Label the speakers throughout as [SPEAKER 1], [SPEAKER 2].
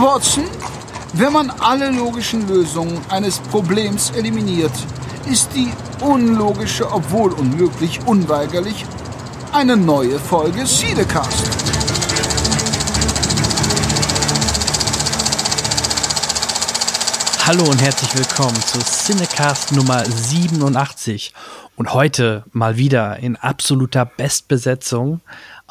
[SPEAKER 1] Watson, wenn man alle logischen Lösungen eines Problems eliminiert, ist die unlogische, obwohl unmöglich, unweigerlich eine neue Folge Siedecast.
[SPEAKER 2] Hallo und herzlich willkommen zu Cinecast Nummer 87 und heute mal wieder in absoluter Bestbesetzung.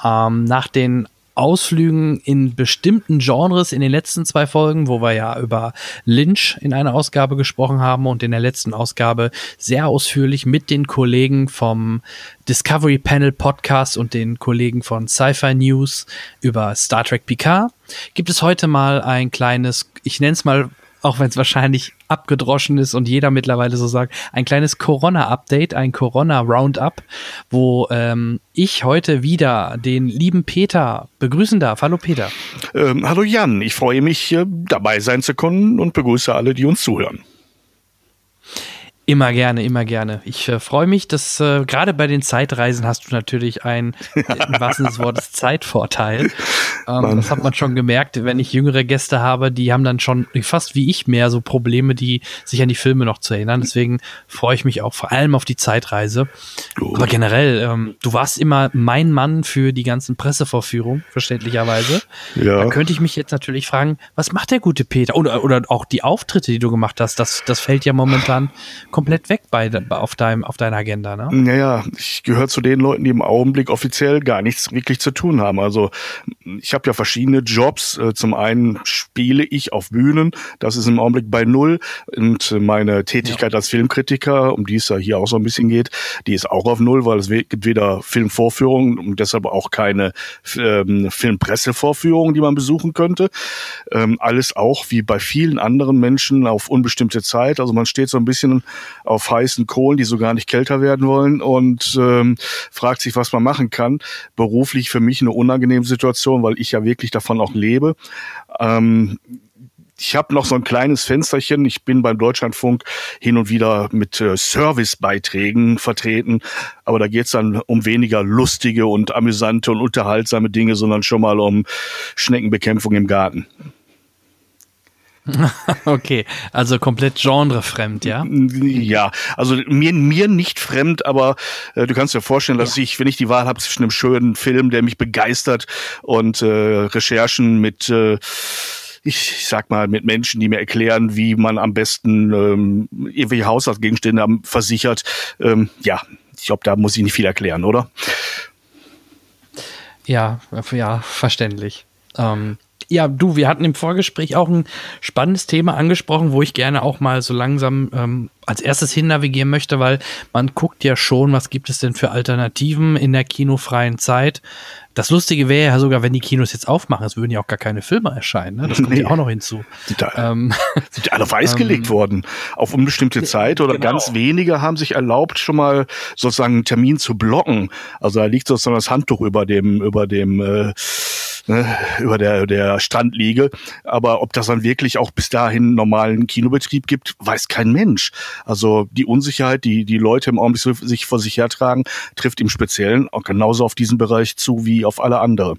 [SPEAKER 2] Ähm, nach den Ausflügen in bestimmten Genres in den letzten zwei Folgen, wo wir ja über Lynch in einer Ausgabe gesprochen haben und in der letzten Ausgabe sehr ausführlich mit den Kollegen vom Discovery Panel Podcast und den Kollegen von Sci-Fi News über Star Trek Picard, gibt es heute mal ein kleines, ich nenne es mal auch wenn es wahrscheinlich abgedroschen ist und jeder mittlerweile so sagt, ein kleines Corona-Update, ein Corona-Roundup, wo ähm, ich heute wieder den lieben Peter begrüßen darf. Hallo Peter.
[SPEAKER 3] Ähm, hallo Jan, ich freue mich, äh, dabei sein zu können und begrüße alle, die uns zuhören.
[SPEAKER 2] Immer gerne, immer gerne. Ich äh, freue mich, dass äh, gerade bei den Zeitreisen hast du natürlich ein, im wahrsten des Wortes, Zeitvorteil. Ähm, das hat man schon gemerkt, wenn ich jüngere Gäste habe, die haben dann schon fast wie ich mehr so Probleme, die sich an die Filme noch zu erinnern. Deswegen freue ich mich auch vor allem auf die Zeitreise. Gut. Aber generell, ähm, du warst immer mein Mann für die ganzen Pressevorführungen, verständlicherweise. Ja. Da könnte ich mich jetzt natürlich fragen, was macht der gute Peter? Oder, oder auch die Auftritte, die du gemacht hast, das, das fällt ja momentan komplett weg bei, auf, deinem, auf deiner Agenda, ne?
[SPEAKER 3] Naja, ich gehöre zu den Leuten, die im Augenblick offiziell gar nichts wirklich zu tun haben. Also ich habe ja verschiedene Jobs. Äh, zum einen spiele ich auf Bühnen, das ist im Augenblick bei null. Und meine Tätigkeit ja. als Filmkritiker, um die es ja hier auch so ein bisschen geht, die ist auch auf null, weil es gibt weder Filmvorführungen und deshalb auch keine ähm, Filmpressevorführungen, die man besuchen könnte. Ähm, alles auch wie bei vielen anderen Menschen auf unbestimmte Zeit. Also man steht so ein bisschen auf heißen Kohlen, die so gar nicht kälter werden wollen und ähm, fragt sich, was man machen kann. Beruflich für mich eine unangenehme Situation, weil ich ja wirklich davon auch lebe. Ähm, ich habe noch so ein kleines Fensterchen. Ich bin beim Deutschlandfunk hin und wieder mit äh, Servicebeiträgen vertreten, aber da geht's dann um weniger lustige und amüsante und unterhaltsame Dinge, sondern schon mal um Schneckenbekämpfung im Garten.
[SPEAKER 2] okay, also komplett genrefremd, ja?
[SPEAKER 3] Ja, also mir, mir nicht fremd, aber äh, du kannst dir vorstellen, dass ja. ich, wenn ich die Wahl habe zwischen einem schönen Film, der mich begeistert und äh, Recherchen mit äh, ich sag mal, mit Menschen, die mir erklären, wie man am besten ähm, irgendwelche Haushaltsgegenstände versichert. Ähm, ja, ich glaube, da muss ich nicht viel erklären, oder?
[SPEAKER 2] Ja, ja, verständlich. Ähm, ja, du, wir hatten im Vorgespräch auch ein spannendes Thema angesprochen, wo ich gerne auch mal so langsam ähm, als erstes hin navigieren möchte, weil man guckt ja schon, was gibt es denn für Alternativen in der kinofreien Zeit. Das Lustige wäre ja sogar, wenn die Kinos jetzt aufmachen, es würden ja auch gar keine Filme erscheinen. Ne? Das kommt nee. ja auch noch hinzu.
[SPEAKER 3] Sind, ähm, sind ja alle auf Eis ähm, gelegt worden. Auf unbestimmte Zeit oder genau. ganz wenige haben sich erlaubt, schon mal sozusagen einen Termin zu blocken. Also da liegt sozusagen das Handtuch über dem, über dem äh, ne, über der, der Strandliege. Aber ob das dann wirklich auch bis dahin normalen Kinobetrieb gibt, weiß kein Mensch. Also die Unsicherheit, die die Leute im Augenblick sich vor sich hertragen, trifft im Speziellen auch genauso auf diesen Bereich zu wie auf alle andere.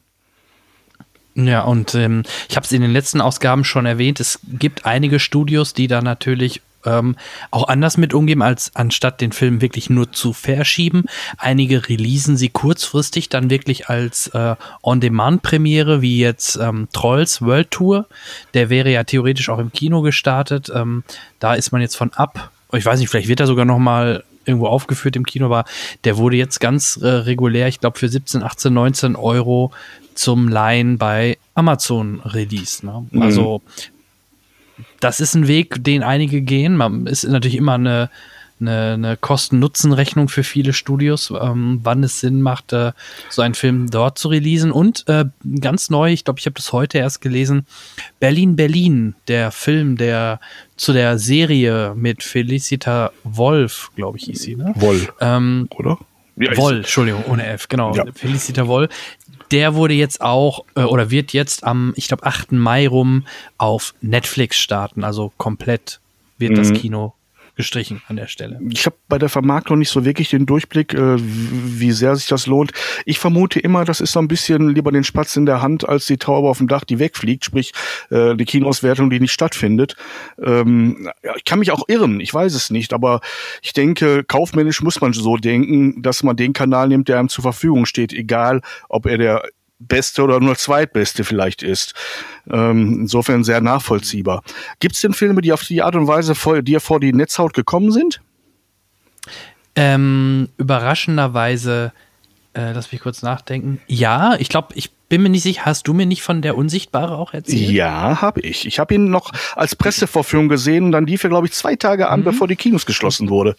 [SPEAKER 2] Ja, und ähm, ich habe es in den letzten Ausgaben schon erwähnt, es gibt einige Studios, die da natürlich ähm, auch anders mit umgehen, als anstatt den Film wirklich nur zu verschieben. Einige releasen sie kurzfristig dann wirklich als äh, On-Demand-Premiere, wie jetzt ähm, Trolls World Tour. Der wäre ja theoretisch auch im Kino gestartet. Ähm, da ist man jetzt von ab. Ich weiß nicht, vielleicht wird er sogar noch mal irgendwo aufgeführt im Kino, aber der wurde jetzt ganz äh, regulär, ich glaube für 17, 18, 19 Euro zum Leihen bei Amazon released. Ne? Mhm. Das ist ein Weg, den einige gehen. Man ist natürlich immer eine, eine, eine Kosten-Nutzen-Rechnung für viele Studios, ähm, wann es Sinn macht, äh, so einen Film dort zu releasen. Und äh, ganz neu, ich glaube, ich habe das heute erst gelesen, Berlin, Berlin, der Film, der zu der Serie mit Felicita Wolf, glaube ich, hieß sie, ne?
[SPEAKER 3] Woll.
[SPEAKER 2] Ähm, Oder? Ja, Woll, Entschuldigung, ohne F, genau. Ja. Felicita Woll der wurde jetzt auch äh, oder wird jetzt am, ich glaube, 8. Mai rum auf Netflix starten. Also komplett wird mhm. das Kino gestrichen an der Stelle.
[SPEAKER 3] Ich habe bei der Vermarktung nicht so wirklich den Durchblick, äh, wie sehr sich das lohnt. Ich vermute immer, das ist so ein bisschen lieber den Spatz in der Hand als die Taube auf dem Dach, die wegfliegt, sprich äh, die Kinoauswertung, die nicht stattfindet. Ähm, ja, ich kann mich auch irren, ich weiß es nicht, aber ich denke, kaufmännisch muss man so denken, dass man den Kanal nimmt, der einem zur Verfügung steht, egal ob er der beste oder nur zweitbeste vielleicht ist. Ähm, insofern sehr nachvollziehbar. Gibt es denn Filme, die auf die Art und Weise vor, dir vor die Netzhaut gekommen sind?
[SPEAKER 2] Ähm, überraschenderweise, äh, lass mich kurz nachdenken. Ja, ich glaube, ich bin mir nicht sicher, hast du mir nicht von der Unsichtbare auch erzählt?
[SPEAKER 3] Ja, habe ich. Ich habe ihn noch als Pressevorführung gesehen und dann lief er, glaube ich, zwei Tage an, mhm. bevor die Kinos geschlossen wurde.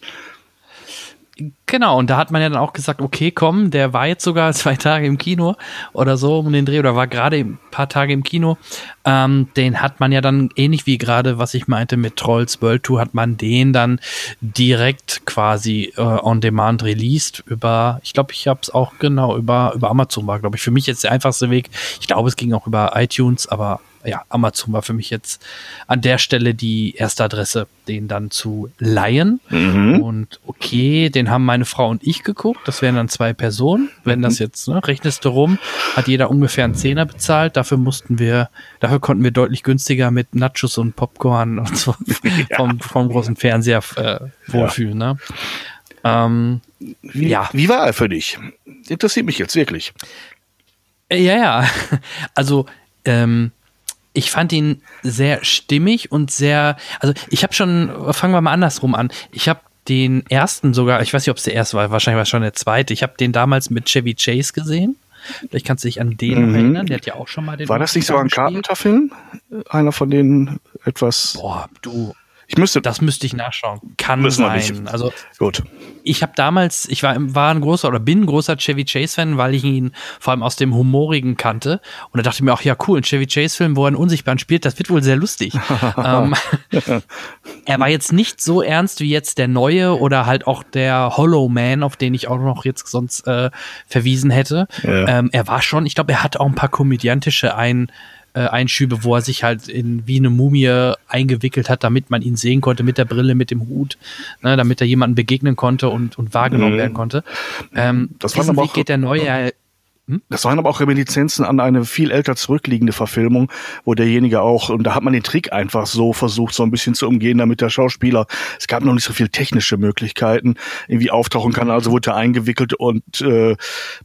[SPEAKER 2] Genau, und da hat man ja dann auch gesagt, okay, komm, der war jetzt sogar zwei Tage im Kino oder so um den Dreh oder war gerade ein paar Tage im Kino. Ähm, den hat man ja dann ähnlich wie gerade, was ich meinte mit Trolls World Tour, hat man den dann direkt quasi äh, on demand released über, ich glaube, ich habe es auch genau über über Amazon war, glaube ich, für mich jetzt der einfachste Weg. Ich glaube, es ging auch über iTunes, aber ja, Amazon war für mich jetzt an der Stelle die erste Adresse, den dann zu leihen. Mhm. Und okay, den haben meine Frau und ich geguckt. Das wären dann zwei Personen. Wenn das mhm. jetzt, ne, rechnest du rum, hat jeder ungefähr einen Zehner bezahlt. Dafür mussten wir, dafür konnten wir deutlich günstiger mit Nachos und Popcorn und so ja. vom, vom großen Fernseher äh, wohlfühlen. Ja. Ne?
[SPEAKER 3] Ähm, wie, ja. wie war er für dich? Interessiert mich jetzt wirklich.
[SPEAKER 2] Ja, ja. Also, ähm, ich fand ihn sehr stimmig und sehr, also ich habe schon, fangen wir mal andersrum an. Ich habe den ersten sogar, ich weiß nicht, ob es der erste war, wahrscheinlich war es schon der zweite. Ich habe den damals mit Chevy Chase gesehen. Vielleicht kannst du dich an den mhm. erinnern. Der hat ja auch schon mal den.
[SPEAKER 3] War das nicht so ein Carpenter-Film? Einer von denen etwas.
[SPEAKER 2] Boah, du, ich müsste. Das müsste ich nachschauen. Kann sein. Also
[SPEAKER 3] gut.
[SPEAKER 2] Ich habe damals, ich war, war ein großer oder bin ein großer Chevy Chase Fan, weil ich ihn vor allem aus dem humorigen kannte. Und da dachte ich mir auch, ja cool, ein Chevy Chase Film, wo er einen Unsichtbaren spielt, das wird wohl sehr lustig. ähm, er war jetzt nicht so ernst wie jetzt der neue oder halt auch der Hollow Man, auf den ich auch noch jetzt sonst äh, verwiesen hätte. Ja. Ähm, er war schon, ich glaube, er hat auch ein paar komödiantische ein äh, Einschübe, wo er sich halt in wie eine Mumie eingewickelt hat, damit man ihn sehen konnte mit der Brille, mit dem Hut, ne, damit er jemandem begegnen konnte und, und wahrgenommen mhm. werden konnte. Ähm,
[SPEAKER 3] das diesen Weg geht der neue hm? Das waren aber auch Reminiszenzen an eine viel älter zurückliegende Verfilmung, wo derjenige auch, und da hat man den Trick einfach so versucht, so ein bisschen zu umgehen, damit der Schauspieler, es gab noch nicht so viel technische Möglichkeiten, irgendwie auftauchen kann, also wurde er eingewickelt und äh,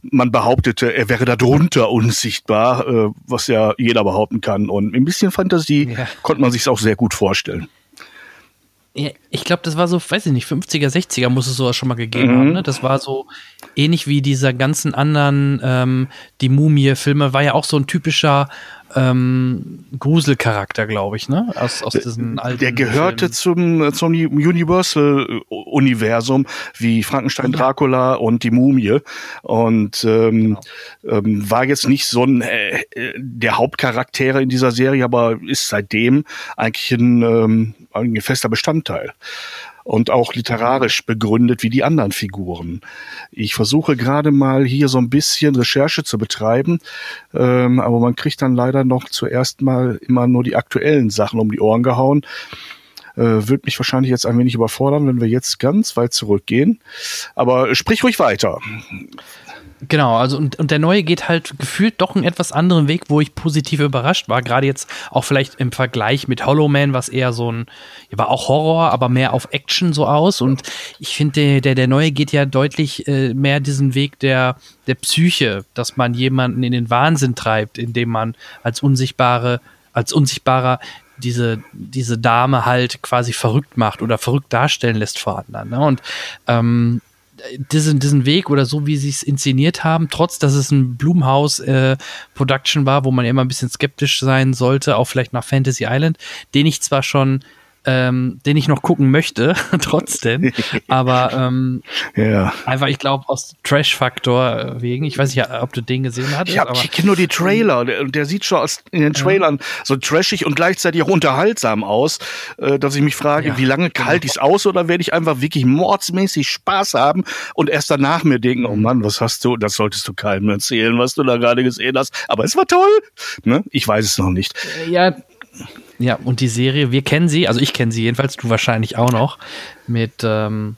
[SPEAKER 3] man behauptete, er wäre da drunter unsichtbar, äh, was ja jeder behaupten kann. Und ein bisschen Fantasie ja. konnte man sich auch sehr gut vorstellen.
[SPEAKER 2] Ja, ich glaube, das war so, weiß ich nicht, 50er, 60er muss es sowas schon mal gegeben mhm. haben. Ne? Das war so ähnlich wie dieser ganzen anderen, ähm, die Mumie-Filme, war ja auch so ein typischer ähm, Gruselcharakter, glaube ich, ne? Aus, aus diesen
[SPEAKER 3] alten Der gehörte zum, zum Universal-Universum, wie Frankenstein, Dracula und die Mumie. Und ähm, genau. ähm, war jetzt nicht so ein äh, der Hauptcharaktere in dieser Serie, aber ist seitdem eigentlich ein, ähm, ein fester Bestandteil und auch literarisch begründet wie die anderen Figuren. Ich versuche gerade mal hier so ein bisschen Recherche zu betreiben, ähm, aber man kriegt dann leider noch zuerst mal immer nur die aktuellen Sachen um die Ohren gehauen. Äh, wird mich wahrscheinlich jetzt ein wenig überfordern, wenn wir jetzt ganz weit zurückgehen. Aber sprich ruhig weiter.
[SPEAKER 2] Genau, also und, und der neue geht halt gefühlt doch einen etwas anderen Weg, wo ich positiv überrascht war. Gerade jetzt auch vielleicht im Vergleich mit Hollow Man, was eher so ein, war auch Horror, aber mehr auf Action so aus. Und ich finde, der, der, der neue geht ja deutlich äh, mehr diesen Weg der, der Psyche, dass man jemanden in den Wahnsinn treibt, indem man als unsichtbare, als unsichtbarer diese, diese Dame halt quasi verrückt macht oder verrückt darstellen lässt vor anderen. Ne? Und ähm, diesen, diesen Weg oder so, wie sie es inszeniert haben, trotz dass es ein Blumhouse-Production äh, war, wo man immer ein bisschen skeptisch sein sollte, auch vielleicht nach Fantasy Island, den ich zwar schon ähm, den ich noch gucken möchte, trotzdem. Aber ähm, ja. einfach, ich glaube, aus Trash-Faktor wegen. Ich weiß nicht, ob du den gesehen hast.
[SPEAKER 3] Ich, ich kenne nur die Trailer. Der, der, sieht schon aus, in den Trailern ja. so trashig und gleichzeitig auch unterhaltsam aus, äh, dass ich mich frage, ja. wie lange halte ich es aus oder werde ich einfach wirklich mordsmäßig Spaß haben und erst danach mir denken, oh Mann, was hast du, das solltest du keinem erzählen, was du da gerade gesehen hast. Aber es war toll. Ne? Ich weiß es noch nicht.
[SPEAKER 2] Ja, Ja, und die Serie, wir kennen sie, also ich kenne sie jedenfalls, du wahrscheinlich auch noch, mit ähm,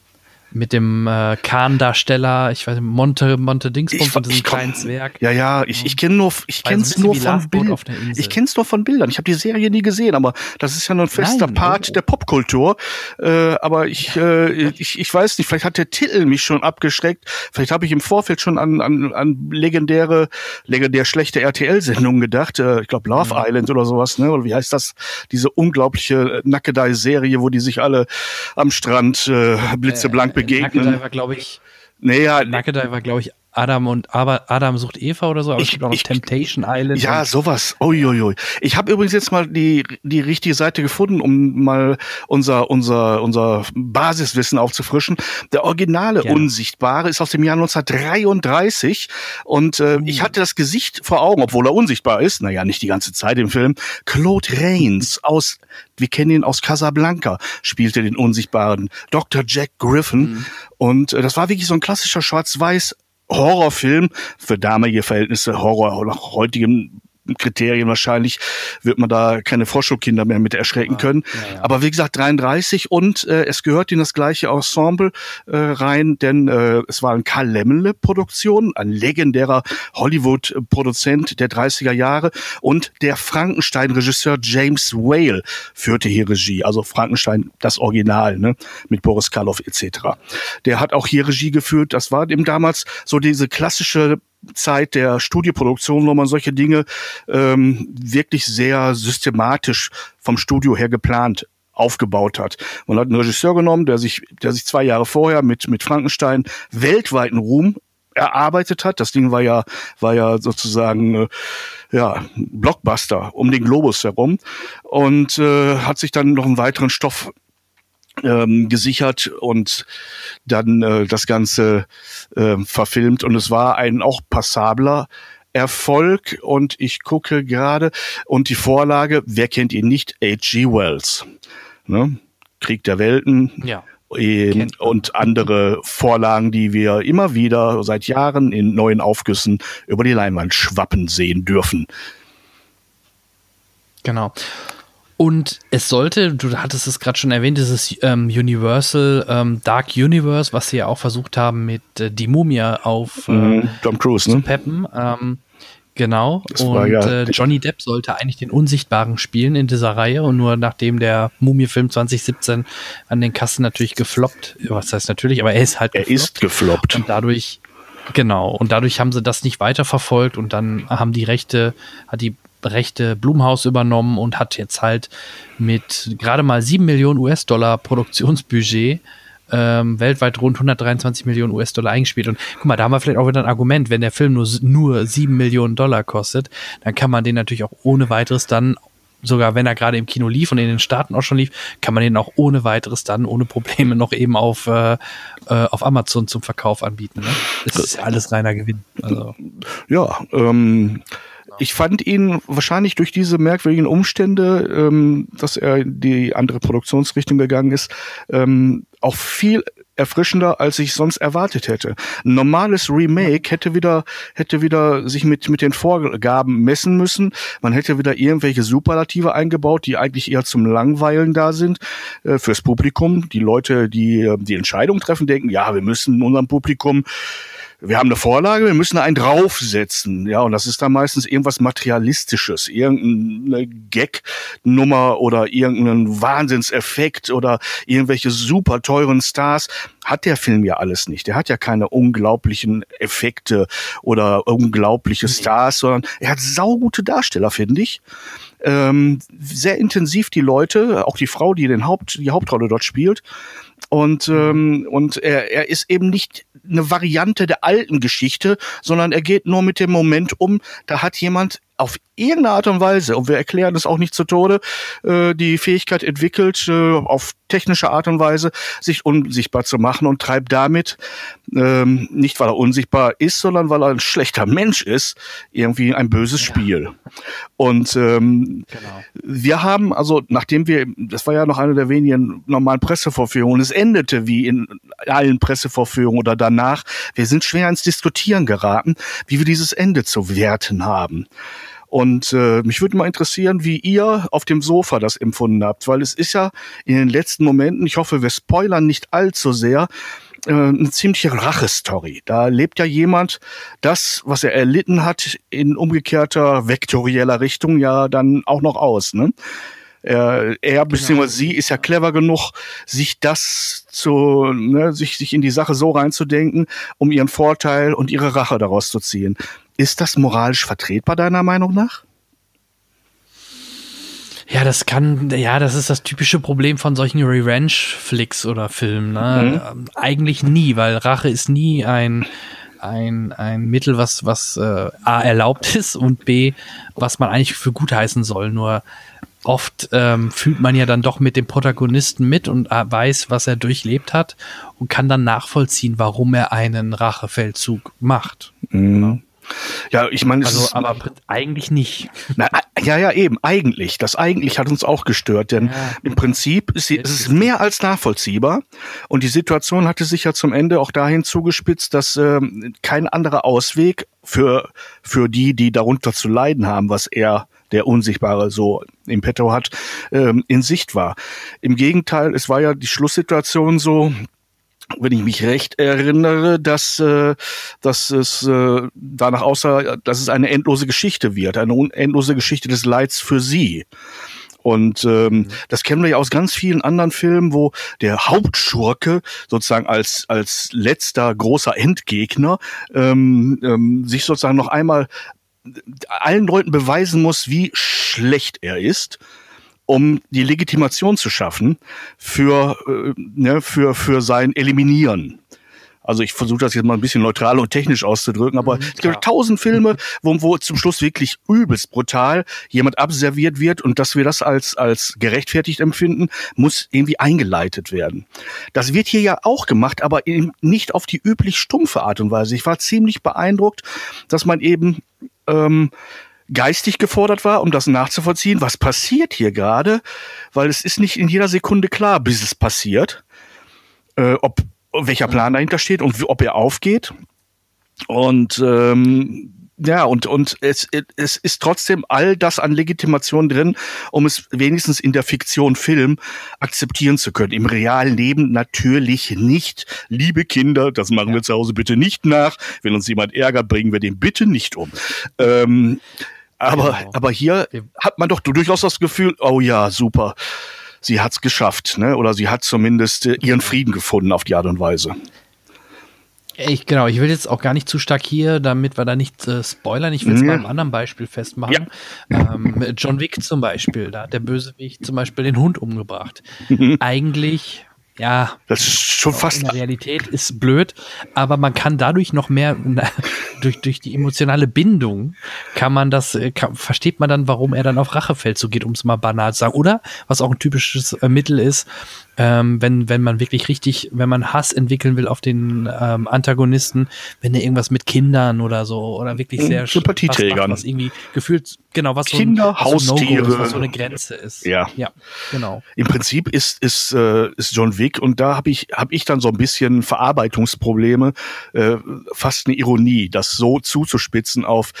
[SPEAKER 2] mit dem äh, Kahn-Darsteller, ich weiß nicht, Monte, Monte Dingsbums
[SPEAKER 3] und diesem
[SPEAKER 2] kleinen Zwerg.
[SPEAKER 3] Ja, ja, ich, ich kenne nur, ich kenne es nur von Bildern. Ich kenne es nur von Bildern. Ich habe die Serie nie gesehen, aber das ist ja nur ein fester Nein, Part oh. der Popkultur. Äh, aber ich, äh, ich, ich weiß nicht, vielleicht hat der Titel mich schon abgeschreckt. Vielleicht habe ich im Vorfeld schon an, an, an legendäre, legendär schlechte RTL-Sendungen gedacht. Äh, ich glaube Love mhm. Island oder sowas, ne? Oder wie heißt das? Diese unglaubliche Nackedei-Serie, wo die sich alle am Strand äh, blitzeblank äh, begegnen.
[SPEAKER 2] Nackedei glaube ich. Naja, Nackedei war, glaube ich, Adam und aber Adam sucht Eva oder so, aber ich, es gibt auch noch ich, Temptation Island.
[SPEAKER 3] Ja, sowas. Uiuiui. Ich habe übrigens jetzt mal die die richtige Seite gefunden, um mal unser unser unser Basiswissen aufzufrischen. Der originale ja. Unsichtbare ist aus dem Jahr 1933 und äh, uh. ich hatte das Gesicht vor Augen, obwohl er unsichtbar ist. Naja, nicht die ganze Zeit im Film. Claude Rains aus wir kennen ihn aus Casablanca, spielte den Unsichtbaren. Dr. Jack Griffin. Mhm. Und äh, das war wirklich so ein klassischer Schwarz-Weiß Horrorfilm. Für damalige Verhältnisse, Horror nach heutigem Kriterien wahrscheinlich wird man da keine Vorschulkinder mehr mit erschrecken können. Ja, ja. Aber wie gesagt, 33 und äh, es gehört in das gleiche Ensemble äh, rein, denn äh, es war ein Karl Lemmele Produktion, ein legendärer Hollywood-Produzent der 30er Jahre und der Frankenstein-Regisseur James Whale führte hier Regie, also Frankenstein das Original, ne, mit Boris Karloff etc. Der hat auch hier Regie geführt. Das war eben damals so diese klassische Zeit der Studioproduktion, wo man solche Dinge ähm, wirklich sehr systematisch vom Studio her geplant aufgebaut hat. Man hat einen Regisseur genommen, der sich, der sich zwei Jahre vorher mit, mit Frankenstein weltweiten Ruhm erarbeitet hat. Das Ding war ja, war ja sozusagen, äh, ja, Blockbuster um den Globus herum und äh, hat sich dann noch einen weiteren Stoff ähm, gesichert und dann äh, das Ganze äh, verfilmt. Und es war ein auch passabler Erfolg. Und ich gucke gerade, und die Vorlage, wer kennt ihn nicht? H.G. Wells. Ne? Krieg der Welten.
[SPEAKER 2] Ja.
[SPEAKER 3] Ähm, und andere Vorlagen, die wir immer wieder seit Jahren in neuen Aufgüssen über die Leinwand schwappen sehen dürfen.
[SPEAKER 2] Genau. Und es sollte, du hattest es gerade schon erwähnt, dieses ähm, Universal ähm, Dark Universe, was sie ja auch versucht haben, mit äh, die Mumie auf äh,
[SPEAKER 3] mhm, Tom Cruise,
[SPEAKER 2] ne? zu peppen. Ähm, genau. Das und ja äh, Johnny Depp sollte eigentlich den Unsichtbaren spielen in dieser Reihe. Und nur nachdem der Mumie-Film 2017 an den Kassen natürlich gefloppt, was heißt natürlich, aber er ist halt
[SPEAKER 3] Er gefloppt. ist gefloppt.
[SPEAKER 2] Und dadurch Genau, und dadurch haben sie das nicht weiterverfolgt und dann haben die Rechte, hat die Rechte Blumhaus übernommen und hat jetzt halt mit gerade mal 7 Millionen US-Dollar Produktionsbudget ähm, weltweit rund 123 Millionen US-Dollar eingespielt. Und guck mal, da haben wir vielleicht auch wieder ein Argument, wenn der Film nur, nur 7 Millionen Dollar kostet, dann kann man den natürlich auch ohne weiteres dann sogar wenn er gerade im Kino lief und in den Staaten auch schon lief, kann man den auch ohne weiteres dann, ohne Probleme noch eben auf, äh, äh auf Amazon zum Verkauf anbieten. Ne? Das ist ja alles reiner Gewinn. Also.
[SPEAKER 3] Ja, ähm, ich fand ihn wahrscheinlich durch diese merkwürdigen Umstände, ähm, dass er in die andere Produktionsrichtung gegangen ist, ähm, auch viel erfrischender, als ich sonst erwartet hätte. Ein normales Remake hätte wieder, hätte wieder sich mit, mit den Vorgaben messen müssen. Man hätte wieder irgendwelche Superlative eingebaut, die eigentlich eher zum Langweilen da sind, äh, fürs Publikum. Die Leute, die äh, die Entscheidung treffen, denken, ja, wir müssen unserem Publikum wir haben eine Vorlage, wir müssen einen draufsetzen. Ja, und das ist dann meistens irgendwas Materialistisches, irgendeine Gag-Nummer oder irgendeinen Wahnsinnseffekt oder irgendwelche super teuren Stars. Hat der Film ja alles nicht. Der hat ja keine unglaublichen Effekte oder unglaubliche Stars, sondern er hat saugute Darsteller, finde ich ähm, sehr intensiv die Leute, auch die Frau, die den Haupt, die Hauptrolle dort spielt. Und, ähm, und er, er ist eben nicht eine Variante der alten Geschichte, sondern er geht nur mit dem Moment um, da hat jemand auf irgendeine Art und Weise, und wir erklären es auch nicht zu Tode, äh, die Fähigkeit entwickelt, äh, auf technische Art und Weise sich unsichtbar zu machen und treibt damit, ähm, nicht weil er unsichtbar ist, sondern weil er ein schlechter Mensch ist, irgendwie ein böses ja. Spiel. Und ähm, genau. wir haben, also nachdem wir, das war ja noch eine der wenigen normalen Pressevorführungen, es endete wie in allen Pressevorführungen oder danach, wir sind schwer ins Diskutieren geraten, wie wir dieses Ende zu werten haben. Und äh, mich würde mal interessieren, wie ihr auf dem Sofa das empfunden habt, weil es ist ja in den letzten Momenten, ich hoffe, wir spoilern nicht allzu sehr, äh, eine ziemliche Rache-Story. Da lebt ja jemand das, was er erlitten hat, in umgekehrter vektorieller Richtung ja dann auch noch aus. Ne? Er, er genau. beziehungsweise sie ist ja clever genug, sich das zu, ne, sich, sich in die Sache so reinzudenken, um ihren Vorteil und ihre Rache daraus zu ziehen. Ist das moralisch vertretbar, deiner Meinung nach?
[SPEAKER 2] Ja, das kann, ja, das ist das typische Problem von solchen Revenge-Flicks oder Filmen. Ne? Mhm. Eigentlich nie, weil Rache ist nie ein, ein, ein Mittel, was, was äh, A erlaubt ist und B, was man eigentlich für gut heißen soll. Nur oft ähm, fühlt man ja dann doch mit dem Protagonisten mit und äh, weiß, was er durchlebt hat und kann dann nachvollziehen, warum er einen Rachefeldzug macht.
[SPEAKER 3] Mhm. Genau. Ja, ich meine,
[SPEAKER 2] also, aber eigentlich nicht.
[SPEAKER 3] Na, ja, ja, eben, eigentlich. Das eigentlich hat uns auch gestört, denn ja. im Prinzip ist, ist es mehr als nachvollziehbar. Und die Situation hatte sich ja zum Ende auch dahin zugespitzt, dass ähm, kein anderer Ausweg für, für die, die darunter zu leiden haben, was er der Unsichtbare so im Petto hat, ähm, in Sicht war. Im Gegenteil, es war ja die Schlusssituation so, wenn ich mich recht erinnere, dass, äh, dass es äh, danach aussah, dass es eine endlose Geschichte wird, eine endlose Geschichte des Leids für sie. Und ähm, mhm. das kennen wir ja aus ganz vielen anderen Filmen, wo der Hauptschurke sozusagen als als letzter großer Endgegner ähm, ähm, sich sozusagen noch einmal allen Leuten beweisen muss, wie schlecht er ist um die Legitimation zu schaffen für, äh, ne, für, für sein Eliminieren. Also ich versuche das jetzt mal ein bisschen neutral und technisch auszudrücken, aber mhm, es gibt tausend Filme, wo, wo zum Schluss wirklich übelst brutal jemand abserviert wird und dass wir das als, als gerechtfertigt empfinden, muss irgendwie eingeleitet werden. Das wird hier ja auch gemacht, aber eben nicht auf die üblich stumpfe Art und Weise. Ich war ziemlich beeindruckt, dass man eben ähm, geistig gefordert war, um das nachzuvollziehen, was passiert hier gerade, weil es ist nicht in jeder Sekunde klar, bis es passiert, äh, ob welcher Plan dahinter steht und ob er aufgeht. Und ähm, ja, und, und es, es ist trotzdem all das an Legitimation drin, um es wenigstens in der Fiktion Film akzeptieren zu können. Im realen Leben natürlich nicht. Liebe Kinder, das machen ja. wir zu Hause bitte nicht nach. Wenn uns jemand ärgert, bringen wir den bitte nicht um. Ähm, aber, genau. aber hier hat man doch durchaus das Gefühl, oh ja, super, sie hat's geschafft, ne? Oder sie hat zumindest äh, ihren Frieden gefunden auf die Art und Weise.
[SPEAKER 2] Ich, genau, ich will jetzt auch gar nicht zu stark hier, damit wir da nicht äh, spoilern. Ich will es mhm. mal einem anderen Beispiel festmachen. Ja. Ähm, John Wick zum Beispiel, da hat der Bösewicht zum Beispiel den Hund umgebracht. Mhm. Eigentlich ja,
[SPEAKER 3] das ist schon fast.
[SPEAKER 2] In der Realität ist blöd, aber man kann dadurch noch mehr, durch, durch die emotionale Bindung, kann man das, äh, kann, versteht man dann, warum er dann auf Rachefeldzug geht, um es mal banal zu sagen. Oder, was auch ein typisches äh, Mittel ist, ähm, wenn, wenn man wirklich richtig, wenn man Hass entwickeln will auf den ähm, Antagonisten, wenn er irgendwas mit Kindern oder so oder wirklich sehr
[SPEAKER 3] Sympathieträgern,
[SPEAKER 2] was, was irgendwie gefühlt genau was
[SPEAKER 3] Kinder,
[SPEAKER 2] so ein, was
[SPEAKER 3] Haustiere,
[SPEAKER 2] so, ist, was so eine Grenze ist.
[SPEAKER 3] Ja,
[SPEAKER 2] ja, genau.
[SPEAKER 3] Im Prinzip ist ist äh, ist John Wick und da habe ich habe ich dann so ein bisschen Verarbeitungsprobleme, äh, fast eine Ironie, das so zuzuspitzen auf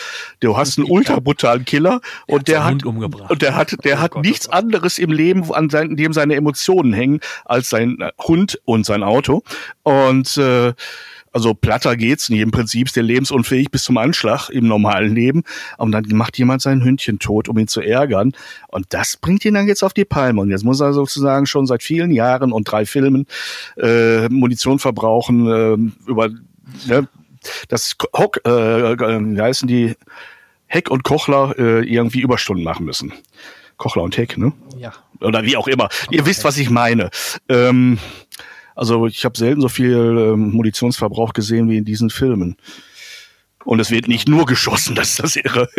[SPEAKER 3] du hast einen ultra brutalen Killer und der hat und der hat der oh hat Gott, oh nichts oh anderes im Leben, an sein, dem seine Emotionen hängen als sein Hund und sein Auto. Und äh, also platter geht's nicht. Im Prinzip ist der lebensunfähig bis zum Anschlag im normalen Leben. Und dann macht jemand sein Hündchen tot, um ihn zu ärgern. Und das bringt ihn dann jetzt auf die Palme. Und jetzt muss er sozusagen schon seit vielen Jahren und drei Filmen äh, Munition verbrauchen äh, über ne, das Hock, äh, wie heißen die Heck und Kochler äh, irgendwie Überstunden machen müssen. Kochler und Heck, ne?
[SPEAKER 2] Ja.
[SPEAKER 3] Oder wie auch immer. Okay. Ihr wisst, was ich meine. Ähm, also ich habe selten so viel ähm, Munitionsverbrauch gesehen wie in diesen Filmen. Und es wird nicht nur geschossen, das ist das Irre.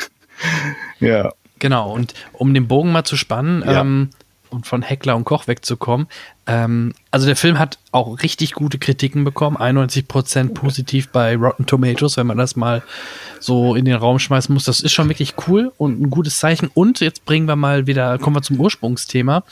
[SPEAKER 2] ja. Genau, und um den Bogen mal zu spannen, ja. ähm, und von Heckler und Koch wegzukommen. Ähm, also der Film hat auch richtig gute Kritiken bekommen, 91% positiv bei Rotten Tomatoes, wenn man das mal so in den Raum schmeißen muss. Das ist schon wirklich cool und ein gutes Zeichen. Und jetzt bringen wir mal wieder, kommen wir zum Ursprungsthema.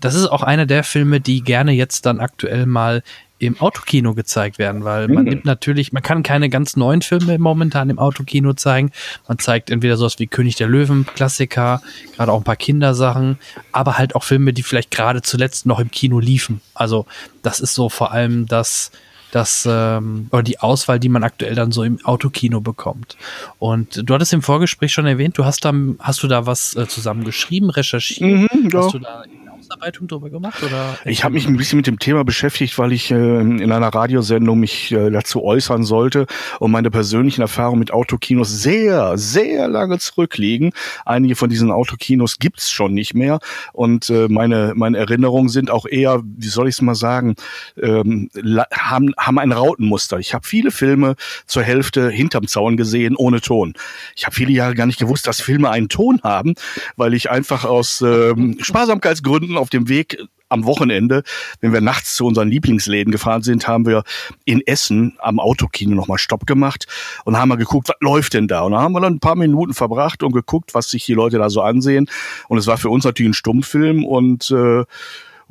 [SPEAKER 2] Das ist auch einer der Filme, die gerne jetzt dann aktuell mal im Autokino gezeigt werden, weil man nimmt natürlich, man kann keine ganz neuen Filme momentan im Autokino zeigen. Man zeigt entweder sowas wie König der Löwen, Klassiker, gerade auch ein paar Kindersachen, aber halt auch Filme, die vielleicht gerade zuletzt noch im Kino liefen. Also das ist so vor allem das, das ähm, oder die Auswahl, die man aktuell dann so im Autokino bekommt. Und du hattest im Vorgespräch schon erwähnt, du hast da, hast du da was äh, zusammen geschrieben, recherchiert?
[SPEAKER 3] Mhm.
[SPEAKER 2] Hast du da Ausarbeitung drüber gemacht? Oder?
[SPEAKER 3] Ich habe mich ein bisschen mit dem Thema beschäftigt, weil ich äh, in einer Radiosendung mich äh, dazu äußern sollte und meine persönlichen Erfahrungen mit Autokinos sehr, sehr lange zurückliegen. Einige von diesen Autokinos gibt's schon nicht mehr und äh, meine, meine Erinnerungen sind auch eher, wie soll ich es mal sagen, ähm, haben, haben ein Rautenmuster. Ich habe viele Filme zur Hälfte hinterm Zaun gesehen, ohne Ton. Ich habe viele Jahre gar nicht gewusst, dass Filme einen Ton haben, weil ich einfach aus ähm, Sparsamkeitsgründen auf dem Weg am Wochenende, wenn wir nachts zu unseren Lieblingsläden gefahren sind, haben wir in Essen am Autokino nochmal Stopp gemacht und haben mal geguckt, was läuft denn da? Und da haben wir dann ein paar Minuten verbracht und geguckt, was sich die Leute da so ansehen. Und es war für uns natürlich ein Stummfilm und äh,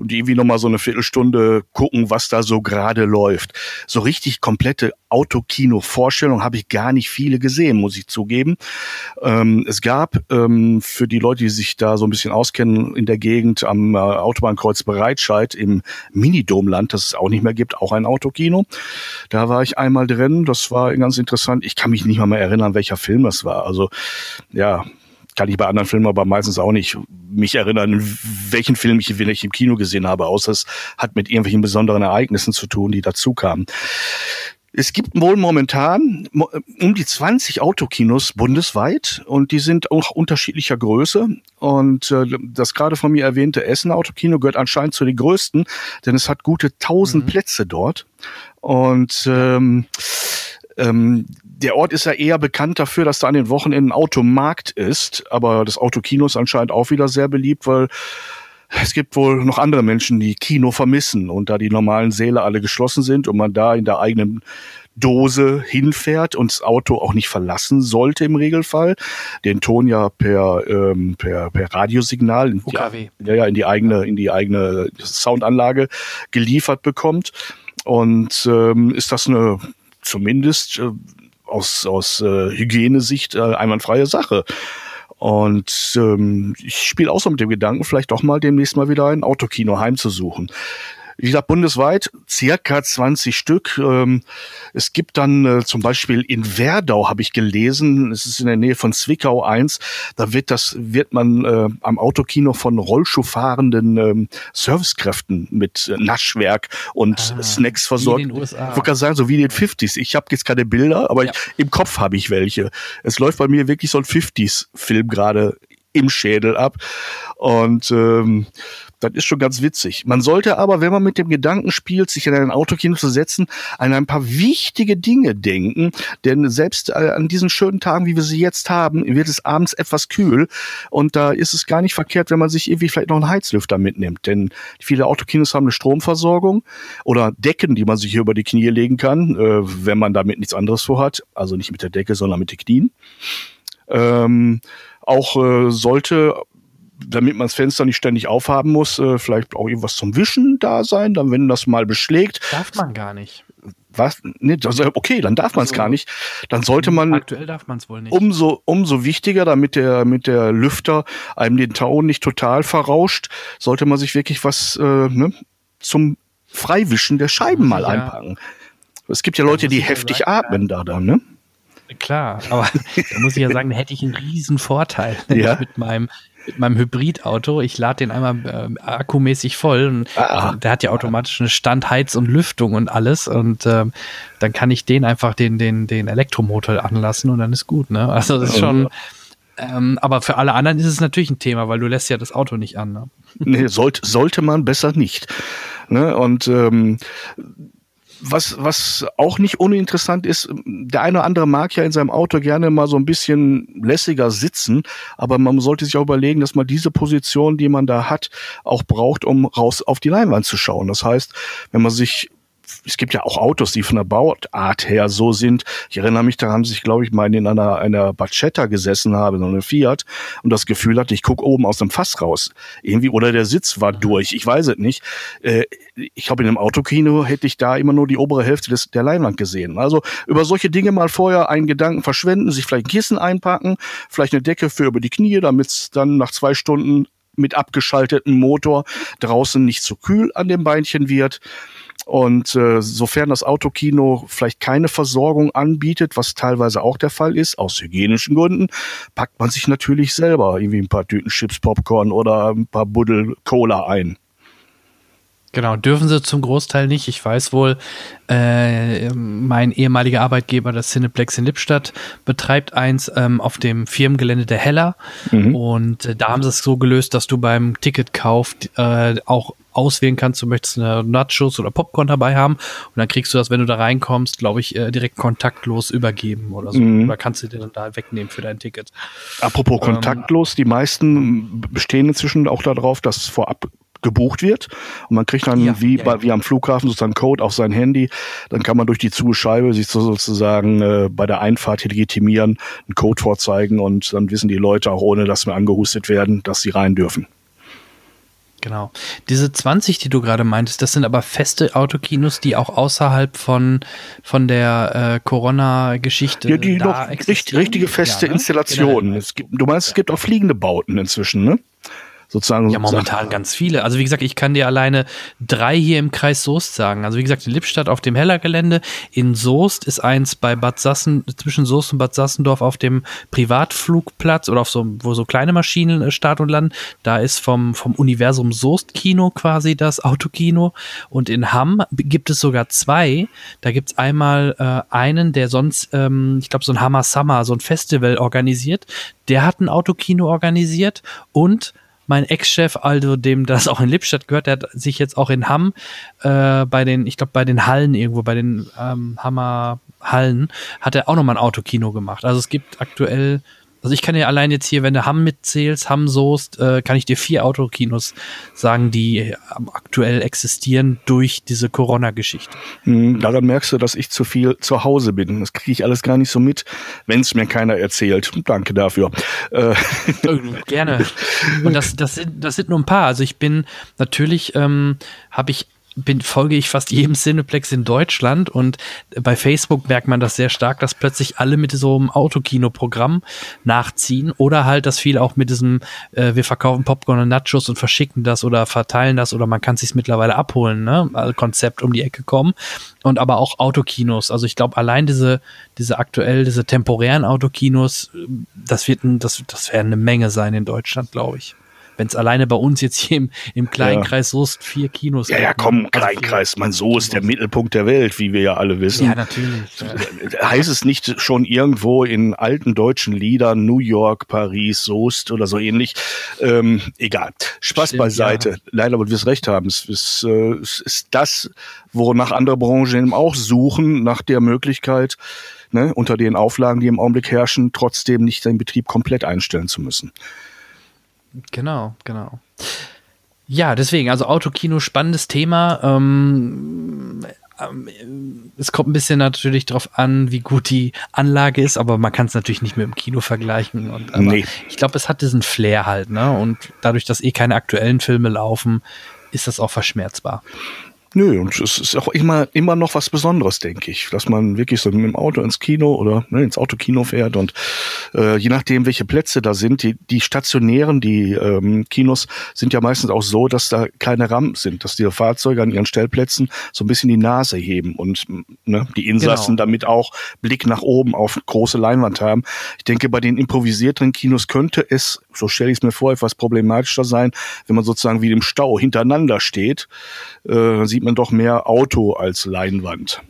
[SPEAKER 3] und irgendwie nochmal so eine Viertelstunde gucken, was da so gerade läuft. So richtig komplette Autokino-Vorstellung habe ich gar nicht viele gesehen, muss ich zugeben. Ähm, es gab ähm, für die Leute, die sich da so ein bisschen auskennen in der Gegend am äh, Autobahnkreuz Bereitscheid im Minidomland, das es auch nicht mehr gibt, auch ein Autokino. Da war ich einmal drin, das war ganz interessant. Ich kann mich nicht mal mehr erinnern, welcher Film das war. Also ja, kann ich bei anderen Filmen aber meistens auch nicht mich erinnern, welchen Film ich, ich im Kino gesehen habe, außer es hat mit irgendwelchen besonderen Ereignissen zu tun, die dazu kamen. Es gibt wohl momentan um die 20 Autokinos bundesweit und die sind auch unterschiedlicher Größe. Und äh, das gerade von mir erwähnte Essen Autokino gehört anscheinend zu den größten, denn es hat gute 1000 mhm. Plätze dort. Und ähm, ähm, der Ort ist ja eher bekannt dafür, dass da an den Wochenenden Automarkt ist, aber das Autokino ist anscheinend auch wieder sehr beliebt, weil es gibt wohl noch andere Menschen, die Kino vermissen und da die normalen Säle alle geschlossen sind und man da in der eigenen Dose hinfährt und das Auto auch nicht verlassen sollte im Regelfall, den Ton ja per ähm, per, per Radiosignal in die, ja, ja, in die eigene in die eigene Soundanlage geliefert bekommt. Und ähm, ist das eine zumindest äh, aus, aus äh, Hygienesicht äh, einwandfreie Sache. Und ähm, ich spiele auch so mit dem Gedanken, vielleicht doch mal demnächst mal wieder ein Autokino heimzusuchen wie gesagt, bundesweit circa 20 Stück. Ähm, es gibt dann äh, zum Beispiel in Werdau, habe ich gelesen, es ist in der Nähe von Zwickau 1, da wird das, wird man äh, am Autokino von Rollschuhfahrenden ähm, Servicekräften mit Naschwerk und ah, Snacks versorgt. In den USA. Ich wollte sagen, so wie in den 50s. Ich habe jetzt keine Bilder, aber ja. ich, im Kopf habe ich welche. Es läuft bei mir wirklich so ein 50s-Film gerade im Schädel ab. Und ähm, das ist schon ganz witzig. Man sollte aber, wenn man mit dem Gedanken spielt, sich in ein Autokino zu setzen, an ein paar wichtige Dinge denken. Denn selbst äh, an diesen schönen Tagen, wie wir sie jetzt haben, wird es abends etwas kühl. Und da ist es gar nicht verkehrt, wenn man sich irgendwie vielleicht noch einen Heizlüfter mitnimmt. Denn viele Autokinos haben eine Stromversorgung oder Decken, die man sich hier über die Knie legen kann, äh, wenn man damit nichts anderes vorhat. Also nicht mit der Decke, sondern mit den Knien. Ähm, auch äh, sollte damit man das Fenster nicht ständig aufhaben muss, äh, vielleicht auch irgendwas zum Wischen da sein, dann wenn das mal beschlägt.
[SPEAKER 2] Darf man gar nicht.
[SPEAKER 3] Was? Nee, also okay, dann darf man es also, gar nicht. Dann sollte man
[SPEAKER 2] aktuell darf man es wohl nicht.
[SPEAKER 3] Umso umso wichtiger, damit der mit der Lüfter einem den Tau nicht total verrauscht, sollte man sich wirklich was äh, ne, zum Freiwischen der Scheiben mal ja. einpacken. Es gibt ja Leute, die heftig sagen, atmen da dann, ne?
[SPEAKER 2] Klar, aber da muss ich ja sagen, da hätte ich einen riesen Vorteil ja? mit meinem mit meinem Hybridauto. Ich lade den einmal äh, akkumäßig voll und ah. der hat ja automatisch eine Standheiz und Lüftung und alles und ähm, dann kann ich den einfach den den den Elektromotor anlassen und dann ist gut. Ne? Also das ist schon. Ähm, aber für alle anderen ist es natürlich ein Thema, weil du lässt ja das Auto nicht an. Ne?
[SPEAKER 3] Nee, sollte, sollte man besser nicht. Ne? Und ähm, was, was auch nicht uninteressant ist, der eine oder andere mag ja in seinem Auto gerne mal so ein bisschen lässiger sitzen, aber man sollte sich auch überlegen, dass man diese Position, die man da hat, auch braucht, um raus auf die Leinwand zu schauen. Das heißt, wenn man sich es gibt ja auch Autos, die von der Bauart her so sind. Ich erinnere mich daran, dass ich, glaube ich, mal in einer, einer Bacchetta gesessen habe, so eine Fiat, und das Gefühl hatte, ich gucke oben aus dem Fass raus. Irgendwie, oder der Sitz war durch, ich weiß es nicht. Äh, ich glaube, in einem Autokino hätte ich da immer nur die obere Hälfte des, der Leinwand gesehen. Also über solche Dinge mal vorher einen Gedanken verschwenden, sich vielleicht ein Kissen einpacken, vielleicht eine Decke für über die Knie, damit es dann nach zwei Stunden mit abgeschaltetem Motor draußen nicht zu kühl an dem Beinchen wird. Und äh, sofern das Autokino vielleicht keine Versorgung anbietet, was teilweise auch der Fall ist, aus hygienischen Gründen, packt man sich natürlich selber irgendwie ein paar Tüten Chips, Popcorn oder ein paar Buddel Cola ein.
[SPEAKER 2] Genau, dürfen sie zum Großteil nicht. Ich weiß wohl, äh, mein ehemaliger Arbeitgeber, das Cineplex in Lippstadt, betreibt eins ähm, auf dem Firmengelände der Heller. Mhm. Und äh, da haben sie es so gelöst, dass du beim Ticketkauf äh, auch auswählen kannst, du möchtest eine Nachos oder Popcorn dabei haben. Und dann kriegst du das, wenn du da reinkommst, glaube ich, äh, direkt kontaktlos übergeben oder so. Mhm. Oder kannst du den dann da wegnehmen für dein Ticket.
[SPEAKER 3] Apropos ähm, kontaktlos, die meisten bestehen inzwischen auch darauf, dass vorab gebucht wird. Und man kriegt dann ja, wie, ja, bei, wie am Flughafen sozusagen Code auf sein Handy. Dann kann man durch die Zuscheibe sich so sozusagen äh, bei der Einfahrt legitimieren, einen Code vorzeigen und dann wissen die Leute auch ohne, dass wir angehustet werden, dass sie rein dürfen.
[SPEAKER 2] Genau. Diese 20, die du gerade meintest, das sind aber feste Autokinos, die auch außerhalb von, von der äh, Corona-Geschichte.
[SPEAKER 3] Ja, die noch richtig, richtige feste ja, ne? Installationen. Genau. Es gibt, du meinst, es gibt auch fliegende Bauten inzwischen, ne? Sozusagen.
[SPEAKER 2] Ja, momentan ganz viele. Also wie gesagt, ich kann dir alleine drei hier im Kreis Soest sagen. Also wie gesagt, in Lippstadt auf dem Hellergelände, in Soest ist eins bei Bad Sassen, zwischen Soest und Bad Sassendorf auf dem Privatflugplatz oder auf so, wo so kleine Maschinen äh, starten und landen. Da ist vom, vom Universum Soest Kino quasi das Autokino. Und in Hamm gibt es sogar zwei. Da gibt es einmal äh, einen, der sonst, ähm, ich glaube, so ein Hammer Summer, so ein Festival organisiert. Der hat ein Autokino organisiert und mein Ex-Chef, also dem das auch in Lippstadt gehört, der hat sich jetzt auch in Hamm äh, bei den, ich glaube bei den Hallen irgendwo, bei den ähm, Hammer Hallen, hat er auch nochmal ein Autokino gemacht. Also es gibt aktuell also ich kann dir allein jetzt hier, wenn du Hamm mitzählst, Hamm Soest, äh, kann ich dir vier Autokinos sagen, die äh, aktuell existieren durch diese Corona-Geschichte.
[SPEAKER 3] Mhm, daran merkst du, dass ich zu viel zu Hause bin. Das kriege ich alles gar nicht so mit, wenn es mir keiner erzählt. Danke dafür.
[SPEAKER 2] Äh. Gerne. Und das, das, sind, das sind nur ein paar. Also ich bin natürlich, ähm, habe ich bin, folge ich fast jedem Cineplex in Deutschland und bei Facebook merkt man das sehr stark, dass plötzlich alle mit so einem Autokino-Programm nachziehen oder halt, dass viele auch mit diesem, äh, wir verkaufen Popcorn und Nachos und verschicken das oder verteilen das oder man kann es mittlerweile abholen, ne? Konzept um die Ecke kommen und aber auch Autokinos. Also ich glaube, allein diese, diese aktuell, diese temporären Autokinos, das wird ein, das, das werden eine Menge sein in Deutschland, glaube ich wenn es alleine bei uns jetzt hier im, im kleinen ja. Kreis Soest vier Kinos
[SPEAKER 3] Ja, ja, komm, also Kleinkreis, mein Soest, der Mittelpunkt der Welt, wie wir ja alle wissen.
[SPEAKER 2] Ja, natürlich.
[SPEAKER 3] Ja. Heißt es nicht schon irgendwo in alten deutschen Liedern New York, Paris, Soest oder so ähnlich? Ähm, egal. Spaß Stimmt, beiseite. Ja. Leider, aber wir es recht haben. Es ist, äh, es ist das, wonach andere Branchen eben auch suchen, nach der Möglichkeit, ne, unter den Auflagen, die im Augenblick herrschen, trotzdem nicht den Betrieb komplett einstellen zu müssen.
[SPEAKER 2] Genau, genau. Ja, deswegen, also Autokino, spannendes Thema. Ähm, ähm, es kommt ein bisschen natürlich darauf an, wie gut die Anlage ist, aber man kann es natürlich nicht mit dem Kino vergleichen. Und, nee. Ich glaube, es hat diesen Flair halt, ne? Und dadurch, dass eh keine aktuellen Filme laufen, ist das auch verschmerzbar.
[SPEAKER 3] Nö, und es ist auch immer, immer noch was Besonderes, denke ich, dass man wirklich so mit dem Auto ins Kino oder ne, ins Autokino fährt und äh, je nachdem, welche Plätze da sind, die, die stationären, die ähm, Kinos sind ja meistens auch so, dass da keine Rampen sind, dass die Fahrzeuge an ihren Stellplätzen so ein bisschen die Nase heben und ne, die Insassen genau. damit auch Blick nach oben auf große Leinwand haben. Ich denke, bei den improvisierteren Kinos könnte es, so stelle ich es mir vor, etwas problematischer sein, wenn man sozusagen wie im Stau hintereinander steht. Äh, sieht man doch mehr Auto als Leinwand.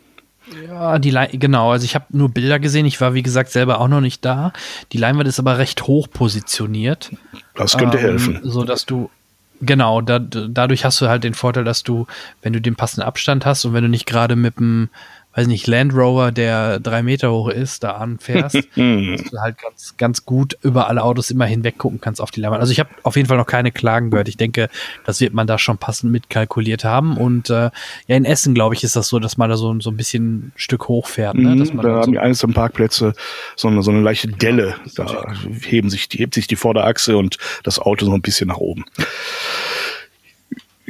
[SPEAKER 2] Ja, die Le genau. Also ich habe nur Bilder gesehen. Ich war wie gesagt selber auch noch nicht da. Die Leinwand ist aber recht hoch positioniert.
[SPEAKER 3] Das könnte ähm, helfen,
[SPEAKER 2] so dass du genau da, dadurch hast du halt den Vorteil, dass du, wenn du den passenden Abstand hast und wenn du nicht gerade mit dem weiß nicht, Land Rover, der drei Meter hoch ist, da anfährst, dass du halt ganz, ganz gut über alle Autos immer hinweg gucken kannst auf die Leinwand. Also ich habe auf jeden Fall noch keine Klagen gehört. Ich denke, das wird man da schon passend mitkalkuliert haben. Und äh, ja, in Essen, glaube ich, ist das so, dass man da so, so ein bisschen ein Stück hochfährt. Ne? Dass
[SPEAKER 3] man da haben so die am Parkplätze so eine, so eine leichte Delle. Da heben sich, die, hebt sich die Vorderachse und das Auto so ein bisschen nach oben.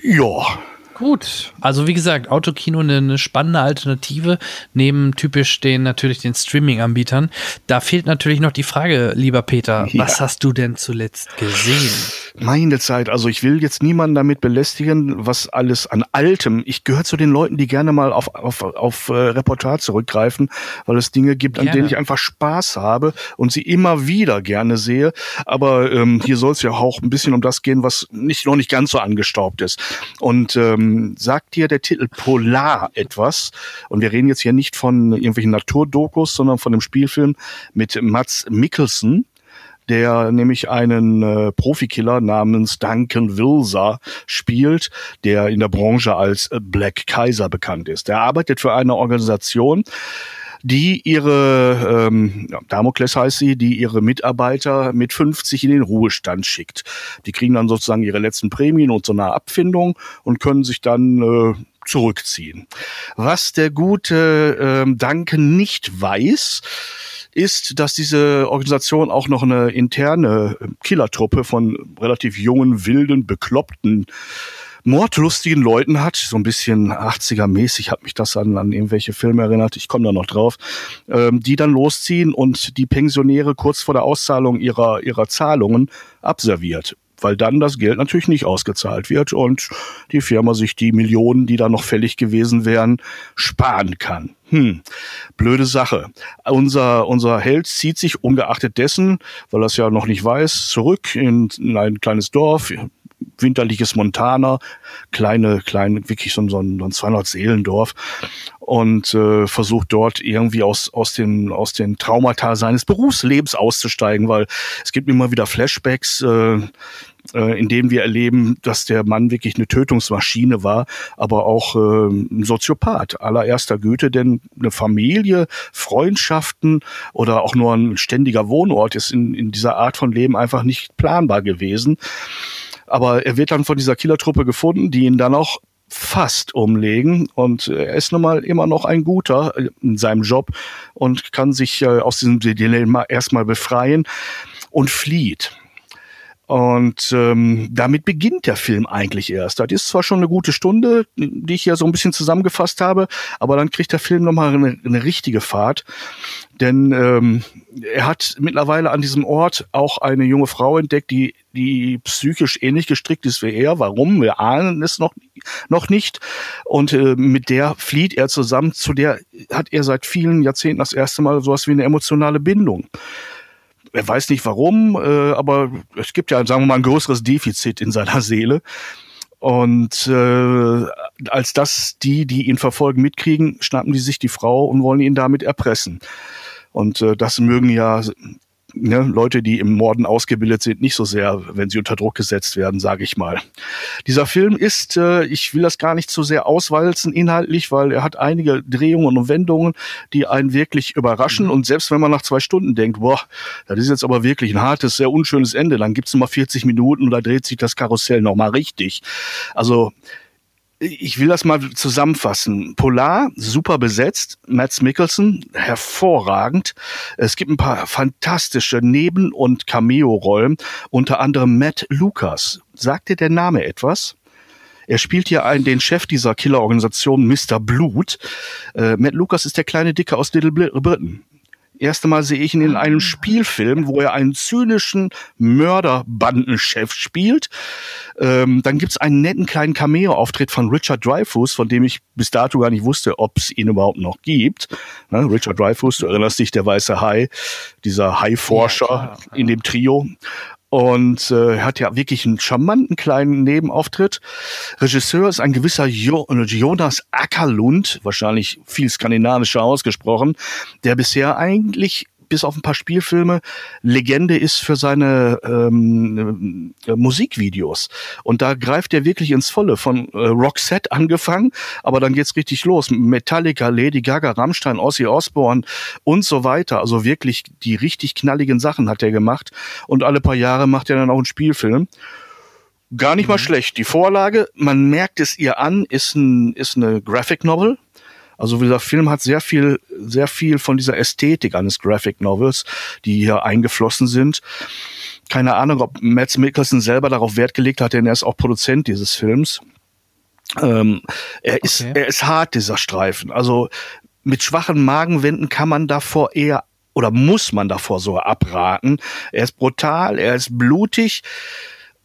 [SPEAKER 3] Ja,
[SPEAKER 2] Gut, also wie gesagt, Autokino eine, eine spannende Alternative neben typisch den natürlich den Streaming-Anbietern. Da fehlt natürlich noch die Frage, lieber Peter, ja. was hast du denn zuletzt gesehen?
[SPEAKER 3] Meine Zeit, also ich will jetzt niemanden damit belästigen, was alles an Altem. Ich gehöre zu den Leuten, die gerne mal auf, auf, auf äh, Reportage zurückgreifen, weil es Dinge gibt, gerne. an denen ich einfach Spaß habe und sie immer wieder gerne sehe. Aber ähm, hier soll es ja auch ein bisschen um das gehen, was nicht noch nicht ganz so angestaubt ist. Und ähm, ähm, sagt dir der Titel Polar etwas? Und wir reden jetzt hier nicht von irgendwelchen Naturdokus, sondern von dem Spielfilm mit Mats Mikkelsen der nämlich einen äh, Profikiller namens Duncan Wilser spielt, der in der Branche als Black Kaiser bekannt ist. Der arbeitet für eine Organisation, die ihre, ähm, Damokles heißt sie, die ihre Mitarbeiter mit 50 in den Ruhestand schickt. Die kriegen dann sozusagen ihre letzten Prämien und so eine Abfindung und können sich dann äh, zurückziehen. Was der gute äh, Duncan nicht weiß, ist, dass diese Organisation auch noch eine interne Killertruppe von relativ jungen, wilden, bekloppten mordlustigen Leuten hat. So ein bisschen 80er-mäßig hat mich das an, an irgendwelche Filme erinnert. Ich komme da noch drauf. Ähm, die dann losziehen und die Pensionäre kurz vor der Auszahlung ihrer, ihrer Zahlungen abserviert weil dann das Geld natürlich nicht ausgezahlt wird und die Firma sich die Millionen, die da noch fällig gewesen wären, sparen kann. Hm, blöde Sache. Unser, unser Held zieht sich ungeachtet dessen, weil er es ja noch nicht weiß, zurück in, in ein kleines Dorf, winterliches Montana, kleine, kleine, wirklich so, ein, so ein 200 Seelendorf und äh, versucht dort irgendwie aus, aus, den, aus den Traumata seines Berufslebens auszusteigen, weil es gibt immer wieder Flashbacks, äh, äh, in denen wir erleben, dass der Mann wirklich eine Tötungsmaschine war, aber auch äh, ein Soziopath allererster Güte, denn eine Familie, Freundschaften oder auch nur ein ständiger Wohnort ist in, in dieser Art von Leben einfach nicht planbar gewesen. Aber er wird dann von dieser Killertruppe gefunden, die ihn dann auch fast umlegen und er ist nun mal immer noch ein guter in seinem Job und kann sich äh, aus diesem Dilemma erstmal befreien und flieht. Und ähm, damit beginnt der Film eigentlich erst. Das ist zwar schon eine gute Stunde, die ich ja so ein bisschen zusammengefasst habe, aber dann kriegt der Film nochmal eine, eine richtige Fahrt. Denn ähm, er hat mittlerweile an diesem Ort auch eine junge Frau entdeckt, die, die psychisch ähnlich gestrickt ist wie er. Warum? Wir ahnen es noch, noch nicht. Und äh, mit der flieht er zusammen. Zu der hat er seit vielen Jahrzehnten das erste Mal sowas wie eine emotionale Bindung er weiß nicht warum, äh, aber es gibt ja, sagen wir mal, ein größeres Defizit in seiner Seele. Und äh, als das die, die ihn verfolgen, mitkriegen, schnappen die sich die Frau und wollen ihn damit erpressen. Und äh, das mögen ja ne, Leute, die im Morden ausgebildet sind, nicht so sehr, wenn sie unter Druck gesetzt werden, sage ich mal. Dieser Film ist, äh, ich will das gar nicht so sehr auswalzen inhaltlich, weil er hat einige Drehungen und Wendungen, die einen wirklich überraschen. Mhm. Und selbst wenn man nach zwei Stunden denkt, boah, das ist jetzt aber wirklich ein hartes, sehr unschönes Ende, dann gibt's nochmal 40 Minuten und da dreht sich das Karussell nochmal richtig. Also ich will das mal zusammenfassen. Polar, super besetzt. Mads Mikkelsen, hervorragend. Es gibt ein paar fantastische Neben- und Cameo-Rollen, unter anderem Matt Lucas. Sagt dir der Name etwas? Er spielt hier einen, den Chef dieser Killerorganisation, Mr. Blut. Äh, Matt Lucas ist der kleine Dicke aus Little Britain erste Mal sehe ich ihn in einem ah. Spielfilm, wo er einen zynischen Mörderbandenchef spielt. Ähm, dann gibt's einen netten kleinen Cameo-Auftritt von Richard Dreyfuss, von dem ich bis dato gar nicht wusste, ob es ihn überhaupt noch gibt. Ne, Richard Dreyfuss, du erinnerst dich, der weiße Hai, dieser Hai-Forscher ja, in dem Trio und äh, hat ja wirklich einen charmanten kleinen Nebenauftritt. Regisseur ist ein gewisser jo Jonas Ackerlund, wahrscheinlich viel skandinavischer ausgesprochen, der bisher eigentlich bis auf ein paar Spielfilme Legende ist für seine ähm, äh, Musikvideos. Und da greift er wirklich ins Volle, von äh, Roxette angefangen, aber dann geht's richtig los. Metallica, Lady Gaga, Rammstein, Ozzy Osbourne und so weiter. Also wirklich die richtig knalligen Sachen hat er gemacht. Und alle paar Jahre macht er dann auch einen Spielfilm. Gar nicht mhm. mal schlecht. Die Vorlage, man merkt es ihr an, ist, ein, ist eine Graphic Novel. Also dieser Film hat sehr viel, sehr viel von dieser Ästhetik eines Graphic Novels, die hier eingeflossen sind. Keine Ahnung, ob Mads Mikkelsen selber darauf Wert gelegt hat, denn er ist auch Produzent dieses Films. Ähm, er okay. ist, er ist hart, dieser Streifen. Also mit schwachen Magenwänden kann man davor eher oder muss man davor so abraten. Er ist brutal, er ist blutig.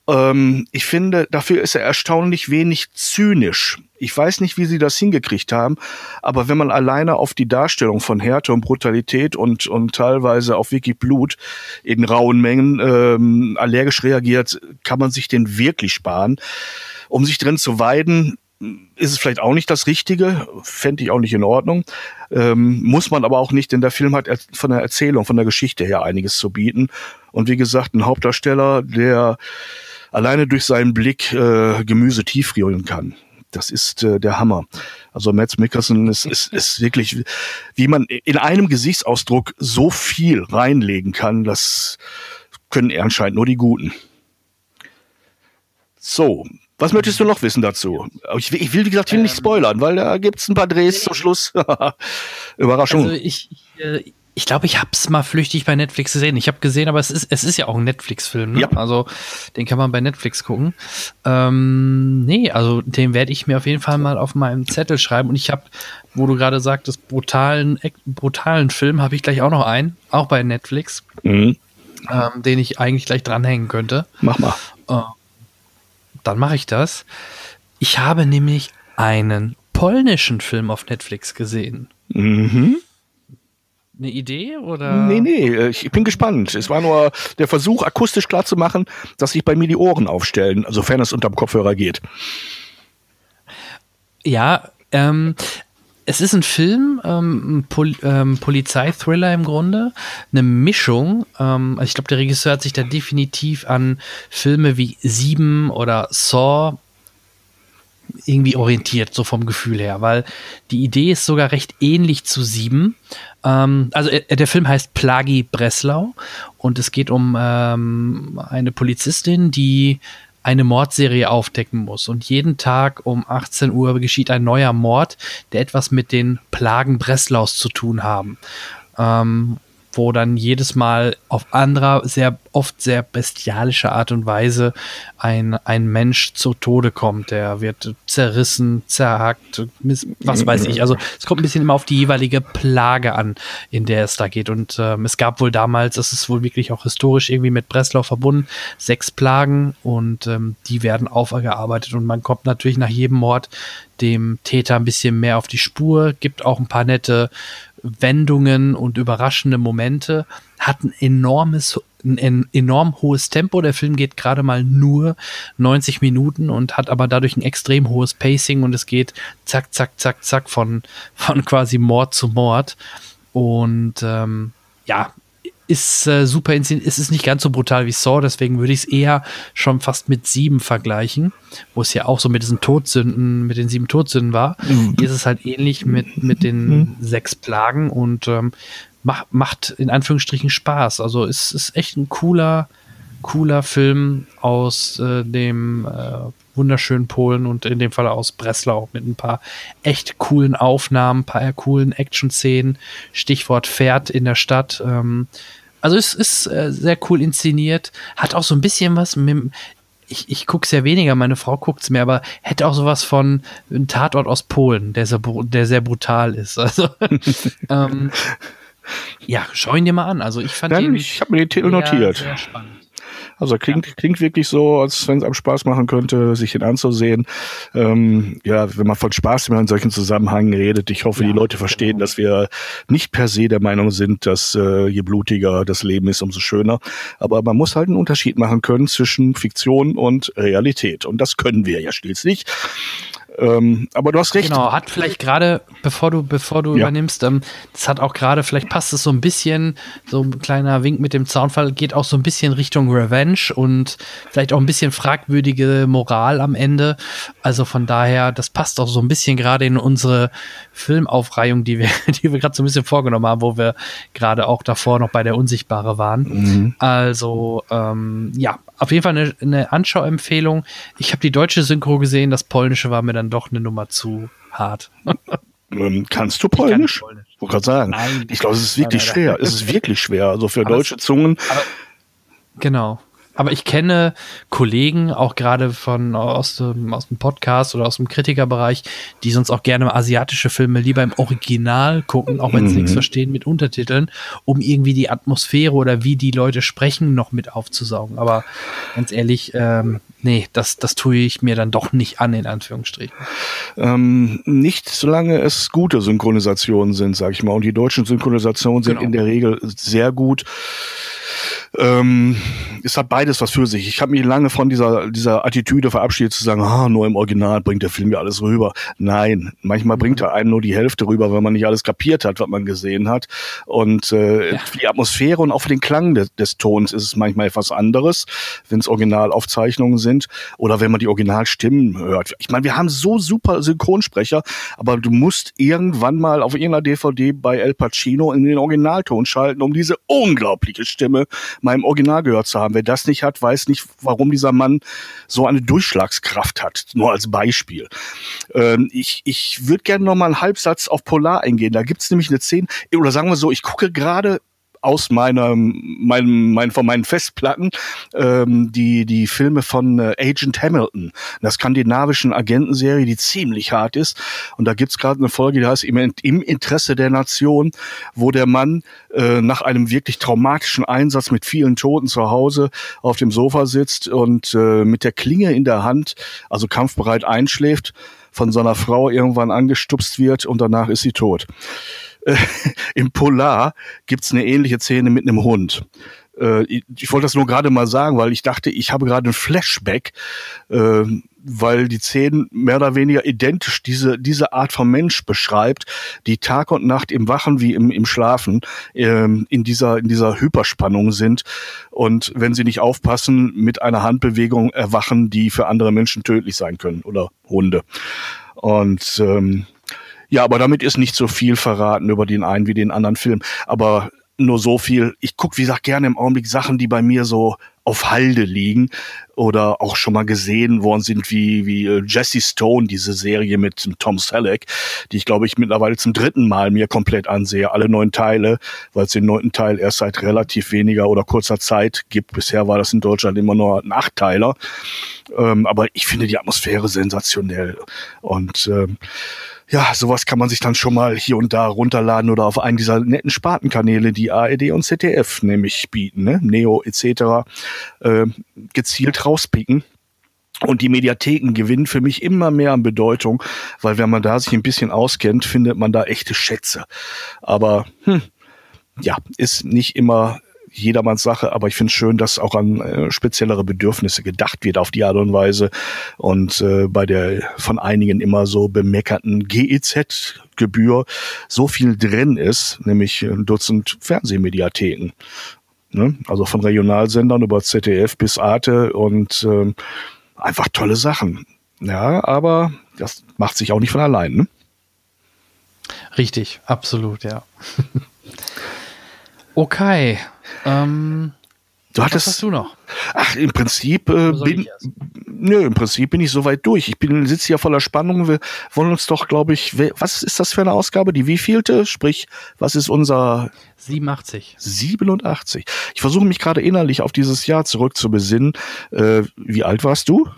[SPEAKER 3] Ähm, ich finde, dafür ist er erstaunlich wenig zynisch. Ich weiß nicht, wie sie das hingekriegt haben, aber wenn man alleine auf die Darstellung von Härte und Brutalität und, und teilweise auch wirklich Blut in rauen Mengen ähm, allergisch reagiert, kann man sich den wirklich sparen. Um sich drin zu weiden, ist es vielleicht auch nicht das Richtige, fände ich auch nicht in Ordnung. Ähm, muss man aber auch nicht, denn der Film hat von der Erzählung, von der Geschichte her einiges zu bieten. Und wie gesagt, ein Hauptdarsteller, der alleine durch seinen Blick äh, Gemüse tiefrühren kann. Das ist äh, der Hammer. Also Mads Mikkelsen ist, ist, ist wirklich, wie man in einem Gesichtsausdruck so viel reinlegen kann, das können anscheinend nur die Guten. So, was möchtest du noch wissen dazu? Ich, ich will, wie gesagt, will nicht ähm, spoilern, weil da gibt's ein paar Drehs zum Schluss. Überraschung.
[SPEAKER 2] Also ich, äh, ich glaube, ich habe es mal flüchtig bei Netflix gesehen. Ich habe gesehen, aber es ist, es ist ja auch ein Netflix-Film. Ne? Ja. Also den kann man bei Netflix gucken. Ähm, nee, also den werde ich mir auf jeden Fall mal auf meinem Zettel schreiben. Und ich habe, wo du gerade sagtest, brutalen, brutalen Film, habe ich gleich auch noch einen, auch bei Netflix, mhm. ähm, den ich eigentlich gleich dranhängen könnte.
[SPEAKER 3] Mach mal. Äh,
[SPEAKER 2] dann mache ich das. Ich habe nämlich einen polnischen Film auf Netflix gesehen. Mhm eine Idee oder?
[SPEAKER 3] Nee, nee, äh, ich bin gespannt. Es war nur der Versuch, akustisch klar zu machen, dass sich bei mir die Ohren aufstellen, sofern es unterm Kopfhörer geht.
[SPEAKER 2] Ja, ähm, es ist ein Film, ähm, Pol ähm, Polizeithriller im Grunde, eine Mischung. Ähm, also ich glaube, der Regisseur hat sich da definitiv an Filme wie Sieben oder Saw irgendwie orientiert, so vom Gefühl her, weil die Idee ist sogar recht ähnlich zu Sieben. Ähm, also äh, der Film heißt Plagi Breslau und es geht um ähm, eine Polizistin, die eine Mordserie aufdecken muss. Und jeden Tag um 18 Uhr geschieht ein neuer Mord, der etwas mit den Plagen Breslaus zu tun haben. Ähm, wo dann jedes Mal auf anderer, sehr oft sehr bestialische Art und Weise ein, ein Mensch zu Tode kommt. Der wird zerrissen, zerhackt, was weiß ich. Also es kommt ein bisschen immer auf die jeweilige Plage an, in der es da geht. Und ähm, es gab wohl damals, das ist wohl wirklich auch historisch irgendwie mit Breslau verbunden, sechs Plagen und ähm, die werden aufgearbeitet und man kommt natürlich nach jedem Mord dem Täter ein bisschen mehr auf die Spur, gibt auch ein paar nette Wendungen und überraschende Momente, hat ein enormes, ein enorm hohes Tempo. Der Film geht gerade mal nur 90 Minuten und hat aber dadurch ein extrem hohes Pacing und es geht zack, zack, zack, zack von, von quasi Mord zu Mord. Und ähm, ja, ist äh, super inszeniert. Es ist nicht ganz so brutal wie Saw, deswegen würde ich es eher schon fast mit sieben vergleichen, wo es ja auch so mit diesen Todsünden, mit den sieben Todsünden war. Mhm. Hier ist es halt ähnlich mit, mit den mhm. sechs Plagen und ähm, macht, macht in Anführungsstrichen Spaß. Also es ist echt ein cooler, cooler Film aus äh, dem äh, wunderschönen Polen und in dem Fall aus Breslau mit ein paar echt coolen Aufnahmen, ein paar coolen Action-Szenen. Stichwort Pferd in der Stadt. Ähm, also es ist äh, sehr cool inszeniert, hat auch so ein bisschen was mit ich, ich gucke es ja weniger, meine Frau guckt es mehr, aber hätte auch sowas von einem Tatort aus Polen, der sehr, der sehr brutal ist. Also, ähm, ja, schau ihn dir mal an. Also ich fand
[SPEAKER 3] Dann, ihn. Ich habe mir den Titel notiert. Sehr spannend. Also klingt, ja. klingt wirklich so, als wenn es einem Spaß machen könnte, sich den anzusehen. Ähm, ja, wenn man von Spaß in solchen Zusammenhängen redet, ich hoffe, ja, die Leute verstehen, genau. dass wir nicht per se der Meinung sind, dass äh, je blutiger das Leben ist, umso schöner. Aber man muss halt einen Unterschied machen können zwischen Fiktion und Realität. Und das können wir ja schließlich. Ähm, aber du hast recht.
[SPEAKER 2] Genau, hat vielleicht gerade, bevor du, bevor du ja. übernimmst, ähm, das hat auch gerade, vielleicht passt es so ein bisschen, so ein kleiner Wink mit dem Zaunfall, geht auch so ein bisschen Richtung Revenge und vielleicht auch ein bisschen fragwürdige Moral am Ende. Also von daher, das passt auch so ein bisschen gerade in unsere Filmaufreihung, die wir, die wir gerade so ein bisschen vorgenommen haben, wo wir gerade auch davor noch bei der Unsichtbare waren. Mhm. Also, ähm, ja, auf jeden Fall eine, eine Anschauempfehlung. Ich habe die deutsche Synchro gesehen, das polnische war mir dann doch eine Nummer zu hart.
[SPEAKER 3] Ähm, kannst du Polnisch? Ich kann Polnisch. Wollte gerade sagen. Nein. Ich glaube, es ist wirklich nein, nein, schwer. Es ist wirklich schwer. Also für aber deutsche Zungen. Aber,
[SPEAKER 2] genau. Aber ich kenne Kollegen, auch gerade von aus dem, aus dem Podcast oder aus dem Kritikerbereich, die sonst auch gerne asiatische Filme lieber im Original gucken, auch wenn sie mhm. nichts verstehen, mit Untertiteln, um irgendwie die Atmosphäre oder wie die Leute sprechen noch mit aufzusaugen. Aber ganz ehrlich, ähm, nee, das, das tue ich mir dann doch nicht an, in Anführungsstrichen.
[SPEAKER 3] Ähm, nicht solange es gute Synchronisationen sind, sag ich mal. Und die deutschen Synchronisationen sind genau. in der Regel sehr gut. Ähm, es hat beides was für sich. Ich habe mich lange von dieser, dieser Attitüde verabschiedet, zu sagen, ah, nur im Original bringt der Film ja alles rüber. Nein, manchmal bringt er einem nur die Hälfte rüber, weil man nicht alles kapiert hat, was man gesehen hat. Und äh, ja. für die Atmosphäre und auch für den Klang des, des Tons ist es manchmal etwas anderes, wenn es Originalaufzeichnungen sind oder wenn man die Originalstimmen hört. Ich meine, wir haben so super Synchronsprecher, aber du musst irgendwann mal auf irgendeiner DVD bei El Pacino in den Originalton schalten, um diese unglaubliche Stimme mal im Original gehört zu haben. Wer das nicht hat, weiß nicht, warum dieser Mann so eine Durchschlagskraft hat. Nur als Beispiel. Ähm, ich ich würde gerne noch mal einen Halbsatz auf Polar eingehen. Da gibt's nämlich eine Szene, oder sagen wir so, ich gucke gerade aus meinem, meinem, mein, von meinen Festplatten ähm, die, die Filme von äh, Agent Hamilton, einer skandinavischen Agentenserie, die ziemlich hart ist. Und da gibt's gerade eine Folge, die heißt im, im Interesse der Nation, wo der Mann äh, nach einem wirklich traumatischen Einsatz mit vielen Toten zu Hause auf dem Sofa sitzt und äh, mit der Klinge in der Hand, also kampfbereit einschläft, von seiner Frau irgendwann angestupst wird und danach ist sie tot. Äh, im Polar gibt's eine ähnliche Szene mit einem Hund. Äh, ich, ich wollte das nur gerade mal sagen, weil ich dachte, ich habe gerade ein Flashback, äh, weil die Szene mehr oder weniger identisch diese, diese Art von Mensch beschreibt, die Tag und Nacht im Wachen wie im, im Schlafen ähm, in, dieser, in dieser Hyperspannung sind und wenn sie nicht aufpassen, mit einer Handbewegung erwachen, die für andere Menschen tödlich sein können oder Hunde. Und ähm, ja, aber damit ist nicht so viel verraten über den einen wie den anderen Film. Aber nur so viel. Ich guck, wie gesagt, gerne im Augenblick Sachen, die bei mir so auf Halde liegen oder auch schon mal gesehen worden sind, wie, wie äh, Jesse Stone, diese Serie mit Tom Selleck, die ich glaube ich mittlerweile zum dritten Mal mir komplett ansehe, alle neun Teile, weil es den neunten Teil erst seit relativ weniger oder kurzer Zeit gibt. Bisher war das in Deutschland immer nur ein Achtteiler. Ähm, aber ich finde die Atmosphäre sensationell und ähm, ja, sowas kann man sich dann schon mal hier und da runterladen oder auf einen dieser netten Spartenkanäle, die ARD und ZDF nämlich bieten, ne? Neo etc., äh, gezielt rauspicken. Und die Mediatheken gewinnen für mich immer mehr an Bedeutung, weil wenn man da sich ein bisschen auskennt, findet man da echte Schätze. Aber hm, ja, ist nicht immer jedermanns Sache, aber ich finde es schön, dass auch an äh, speziellere Bedürfnisse gedacht wird auf die Art und Weise. Und äh, bei der von einigen immer so bemeckerten GEZ-Gebühr so viel drin ist, nämlich ein Dutzend Fernsehmediatheken. Ne? Also von Regionalsendern über ZDF bis Arte und äh, einfach tolle Sachen. Ja, aber das macht sich auch nicht von allein. Ne?
[SPEAKER 2] Richtig, absolut, ja. okay, ähm,
[SPEAKER 3] du hattest,
[SPEAKER 2] was hast du noch?
[SPEAKER 3] Ach, im Prinzip äh, bin, nö, im Prinzip bin ich soweit durch. Ich bin sitze hier voller Spannung. Wir wollen uns doch, glaube ich, was ist das für eine Ausgabe? Die wievielte? Sprich, was ist unser
[SPEAKER 2] 87.
[SPEAKER 3] 87. Ich versuche mich gerade innerlich auf dieses Jahr zurück zu besinnen. Äh, wie alt warst du?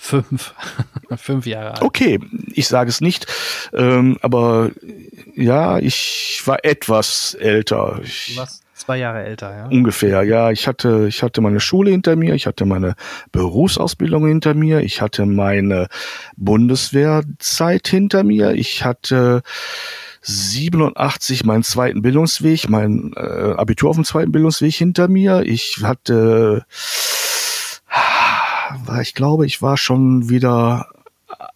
[SPEAKER 2] Fünf. Fünf Jahre alt.
[SPEAKER 3] Okay, ich sage es nicht. Ähm, aber ja, ich war etwas älter. Ich,
[SPEAKER 2] du warst zwei Jahre älter, ja?
[SPEAKER 3] Ungefähr, ja. Ich hatte, ich hatte meine Schule hinter mir, ich hatte meine Berufsausbildung hinter mir, ich hatte meine Bundeswehrzeit hinter mir, ich hatte 87 meinen zweiten Bildungsweg, mein äh, Abitur auf dem zweiten Bildungsweg hinter mir. Ich hatte war, ich glaube, ich war schon wieder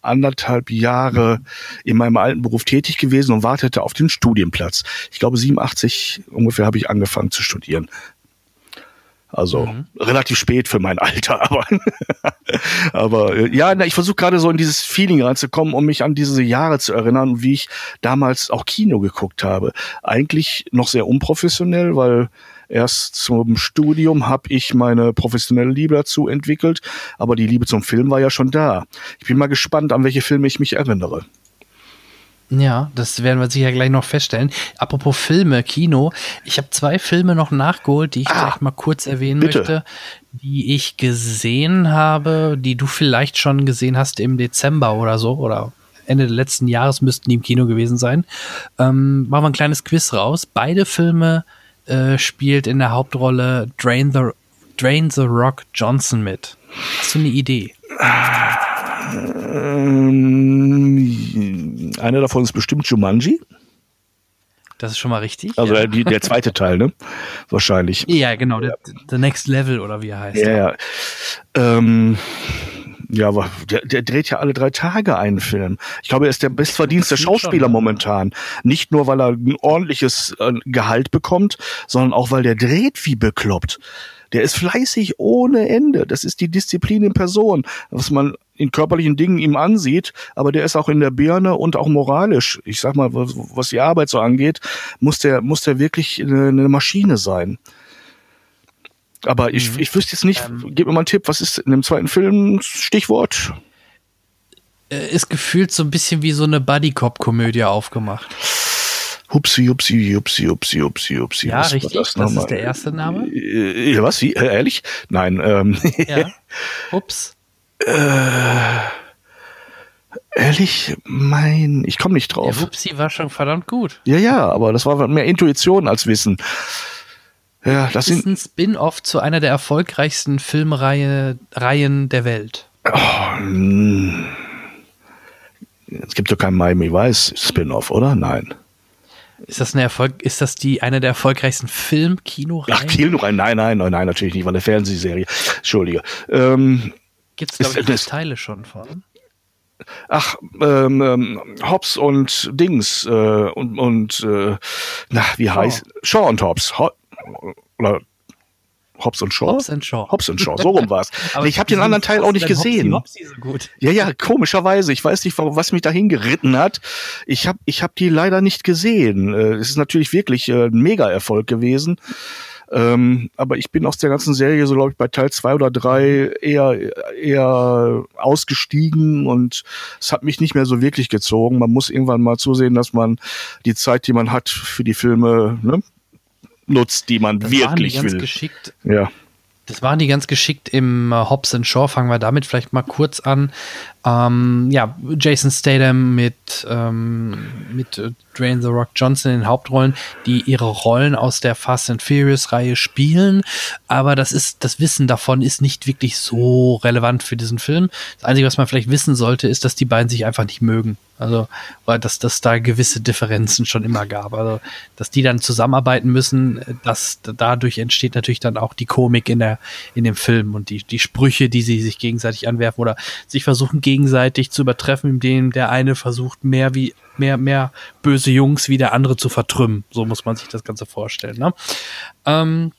[SPEAKER 3] anderthalb Jahre in meinem alten Beruf tätig gewesen und wartete auf den Studienplatz. Ich glaube, 87 ungefähr habe ich angefangen zu studieren. Also mhm. relativ spät für mein Alter, aber aber ja, ich versuche gerade so in dieses Feeling reinzukommen, um mich an diese Jahre zu erinnern, wie ich damals auch Kino geguckt habe. Eigentlich noch sehr unprofessionell, weil erst zum Studium habe ich meine professionelle Liebe dazu entwickelt, aber die Liebe zum Film war ja schon da. Ich bin mal gespannt, an welche Filme ich mich erinnere.
[SPEAKER 2] Ja, das werden wir sicher gleich noch feststellen. Apropos Filme, Kino. Ich habe zwei Filme noch nachgeholt, die ich ah, gleich mal kurz erwähnen bitte. möchte, die ich gesehen habe, die du vielleicht schon gesehen hast im Dezember oder so oder Ende des letzten Jahres müssten die im Kino gewesen sein. Ähm, machen wir ein kleines Quiz raus. Beide Filme äh, spielt in der Hauptrolle Drain the, Drain the Rock Johnson mit. Hast du eine Idee?
[SPEAKER 3] Ähm, einer davon ist bestimmt Jumanji.
[SPEAKER 2] Das ist schon mal richtig.
[SPEAKER 3] Also ja. der, der zweite Teil, ne? Wahrscheinlich.
[SPEAKER 2] Ja, genau. Der, The Next Level oder wie er heißt.
[SPEAKER 3] Ja, ja. Ähm, ja, aber der, der dreht ja alle drei Tage einen Film. Ich glaube, er ist der bestverdienste Schauspieler schon, momentan. Nicht nur, weil er ein ordentliches äh, Gehalt bekommt, sondern auch, weil der dreht wie bekloppt. Der ist fleißig ohne Ende. Das ist die Disziplin in Person, was man in körperlichen Dingen ihm ansieht, aber der ist auch in der Birne und auch moralisch. Ich sag mal, was die Arbeit so angeht, muss der, muss der wirklich eine, eine Maschine sein. Aber ich, mhm. ich wüsste jetzt nicht, ähm, gib mir mal einen Tipp, was ist in dem zweiten Film Stichwort?
[SPEAKER 2] Äh, ist gefühlt so ein bisschen wie so eine Buddy-Cop-Komödie aufgemacht.
[SPEAKER 3] Hupsi, hupsi, hupsi, hupsi, hupsi, hupsi.
[SPEAKER 2] Ja, was richtig. Das, das ist der erste Name.
[SPEAKER 3] Äh, was? Wie? Ehrlich? Nein. Ähm.
[SPEAKER 2] Ja. Ups.
[SPEAKER 3] Äh, ehrlich, mein, ich komme nicht drauf.
[SPEAKER 2] Der Hupsi war schon verdammt gut.
[SPEAKER 3] Ja, ja, aber das war mehr Intuition als Wissen. Ja, das, ist
[SPEAKER 2] ein Spin-off zu einer der erfolgreichsten Filmreihen der Welt. Oh,
[SPEAKER 3] hm. es gibt doch kein Miami Vice Spin-off, oder? Nein.
[SPEAKER 2] Ist das eine Erfolg, ist das die eine der erfolgreichsten Film-Kinoreihen?
[SPEAKER 3] Ach, Kinoreihen, nein, nein, nein, nein, natürlich nicht, war eine Fernsehserie. Entschuldige. Ähm,
[SPEAKER 2] Gibt es, glaube ich, ist, Teile schon von?
[SPEAKER 3] Ach, ähm, ähm, Hobbs und Dings äh, und, und äh, na, wie heißt Shaw und Hobbs. Ho oder Hobbs und Shaw?
[SPEAKER 2] Hobbs and Shaw.
[SPEAKER 3] Hobbs and Shaw, so rum war's. ich habe den anderen Teil auch nicht gesehen. Hopsi, Hopsi so gut. Ja, ja, komischerweise. Ich weiß nicht, was mich dahin geritten hat. Ich habe ich hab die leider nicht gesehen. Äh, es ist natürlich wirklich äh, ein Mega-Erfolg gewesen. Ähm, aber ich bin aus der ganzen Serie, so glaube ich, bei Teil zwei oder drei eher, eher ausgestiegen und es hat mich nicht mehr so wirklich gezogen. Man muss irgendwann mal zusehen, dass man die Zeit, die man hat für die Filme, ne, nutzt, die man das wirklich will.
[SPEAKER 2] Geschickt.
[SPEAKER 3] Ja.
[SPEAKER 2] Das waren die ganz geschickt im äh, Hobbs Shaw. Fangen wir damit vielleicht mal kurz an. Ähm, ja, Jason Statham mit, ähm, mit äh, Dwayne The Rock Johnson in den Hauptrollen, die ihre Rollen aus der Fast and Furious Reihe spielen. Aber das ist, das Wissen davon ist nicht wirklich so relevant für diesen Film. Das Einzige, was man vielleicht wissen sollte, ist, dass die beiden sich einfach nicht mögen. Also, weil dass, dass da gewisse Differenzen schon immer gab. Also, dass die dann zusammenarbeiten müssen, dass dadurch entsteht natürlich dann auch die Komik in der, in dem Film und die, die Sprüche, die sie sich gegenseitig anwerfen oder sich versuchen gegenseitig zu übertreffen, indem der eine versucht, mehr wie, mehr, mehr böse Jungs wie der andere zu vertrümmen. So muss man sich das Ganze vorstellen, ne? Ähm,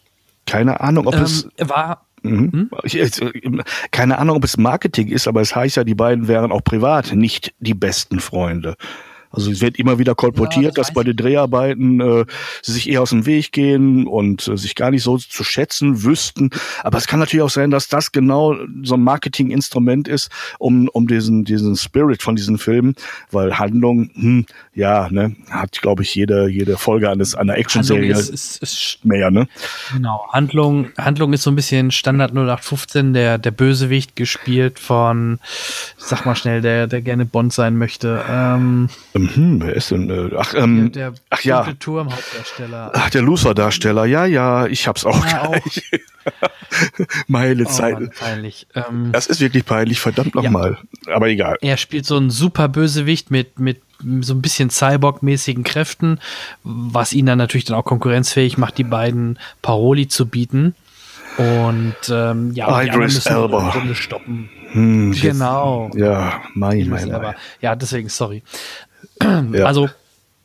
[SPEAKER 3] Keine Ahnung, ob
[SPEAKER 2] ähm,
[SPEAKER 3] es
[SPEAKER 2] war,
[SPEAKER 3] Mhm. Hm? Keine Ahnung, ob es Marketing ist, aber es heißt ja, die beiden wären auch privat nicht die besten Freunde. Also es wird immer wieder kolportiert, ja, das dass bei den Dreharbeiten äh, sie sich eher aus dem Weg gehen und äh, sich gar nicht so zu schätzen wüssten. Aber es kann natürlich auch sein, dass das genau so ein Marketinginstrument ist, um, um diesen, diesen Spirit von diesen Filmen, weil Handlung, hm, ja, ne, hat, glaube ich, jede, jede Folge eines einer Action-Serie
[SPEAKER 2] ist, ist, ist, mehr, ne? Genau. Handlung, Handlung ist so ein bisschen Standard 0815, der, der Bösewicht gespielt von, sag mal schnell, der, der gerne Bond sein möchte. Ähm,
[SPEAKER 3] hm, wer ist denn? Äh, ach, ähm,
[SPEAKER 2] der, der
[SPEAKER 3] ach ja.
[SPEAKER 2] Turm-Hauptdarsteller.
[SPEAKER 3] Ach, der Loser-Darsteller. Ja, ja, ich hab's auch ja, gleich. Meine oh, Zeit. Mann,
[SPEAKER 2] peinlich. Ähm,
[SPEAKER 3] das ist wirklich peinlich, verdammt nochmal. Ja. Aber egal.
[SPEAKER 2] Er spielt so einen super Bösewicht mit, mit so ein bisschen Cyborg-mäßigen Kräften, was ihn dann natürlich dann auch konkurrenzfähig macht, die beiden Paroli zu bieten. Und ähm, ja,
[SPEAKER 3] Idris Elba.
[SPEAKER 2] Runde stoppen.
[SPEAKER 3] Hm,
[SPEAKER 2] genau.
[SPEAKER 3] Ja, mein, mein,
[SPEAKER 2] mein. Ja, deswegen, sorry. Ja. Also,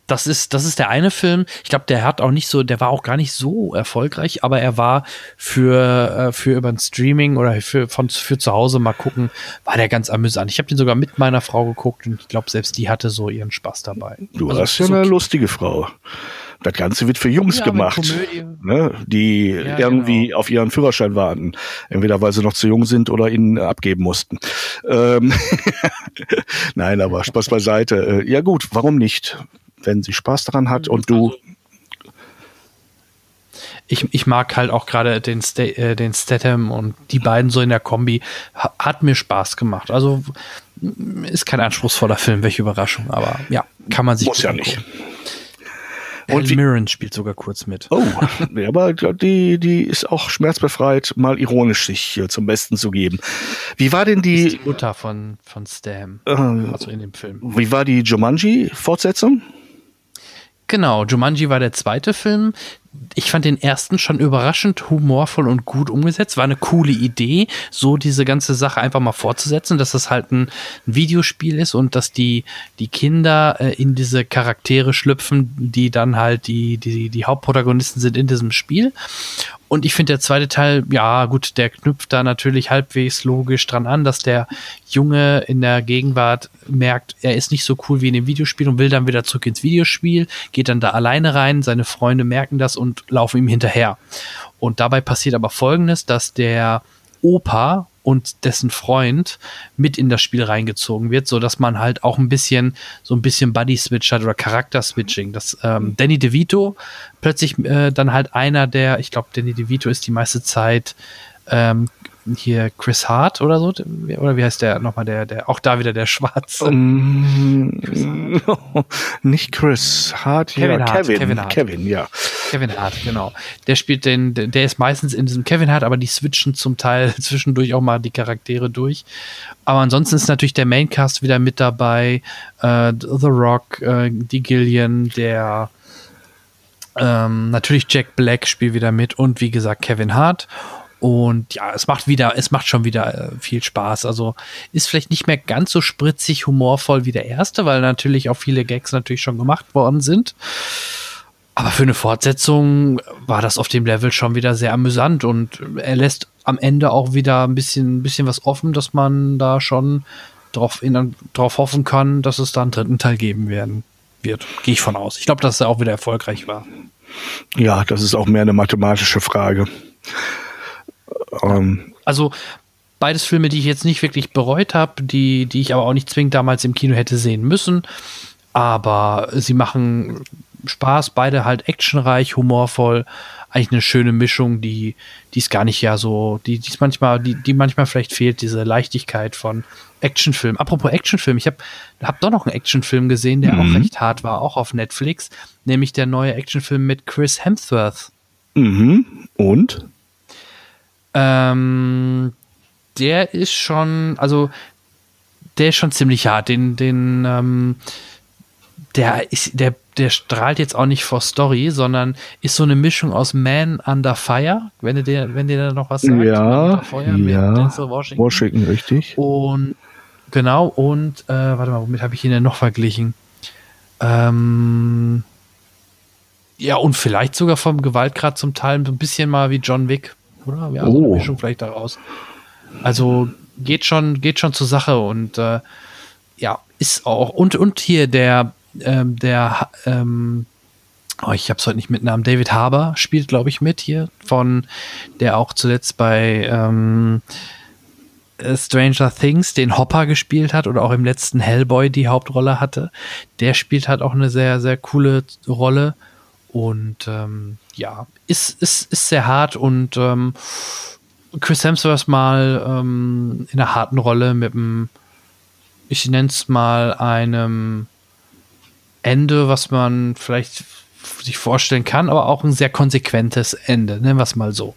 [SPEAKER 2] das ist, das ist der eine Film. Ich glaube, der hat auch nicht so, der war auch gar nicht so erfolgreich, aber er war für, äh, für über ein Streaming oder für, von, für zu Hause mal gucken, war der ganz amüsant. Ich habe den sogar mit meiner Frau geguckt und ich glaube, selbst die hatte so ihren Spaß dabei.
[SPEAKER 3] Du also, hast ja eine okay. lustige Frau. Das Ganze wird für Jungs ja, gemacht, ne, die ja, irgendwie genau. auf ihren Führerschein warten. Entweder weil sie noch zu jung sind oder ihn abgeben mussten. Ähm Nein, aber Spaß beiseite. Äh, ja gut, warum nicht? wenn sie Spaß daran hat und du.
[SPEAKER 2] Ich, ich mag halt auch gerade den, Sta äh, den Statham und die beiden so in der Kombi. Ha hat mir Spaß gemacht. Also ist kein anspruchsvoller Film, welche Überraschung, aber ja, kann man sich.
[SPEAKER 3] Muss ja nicht.
[SPEAKER 2] Und Helen Mirren spielt sogar kurz mit.
[SPEAKER 3] Oh, aber die, die ist auch schmerzbefreit, mal ironisch sich zum Besten zu geben. Wie war denn die.
[SPEAKER 2] Ist die Mutter von, von Stam, äh, also in dem Film.
[SPEAKER 3] Wie war die Jumanji-Fortsetzung?
[SPEAKER 2] Genau, Jumanji war der zweite Film. Ich fand den ersten schon überraschend humorvoll und gut umgesetzt. War eine coole Idee, so diese ganze Sache einfach mal fortzusetzen, dass das halt ein, Videospiel ist und dass die, die Kinder äh, in diese Charaktere schlüpfen, die dann halt die, die, die Hauptprotagonisten sind in diesem Spiel. Und ich finde der zweite Teil, ja gut, der knüpft da natürlich halbwegs logisch dran an, dass der Junge in der Gegenwart merkt, er ist nicht so cool wie in dem Videospiel und will dann wieder zurück ins Videospiel, geht dann da alleine rein, seine Freunde merken das und laufen ihm hinterher. Und dabei passiert aber Folgendes, dass der Opa und dessen Freund mit in das Spiel reingezogen wird, so dass man halt auch ein bisschen so ein bisschen Buddy Switch hat oder Charakter Switching. Dass ähm, Danny DeVito plötzlich äh, dann halt einer der, ich glaube, Danny DeVito ist die meiste Zeit ähm, hier Chris Hart oder so, oder wie heißt der nochmal, der, der, auch da wieder der Schwarze.
[SPEAKER 3] Um, Chris nicht Chris Hart,
[SPEAKER 2] Kevin
[SPEAKER 3] ja,
[SPEAKER 2] Hart,
[SPEAKER 3] Kevin,
[SPEAKER 2] Kevin Hart.
[SPEAKER 3] Kevin, ja.
[SPEAKER 2] Kevin Hart, genau. Der spielt den, der ist meistens in diesem Kevin Hart, aber die switchen zum Teil zwischendurch auch mal die Charaktere durch. Aber ansonsten ist natürlich der Maincast wieder mit dabei, äh, The Rock, äh, die Gillian, der ähm, natürlich Jack Black spielt wieder mit und wie gesagt Kevin Hart. Und ja, es macht wieder, es macht schon wieder äh, viel Spaß. Also ist vielleicht nicht mehr ganz so spritzig, humorvoll wie der erste, weil natürlich auch viele Gags natürlich schon gemacht worden sind. Aber für eine Fortsetzung war das auf dem Level schon wieder sehr amüsant und er lässt am Ende auch wieder ein bisschen, ein bisschen was offen, dass man da schon drauf, in, drauf hoffen kann, dass es da einen dritten Teil geben werden wird. Gehe ich von aus. Ich glaube, dass er auch wieder erfolgreich war.
[SPEAKER 3] Ja, das ist auch mehr eine mathematische Frage.
[SPEAKER 2] Ähm, also beides Filme, die ich jetzt nicht wirklich bereut habe, die, die ich aber auch nicht zwingend damals im Kino hätte sehen müssen. Aber sie machen Spaß, beide halt actionreich, humorvoll, eigentlich eine schöne Mischung, die die es gar nicht ja so, die die manchmal, die die manchmal vielleicht fehlt, diese Leichtigkeit von Actionfilm. Apropos Actionfilm, ich habe hab doch noch einen Actionfilm gesehen, der mhm. auch recht hart war, auch auf Netflix, nämlich der neue Actionfilm mit Chris Hemsworth.
[SPEAKER 3] Mhm. Und?
[SPEAKER 2] Ähm, der ist schon, also der ist schon ziemlich hart. Den, den, ähm, der ist, der, der strahlt jetzt auch nicht vor Story, sondern ist so eine Mischung aus Man Under Fire, wenn ihr dir, wenn dir da noch was sagt.
[SPEAKER 3] Ja, ja. Washington. Washington, richtig.
[SPEAKER 2] Und genau, und äh, warte mal, womit habe ich ihn denn noch verglichen? Ähm, ja, und vielleicht sogar vom Gewaltgrad zum Teil ein bisschen mal wie John Wick oder? Ja, oh. so eine Mischung vielleicht daraus. Also geht schon, geht schon zur Sache und äh, ja, ist auch. Und, und hier der, ähm, der, ähm, oh, ich hab's heute nicht mit Namen, David Harbour spielt, glaube ich, mit hier, von der auch zuletzt bei ähm, äh, Stranger Things den Hopper gespielt hat oder auch im letzten Hellboy die Hauptrolle hatte. Der spielt halt auch eine sehr, sehr coole Rolle. Und ähm, ja, ist, ist, ist sehr hart und ähm, Chris Hemsworth mal ähm, in einer harten Rolle mit einem, ich nenne es mal einem Ende, was man vielleicht sich vorstellen kann, aber auch ein sehr konsequentes Ende, nennen wir es mal so.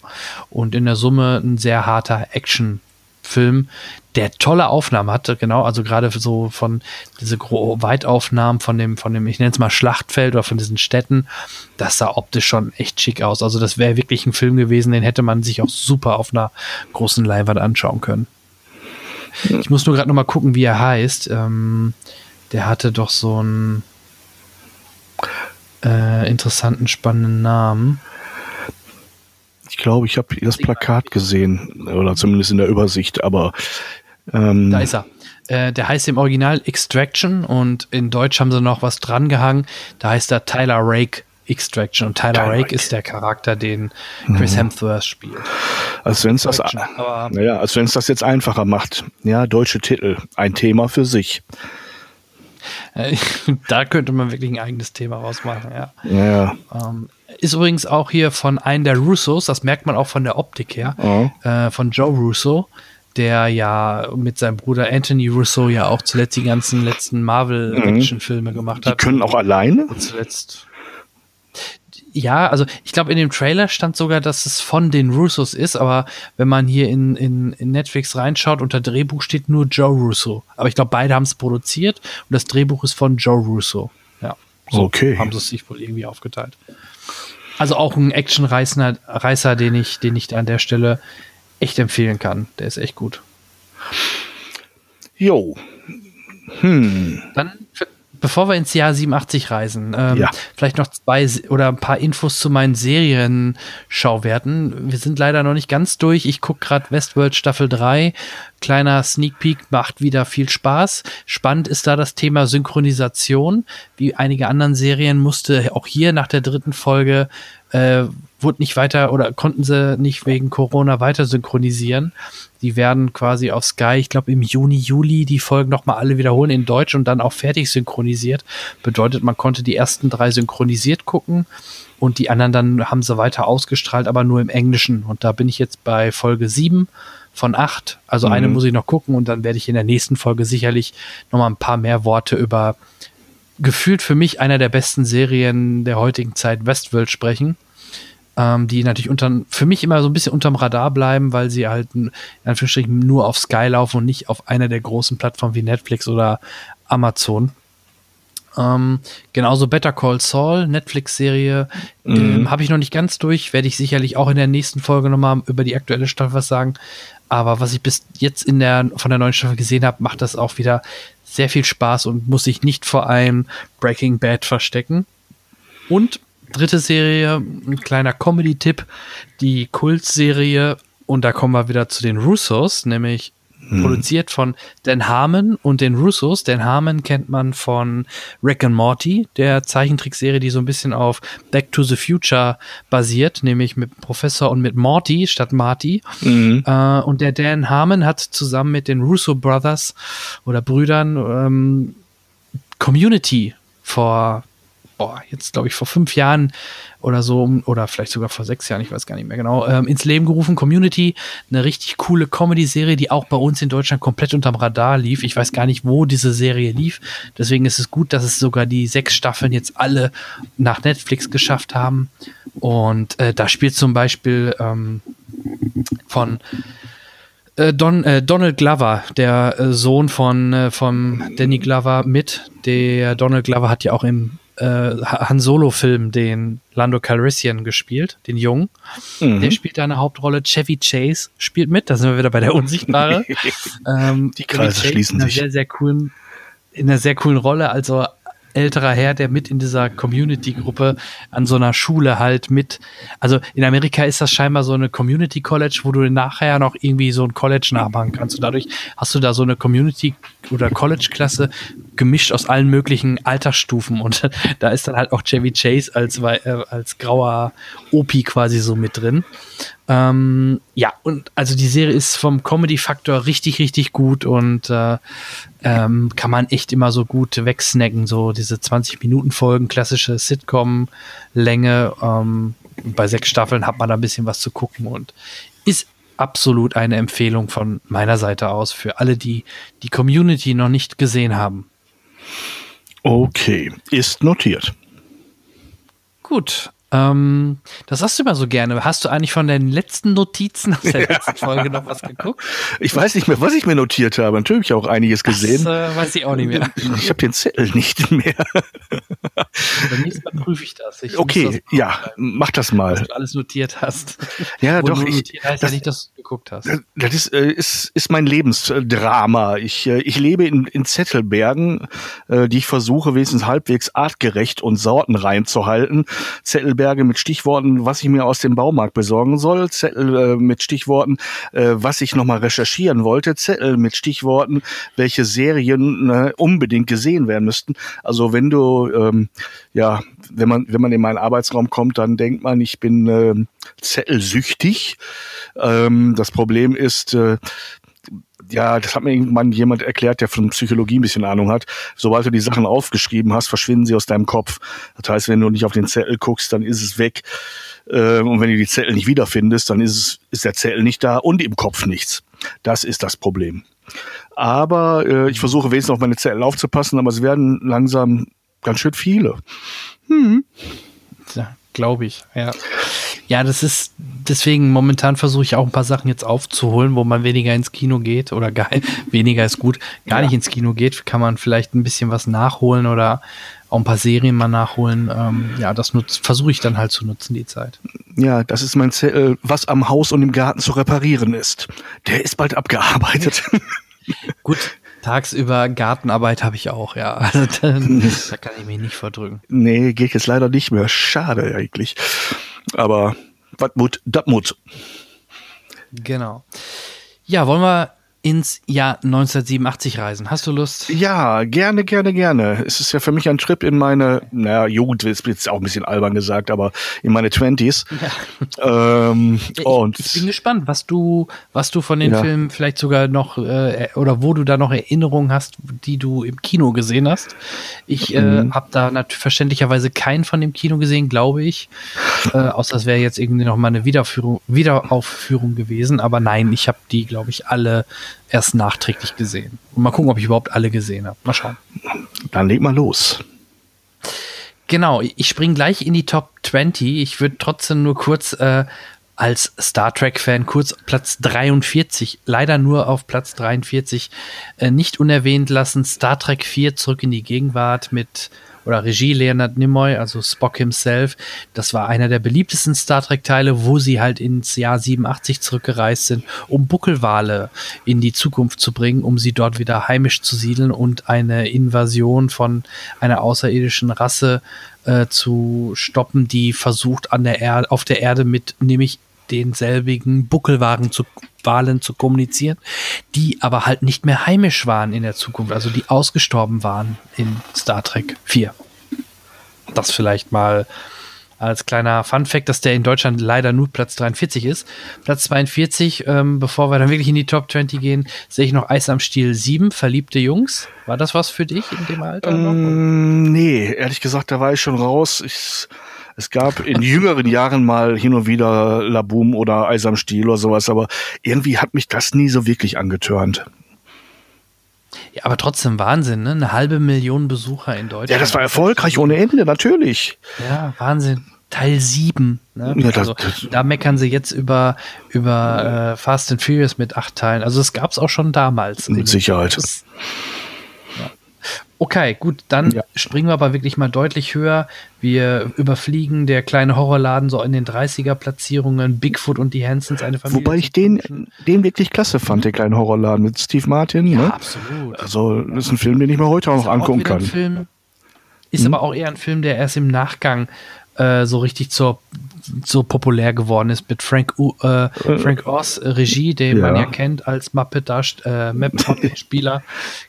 [SPEAKER 2] Und in der Summe ein sehr harter Action, Film, der tolle Aufnahmen hatte, genau, also gerade so von diese Weitaufnahmen von dem, von dem, ich nenne es mal Schlachtfeld oder von diesen Städten, das sah optisch schon echt schick aus. Also das wäre wirklich ein Film gewesen, den hätte man sich auch super auf einer großen Leinwand anschauen können. Ich muss nur gerade noch mal gucken, wie er heißt. Ähm, der hatte doch so einen äh, interessanten, spannenden Namen.
[SPEAKER 3] Ich glaube, ich habe das Plakat gesehen, oder zumindest in der Übersicht, aber ähm,
[SPEAKER 2] da ist er. Äh, der heißt im Original Extraction und in Deutsch haben sie noch was dran gehangen. Da heißt er Tyler Rake Extraction. Und Tyler, Tyler Rake, Rake, ist der Charakter, den Chris mhm. Hemsworth spielt.
[SPEAKER 3] Als wenn es das, naja, als das jetzt einfacher macht. Ja, deutsche Titel, ein Thema für sich.
[SPEAKER 2] Äh, da könnte man wirklich ein eigenes Thema rausmachen, ja.
[SPEAKER 3] ja.
[SPEAKER 2] Ähm, ist übrigens auch hier von einem der Russos, das merkt man auch von der Optik her, oh. äh, von Joe Russo, der ja mit seinem Bruder Anthony Russo ja auch zuletzt die ganzen letzten Marvel-Action-Filme mhm. gemacht hat.
[SPEAKER 3] Die können auch alleine?
[SPEAKER 2] Und zuletzt ja, also ich glaube, in dem Trailer stand sogar, dass es von den Russos ist, aber wenn man hier in, in, in Netflix reinschaut, unter Drehbuch steht nur Joe Russo. Aber ich glaube, beide haben es produziert und das Drehbuch ist von Joe Russo. Ja.
[SPEAKER 3] So okay.
[SPEAKER 2] Haben sie es sich wohl irgendwie aufgeteilt. Also auch ein Actionreißer, Reißer, den ich, den ich an der Stelle echt empfehlen kann. Der ist echt gut.
[SPEAKER 3] Jo.
[SPEAKER 2] Hm. Dann bevor wir ins Jahr 87 reisen, ähm, ja. vielleicht noch zwei oder ein paar Infos zu meinen Serienschauwerten. Wir sind leider noch nicht ganz durch. Ich gucke gerade Westworld Staffel 3. Kleiner Sneak Peek macht wieder viel Spaß. Spannend ist da das Thema Synchronisation. Wie einige anderen Serien musste auch hier nach der dritten Folge äh, wurde nicht weiter oder konnten sie nicht wegen Corona weiter synchronisieren. Die werden quasi auf Sky, ich glaube im Juni, Juli die Folgen nochmal alle wiederholen in Deutsch und dann auch fertig synchronisiert. Bedeutet, man konnte die ersten drei synchronisiert gucken und die anderen dann haben sie weiter ausgestrahlt, aber nur im Englischen. Und da bin ich jetzt bei Folge 7 von 8. Also mhm. eine muss ich noch gucken und dann werde ich in der nächsten Folge sicherlich nochmal ein paar mehr Worte über gefühlt für mich einer der besten Serien der heutigen Zeit Westworld sprechen ähm, die natürlich unter, für mich immer so ein bisschen unterm Radar bleiben, weil sie halt in Anführungsstrichen nur auf Sky laufen und nicht auf einer der großen Plattformen wie Netflix oder Amazon. Ähm, genauso Better Call Saul, Netflix-Serie, mhm. ähm, habe ich noch nicht ganz durch, werde ich sicherlich auch in der nächsten Folge nochmal über die aktuelle Staffel was sagen. Aber was ich bis jetzt in der, von der neuen Staffel gesehen habe, macht das auch wieder sehr viel Spaß und muss sich nicht vor einem Breaking Bad verstecken. Und dritte Serie, ein kleiner Comedy-Tipp, die Kultserie, und da kommen wir wieder zu den Russos, nämlich hm. produziert von Dan Harmon und den Russos. Dan Harmon kennt man von Rick and Morty, der Zeichentrickserie, die so ein bisschen auf Back to the Future basiert, nämlich mit Professor und mit Morty statt Marty. Mhm. Äh, und der Dan Harmon hat zusammen mit den Russo Brothers oder Brüdern ähm, Community vor boah, jetzt glaube ich vor fünf Jahren oder so, oder vielleicht sogar vor sechs Jahren, ich weiß gar nicht mehr genau, ähm, ins Leben gerufen. Community, eine richtig coole Comedy-Serie, die auch bei uns in Deutschland komplett unterm Radar lief. Ich weiß gar nicht, wo diese Serie lief. Deswegen ist es gut, dass es sogar die sechs Staffeln jetzt alle nach Netflix geschafft haben. Und äh, da spielt zum Beispiel ähm, von äh, Don, äh, Donald Glover, der äh, Sohn von, äh, von Danny Glover mit. Der Donald Glover hat ja auch im äh, Han Solo-Film den Lando Calrissian gespielt, den Jungen. Mhm. Der spielt da eine Hauptrolle. Chevy Chase spielt mit, da sind wir wieder bei der Unsichtbare.
[SPEAKER 3] ähm, Die Kreise schließen
[SPEAKER 2] in
[SPEAKER 3] sich.
[SPEAKER 2] Sehr, sehr coolen, in einer sehr coolen Rolle. Also älterer Herr, der mit in dieser Community-Gruppe an so einer Schule halt mit, also in Amerika ist das scheinbar so eine Community College, wo du nachher noch irgendwie so ein College nachmachen kannst. Und dadurch hast du da so eine Community oder College-Klasse gemischt aus allen möglichen Altersstufen. Und da ist dann halt auch Chevy Chase als, äh, als grauer Opi quasi so mit drin. Ähm, ja, und also die Serie ist vom Comedy-Faktor richtig, richtig gut und äh, ähm, kann man echt immer so gut wegsnacken. So diese 20-Minuten-Folgen, klassische Sitcom-Länge. Ähm, bei sechs Staffeln hat man da ein bisschen was zu gucken und ist absolut eine Empfehlung von meiner Seite aus für alle, die die Community noch nicht gesehen haben.
[SPEAKER 3] Okay, ist notiert.
[SPEAKER 2] Gut, Ähm, das sagst du immer so gerne. Hast du eigentlich von deinen letzten Notizen aus der letzten Folge noch was geguckt?
[SPEAKER 3] Ich weiß nicht mehr, was ich mir notiert habe. Natürlich habe ich auch einiges gesehen.
[SPEAKER 2] Das äh, weiß ich auch nicht mehr.
[SPEAKER 3] Ich habe den Zettel nicht mehr.
[SPEAKER 2] Beim nächsten Mal prüfe ich das. Ich
[SPEAKER 3] okay,
[SPEAKER 2] das
[SPEAKER 3] ja, mach das mal.
[SPEAKER 2] Was du alles notiert hast.
[SPEAKER 3] Ja,
[SPEAKER 2] Wo
[SPEAKER 3] doch. Ich,
[SPEAKER 2] notiert heißt
[SPEAKER 3] das,
[SPEAKER 2] ja nicht, dass du geguckt hast.
[SPEAKER 3] das ist, äh, ist, ist mein Lebensdrama. Ich, äh, ich lebe in, in Zettelbergen, äh, die ich versuche, wenigstens halbwegs artgerecht und sortenrein zu halten. Zettelberge mit Stichworten, was ich mir aus dem Baumarkt besorgen soll. Zettel äh, mit Stichworten, äh, was ich nochmal recherchieren wollte. Zettel mit Stichworten, welche Serien äh, unbedingt gesehen werden müssten. Also wenn du, ähm, ja, wenn man, wenn man in meinen Arbeitsraum kommt, dann denkt man, ich bin ähm, zettelsüchtig. Ähm, das Problem ist, äh, ja, das hat mir irgendwann jemand erklärt, der von Psychologie ein bisschen Ahnung hat. Sobald du die Sachen aufgeschrieben hast, verschwinden sie aus deinem Kopf. Das heißt, wenn du nicht auf den Zettel guckst, dann ist es weg. Äh, Und wenn du die Zettel nicht wiederfindest, dann ist, es, ist der Zettel nicht da und im Kopf nichts. Das ist das Problem. Aber äh, ich versuche wenigstens auf meine Zettel aufzupassen, aber es werden langsam ganz schön viele.
[SPEAKER 2] Ja, glaube ich. Ja. Ja, das ist deswegen momentan versuche ich auch ein paar Sachen jetzt aufzuholen, wo man weniger ins Kino geht oder gar weniger ist gut, gar
[SPEAKER 3] Ja.
[SPEAKER 2] nicht ins Kino geht, kann man vielleicht ein bisschen was nachholen oder auch ein paar Serien mal nachholen. Ähm, ja, das versuche ich dann halt zu nutzen, die Zeit.
[SPEAKER 3] Ja, das ist mein Zettel, was am Haus und im Garten zu reparieren ist. Der ist bald abgearbeitet.
[SPEAKER 2] Gut, tagsüber Gartenarbeit habe ich auch, ja. Also, da, da kann ich mich nicht verdrücken.
[SPEAKER 3] nee, geht jetzt leider nicht mehr. Schade eigentlich. Aber was mut, dat mut.
[SPEAKER 2] Genau. Ja, wollen wir ins Jahr 1987 reisen? Hast du Lust?
[SPEAKER 3] Ja, gerne, gerne, gerne. Es ist ja für mich ein Trip in meine, naja, Jugend ist jetzt auch ein bisschen albern gesagt, aber in meine Twenties. Ähm,
[SPEAKER 2] Ja,
[SPEAKER 3] und
[SPEAKER 2] ich, ich bin gespannt, was du, was du von den
[SPEAKER 3] Ja.
[SPEAKER 2] Filmen vielleicht sogar noch äh, oder wo du da noch Erinnerungen hast, die du im Kino gesehen hast. Ich äh,
[SPEAKER 3] Mhm.
[SPEAKER 2] habe da verständlicherweise keinen von dem Kino gesehen, glaube ich. Äh, außer es wäre jetzt irgendwie noch mal eine Wiederführung, Wiederaufführung gewesen. Aber nein, ich habe die, glaube ich, alle erst nachträglich gesehen. Und mal gucken, ob ich überhaupt alle gesehen habe. Mal schauen.
[SPEAKER 3] dann leg mal los.
[SPEAKER 2] Genau, ich springe gleich in die Top 20. Ich würde trotzdem nur kurz äh, als Star Trek-Fan kurz Platz 43, leider nur auf Platz 43, äh, nicht unerwähnt lassen. Star Trek 4 zurück in die Gegenwart mit oder Regie Leonard Nimoy, also Spock himself. Das war einer der beliebtesten Star Trek-Teile, wo sie halt ins Jahr 87 zurückgereist sind, um Buckelwale in die Zukunft zu bringen, um sie dort wieder heimisch zu siedeln und eine Invasion von einer außerirdischen Rasse äh, zu stoppen, die versucht an der Erde, auf der Erde mit nämlich denselbigen Buckelwaren zu Walen zu kommunizieren, die aber halt nicht mehr heimisch waren in der Zukunft, also die ausgestorben waren in Star Trek 4. Das vielleicht mal als kleiner Fun-Fact, dass der in Deutschland leider nur Platz 43 ist. Platz 42, ähm, bevor wir dann wirklich in die Top 20 gehen, sehe ich noch Eis am Stiel 7, verliebte Jungs. War das was für dich in dem Alter?
[SPEAKER 3] Mm, nee, ehrlich gesagt, da war ich schon raus. Ich, es gab in jüngeren Jahren mal hin und wieder Laboom oder Eis am Stiel oder sowas, aber irgendwie hat mich das nie so wirklich angetörnt.
[SPEAKER 2] Ja, aber trotzdem Wahnsinn, ne? Eine halbe Million Besucher in Deutschland.
[SPEAKER 3] Ja, das war erfolgreich ohne Ende, natürlich.
[SPEAKER 2] Ja, Wahnsinn. Teil 7. Ne?
[SPEAKER 3] Ja, das-
[SPEAKER 2] also,
[SPEAKER 3] das-
[SPEAKER 2] da meckern sie jetzt über, über äh, Fast and Furious mit acht Teilen. Also es gab es auch schon damals.
[SPEAKER 3] Mit Sicherheit.
[SPEAKER 2] Das, ja. Okay, gut, dann
[SPEAKER 3] Ja.
[SPEAKER 2] springen wir aber wirklich mal deutlich höher. Wir überfliegen der kleine Horrorladen so in den 30er-Platzierungen, Bigfoot und die Hansons, eine Familie.
[SPEAKER 3] Wobei ich den, den wirklich klasse fand, den kleinen Horrorladen mit Steve Martin.
[SPEAKER 2] Ja,
[SPEAKER 3] ne?
[SPEAKER 2] absolut.
[SPEAKER 3] Also, das ist ein Film, den ich mir heute auch noch
[SPEAKER 2] auch
[SPEAKER 3] angucken
[SPEAKER 2] ein
[SPEAKER 3] kann.
[SPEAKER 2] Film, ist aber auch eher ein Film, der erst im Nachgang äh, so richtig zur, so populär geworden ist mit Frank, U, äh, Frank Oz äh, Regie, den man
[SPEAKER 3] Ja.
[SPEAKER 2] ja kennt als Muppet äh, Muppet-Spieler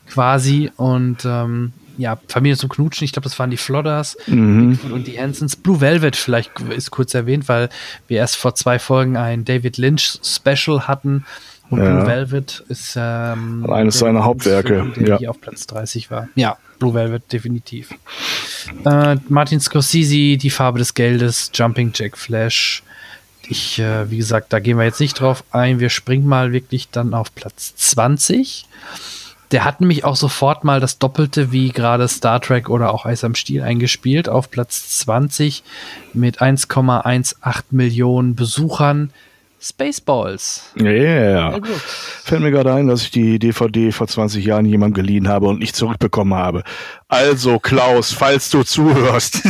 [SPEAKER 2] quasi und ähm, ja, Familie zum Knutschen, ich glaube, das waren die Flodders
[SPEAKER 3] Mhm.
[SPEAKER 2] Und die Hansons. Blue Velvet vielleicht ist kurz erwähnt, weil wir erst vor zwei Folgen ein David Lynch Special hatten. Und
[SPEAKER 3] Ja.
[SPEAKER 2] Blue Velvet ist ähm,
[SPEAKER 3] Eines seiner Hauptwerke,
[SPEAKER 2] der
[SPEAKER 3] ja.
[SPEAKER 2] hier auf Platz 30 war. Ja, Blue Velvet, definitiv. Äh, Martin Scorsese, Die Farbe des Geldes, Jumping Jack Flash. Ich, äh, wie gesagt, da gehen wir jetzt nicht drauf ein. Wir springen mal wirklich dann auf Platz 20. Der hat nämlich auch sofort mal das Doppelte wie gerade Star Trek oder auch Eis am Stiel eingespielt, auf Platz 20 mit 1,18 Millionen Besuchern. Spaceballs.
[SPEAKER 3] Ja, yeah. Fällt mir gerade ein, dass ich die DVD vor 20 Jahren jemandem geliehen habe und nicht zurückbekommen habe. Also, Klaus, falls du zuhörst.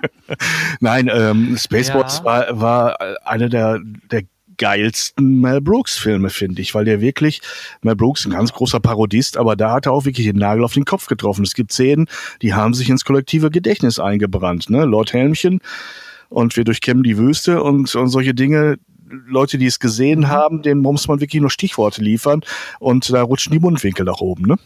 [SPEAKER 3] Nein, ähm, Spaceballs ja. war, war eine der, der geilsten Mel Brooks Filme, finde ich, weil der wirklich, Mel Brooks, ein ganz großer Parodist, aber da hat er auch wirklich den Nagel auf den Kopf getroffen. Es gibt Szenen, die haben sich ins kollektive Gedächtnis eingebrannt, ne? Lord Helmchen und wir durchkämmen die Wüste und, und solche Dinge, Leute, die es gesehen mhm. haben, denen muss man wirklich nur Stichworte liefern und da rutschen die Mundwinkel nach oben, ne?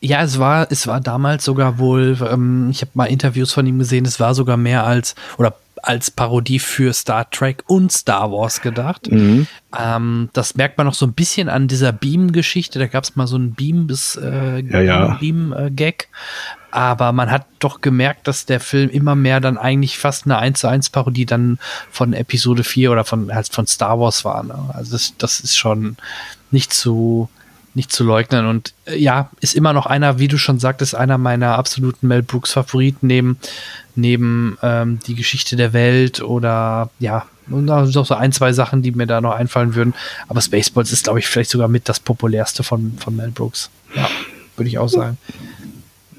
[SPEAKER 2] Ja, es war, es war damals sogar wohl, ähm, ich habe mal Interviews von ihm gesehen, es war sogar mehr als, oder als Parodie für Star Trek und Star Wars gedacht. Mhm. Ähm, das merkt man noch so ein bisschen an dieser Beam-Geschichte. Da gab es mal so einen Beam bis äh,
[SPEAKER 3] ja, ja.
[SPEAKER 2] Beam-Gag. Aber man hat doch gemerkt, dass der Film immer mehr dann eigentlich fast eine 1 zu 1 Parodie dann von Episode 4 oder von, halt von Star Wars war. Ne? Also das, das ist schon nicht zu, nicht zu leugnen. Und äh, ja, ist immer noch einer, wie du schon sagtest, einer meiner absoluten Mel Brooks Favoriten neben, neben ähm, die Geschichte der Welt oder ja, und da sind auch so ein, zwei Sachen, die mir da noch einfallen würden. Aber Spaceballs ist, glaube ich, vielleicht sogar mit das populärste von, von Mel Brooks. Ja, würde ich auch sagen.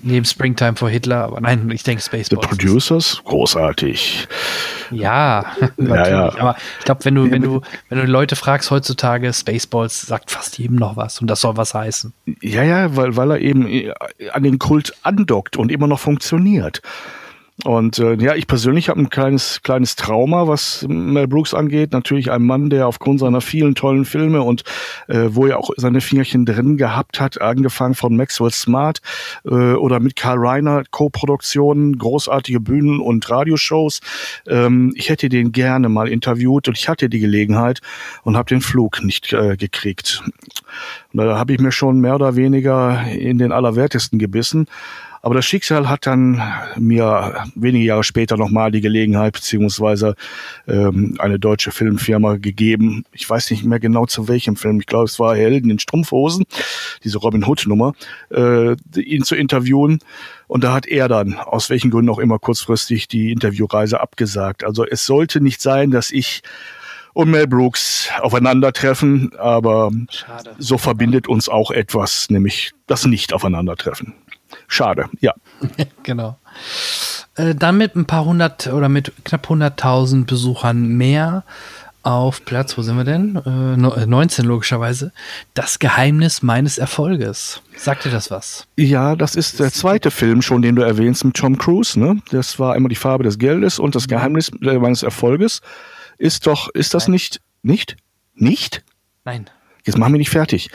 [SPEAKER 2] Neben Springtime for Hitler, aber nein, ich denke Spaceballs.
[SPEAKER 3] The Producers, großartig.
[SPEAKER 2] Ja,
[SPEAKER 3] ja, ja.
[SPEAKER 2] Aber ich glaube, wenn du, wenn du, wenn du Leute fragst heutzutage, Spaceballs sagt fast jedem noch was und das soll was heißen.
[SPEAKER 3] Ja, ja, weil, weil er eben an den Kult andockt und immer noch funktioniert. Und äh, ja, ich persönlich habe ein kleines kleines Trauma, was Mel Brooks angeht. Natürlich ein Mann, der aufgrund seiner vielen tollen Filme und äh, wo er auch seine Fingerchen drin gehabt hat, angefangen von Maxwell Smart äh, oder mit Carl Reiner Co-Produktionen, großartige Bühnen und Radioshows. Ähm, ich hätte den gerne mal interviewt und ich hatte die Gelegenheit und habe den Flug nicht äh, gekriegt. Und da habe ich mir schon mehr oder weniger in den Allerwertesten gebissen. Aber das Schicksal hat dann mir wenige Jahre später nochmal die Gelegenheit beziehungsweise ähm, eine deutsche Filmfirma gegeben. Ich weiß nicht mehr genau zu welchem Film. Ich glaube, es war Helden in Strumpfhosen, diese Robin Hood Nummer, äh, ihn zu interviewen. Und da hat er dann, aus welchen Gründen auch immer kurzfristig, die Interviewreise abgesagt. Also es sollte nicht sein, dass ich und Mel Brooks aufeinandertreffen, aber Schade. so verbindet uns auch etwas, nämlich das Nicht-Aufeinandertreffen. Schade, ja.
[SPEAKER 2] genau. Äh, dann mit ein paar hundert oder mit knapp 100.000 Besuchern mehr auf Platz, wo sind wir denn? Äh, 19 äh, logischerweise. Das Geheimnis meines Erfolges. Sagt dir das was?
[SPEAKER 3] Ja, das ist der zweite Film schon, den du erwähnst mit Tom Cruise. Ne? Das war einmal die Farbe des Geldes und das. Geheimnis meines Erfolges. Ist doch, ist das Nein. nicht, nicht? Nicht?
[SPEAKER 2] Nein.
[SPEAKER 3] Jetzt machen wir nicht fertig.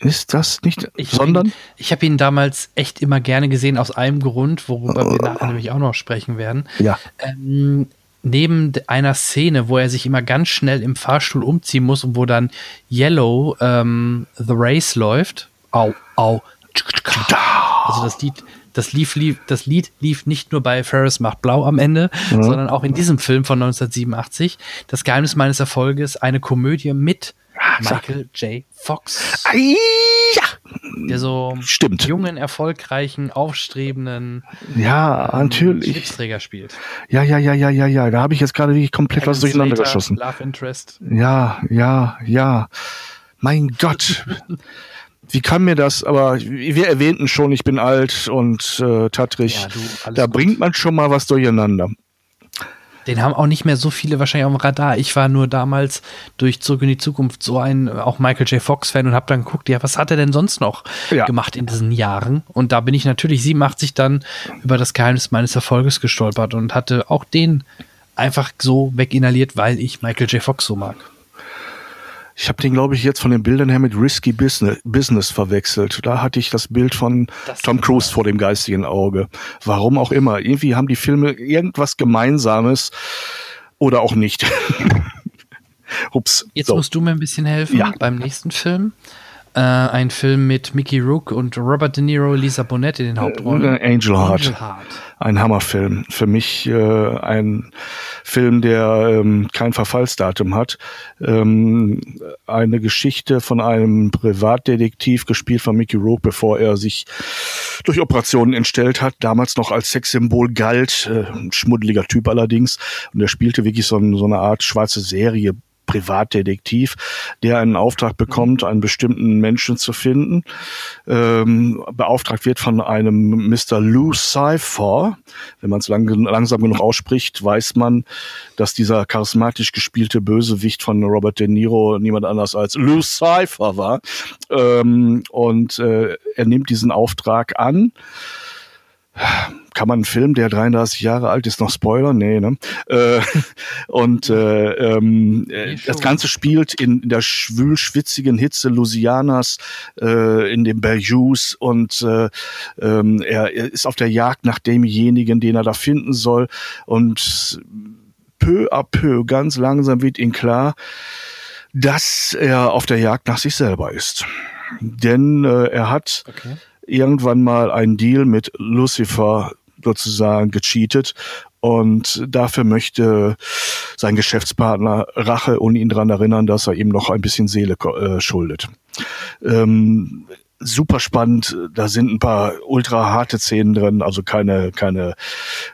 [SPEAKER 3] Ist das nicht,
[SPEAKER 2] ich
[SPEAKER 3] sondern?
[SPEAKER 2] Ihn, ich habe ihn damals echt immer gerne gesehen, aus einem Grund, worüber oh. wir nachher nämlich auch noch sprechen werden.
[SPEAKER 3] Ja.
[SPEAKER 2] Ähm, neben einer Szene, wo er sich immer ganz schnell im Fahrstuhl umziehen muss und wo dann Yellow ähm, The Race läuft. Au, au. Also das Lied, das, lief, lief, das Lied lief nicht nur bei Ferris macht blau am Ende, mhm. sondern auch in diesem Film von 1987. Das Geheimnis meines Erfolges, eine Komödie mit Michael J. Fox.
[SPEAKER 3] Ja.
[SPEAKER 2] Der so
[SPEAKER 3] Stimmt.
[SPEAKER 2] jungen, erfolgreichen, aufstrebenden
[SPEAKER 3] ja, natürlich.
[SPEAKER 2] Schlipsträger spielt.
[SPEAKER 3] Ja, ja, ja, ja, ja, ja. Da habe ich jetzt gerade wirklich komplett Alan was durcheinander Slater, geschossen.
[SPEAKER 2] Love Interest.
[SPEAKER 3] Ja, ja, ja. Mein Gott. Wie kann mir das, aber wir erwähnten schon, ich bin alt und äh, tattrig. Ja, du, da gut. bringt man schon mal was durcheinander.
[SPEAKER 2] Den haben auch nicht mehr so viele wahrscheinlich auf dem Radar. Ich war nur damals durch Zurück in die Zukunft so ein auch Michael J. Fox-Fan und habe dann geguckt, ja, was hat er denn sonst noch ja. gemacht in diesen Jahren? Und da bin ich natürlich 87 dann über das Geheimnis meines Erfolges gestolpert und hatte auch den einfach so weginhaliert, weil ich Michael J. Fox so mag.
[SPEAKER 3] Ich habe den, glaube ich, jetzt von den Bildern her mit Risky Business, Business verwechselt. Da hatte ich das Bild von das Tom Cruise vor dem geistigen Auge. Warum auch immer. Irgendwie haben die Filme irgendwas Gemeinsames oder auch nicht.
[SPEAKER 2] Ups. Jetzt so. musst du mir ein bisschen helfen
[SPEAKER 3] ja.
[SPEAKER 2] beim nächsten Film. Äh, ein Film mit Mickey Rook und Robert De Niro, Lisa Bonet in den Hauptrollen.
[SPEAKER 3] Äh, Angel Heart. Angel Heart. Ein Hammerfilm. Für mich äh, ein Film, der ähm, kein Verfallsdatum hat. Ähm, eine Geschichte von einem Privatdetektiv, gespielt von Mickey Rook, bevor er sich durch Operationen entstellt hat, damals noch als Sexsymbol galt, äh, ein schmuddeliger Typ allerdings. Und er spielte wirklich so, so eine Art schwarze Serie Privatdetektiv, der einen Auftrag bekommt, einen bestimmten Menschen zu finden. Ähm, beauftragt wird von einem Mr. Lou Cypher. Wenn man es lang, langsam genug ausspricht, weiß man, dass dieser charismatisch gespielte Bösewicht von Robert De Niro niemand anders als Lou Cypher war. Ähm, und äh, er nimmt diesen Auftrag an kann man einen Film, der 33 Jahre alt ist, noch spoilern? Nee, ne? Äh, und äh, ähm, nee, das Ganze spielt in, in der schwül-schwitzigen Hitze Louisianas, äh, in den Bayous und äh, ähm, er, er ist auf der Jagd nach demjenigen, den er da finden soll und peu à peu, ganz langsam wird ihm klar, dass er auf der Jagd nach sich selber ist. Denn äh, er hat okay irgendwann mal einen Deal mit Lucifer sozusagen gecheatet und dafür möchte sein Geschäftspartner Rache und ihn daran erinnern, dass er ihm noch ein bisschen Seele äh, schuldet. Ähm, super spannend, da sind ein paar ultra harte Szenen drin, also keine keine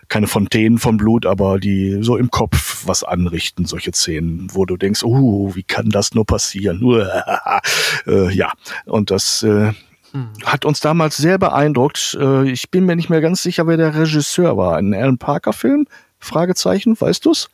[SPEAKER 3] keine Fontänen von Blut, aber die so im Kopf was anrichten, solche Szenen, wo du denkst, uh, wie kann das nur passieren? äh, ja, und das äh. Hat uns damals sehr beeindruckt. Äh, ich bin mir nicht mehr ganz sicher, wer der Regisseur war. Ein Alan Parker-Film? Fragezeichen, weißt du's?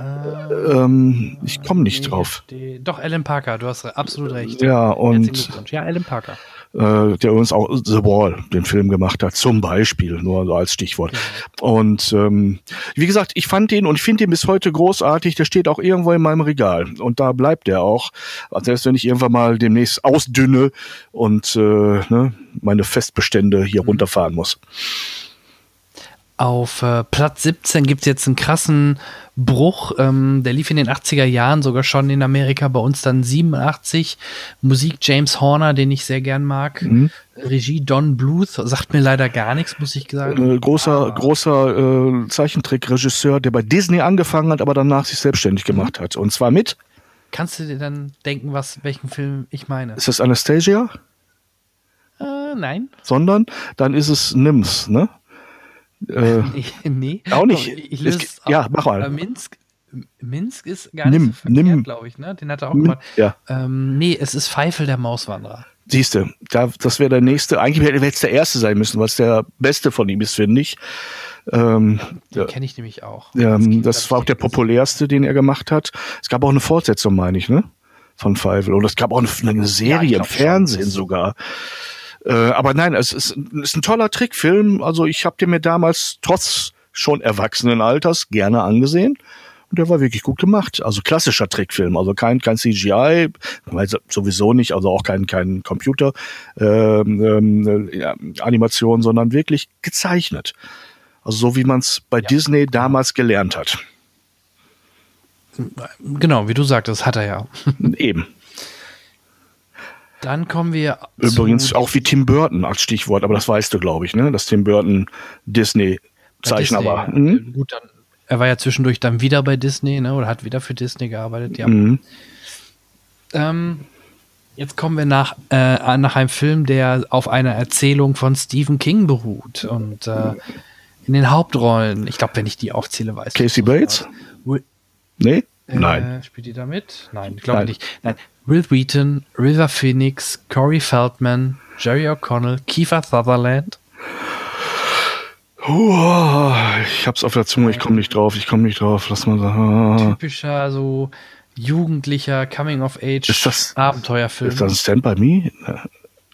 [SPEAKER 3] Äh, ähm, ich komme nicht drauf.
[SPEAKER 2] Doch, Alan Parker, du hast absolut recht.
[SPEAKER 3] Ja, und.
[SPEAKER 2] Ja, Alan Parker
[SPEAKER 3] äh, der uns auch The Wall, den Film gemacht hat, zum Beispiel, nur so als Stichwort. Ja. Und ähm, wie gesagt, ich fand den und ich finde ihn bis heute großartig. Der steht auch irgendwo in meinem Regal und da bleibt er auch. Also selbst wenn ich irgendwann mal demnächst ausdünne und äh, ne, meine Festbestände hier mhm. runterfahren muss.
[SPEAKER 2] Auf äh, Platz 17 gibt es jetzt einen krassen Bruch. Ähm, der lief in den 80er Jahren sogar schon in Amerika, bei uns dann 87. Musik James Horner, den ich sehr gern mag. Mhm. Regie Don Bluth, sagt mir leider gar nichts, muss ich sagen.
[SPEAKER 3] Äh, großer ah. großer äh, Zeichentrickregisseur, der bei Disney angefangen hat, aber danach sich selbstständig mhm. gemacht hat. Und zwar mit.
[SPEAKER 2] Kannst du dir dann denken, was welchen Film ich meine?
[SPEAKER 3] Ist das Anastasia?
[SPEAKER 2] Äh, nein.
[SPEAKER 3] Sondern dann ist es Nims, ne?
[SPEAKER 2] Äh, nee.
[SPEAKER 3] Auch nicht.
[SPEAKER 2] Doch, ich, löse
[SPEAKER 3] es, ja, mach mal.
[SPEAKER 2] Äh, Minsk, Minsk ist gar nimm, nicht so verkehrt, glaube ich. Ne? Den hat er auch gemacht.
[SPEAKER 3] Ja.
[SPEAKER 2] Ähm, nee, es ist Pfeifel der Mauswanderer.
[SPEAKER 3] Siehste, da, das wäre der nächste. Eigentlich wäre es der erste sein müssen, weil es der beste von ihm ist, finde ich.
[SPEAKER 2] Ähm, den kenne ich nämlich auch.
[SPEAKER 3] Ähm, das, das war auch der populärste, den er gemacht hat. Es gab auch eine Fortsetzung, meine ich, ne? Von Pfeifel. Und es gab auch eine, eine Serie ja, im Fernsehen schon. sogar. Äh, aber nein, es ist, ist ein toller Trickfilm. Also ich habe den mir damals trotz schon erwachsenen Alters gerne angesehen. Und der war wirklich gut gemacht. Also klassischer Trickfilm, also kein, kein CGI, sowieso nicht, also auch kein, kein Computer ähm, ähm, ja, Animation, sondern wirklich gezeichnet. Also so wie man es bei ja. Disney damals gelernt hat.
[SPEAKER 2] Genau, wie du sagtest, hat er ja.
[SPEAKER 3] Eben.
[SPEAKER 2] Dann kommen wir.
[SPEAKER 3] Übrigens auch wie Tim Burton als Stichwort, aber das weißt du, glaube ich, ne? Dass Tim Burton Disney-Zeichner war.
[SPEAKER 2] Mhm. Gut, dann, er war ja zwischendurch dann wieder bei Disney, ne? Oder hat wieder für Disney gearbeitet, ja. Mhm. Ähm, jetzt kommen wir nach, äh, nach einem Film, der auf einer Erzählung von Stephen King beruht. Und äh, in den Hauptrollen, ich glaube, wenn ich die aufzähle, weiß
[SPEAKER 3] Casey Bates? Nee?
[SPEAKER 2] Äh, Nein. Spielt die da mit? Nein, ich glaube nicht. Nein. Will Wheaton, River Phoenix, Corey Feldman, Jerry O'Connell, Kiefer Sutherland.
[SPEAKER 3] Uh, ich hab's auf der Zunge, ich komme nicht drauf, ich komme nicht drauf. Lass mal sagen.
[SPEAKER 2] Typischer, so jugendlicher Coming-of-Age Abenteuerfilm.
[SPEAKER 3] Ist das ein Stand by Me?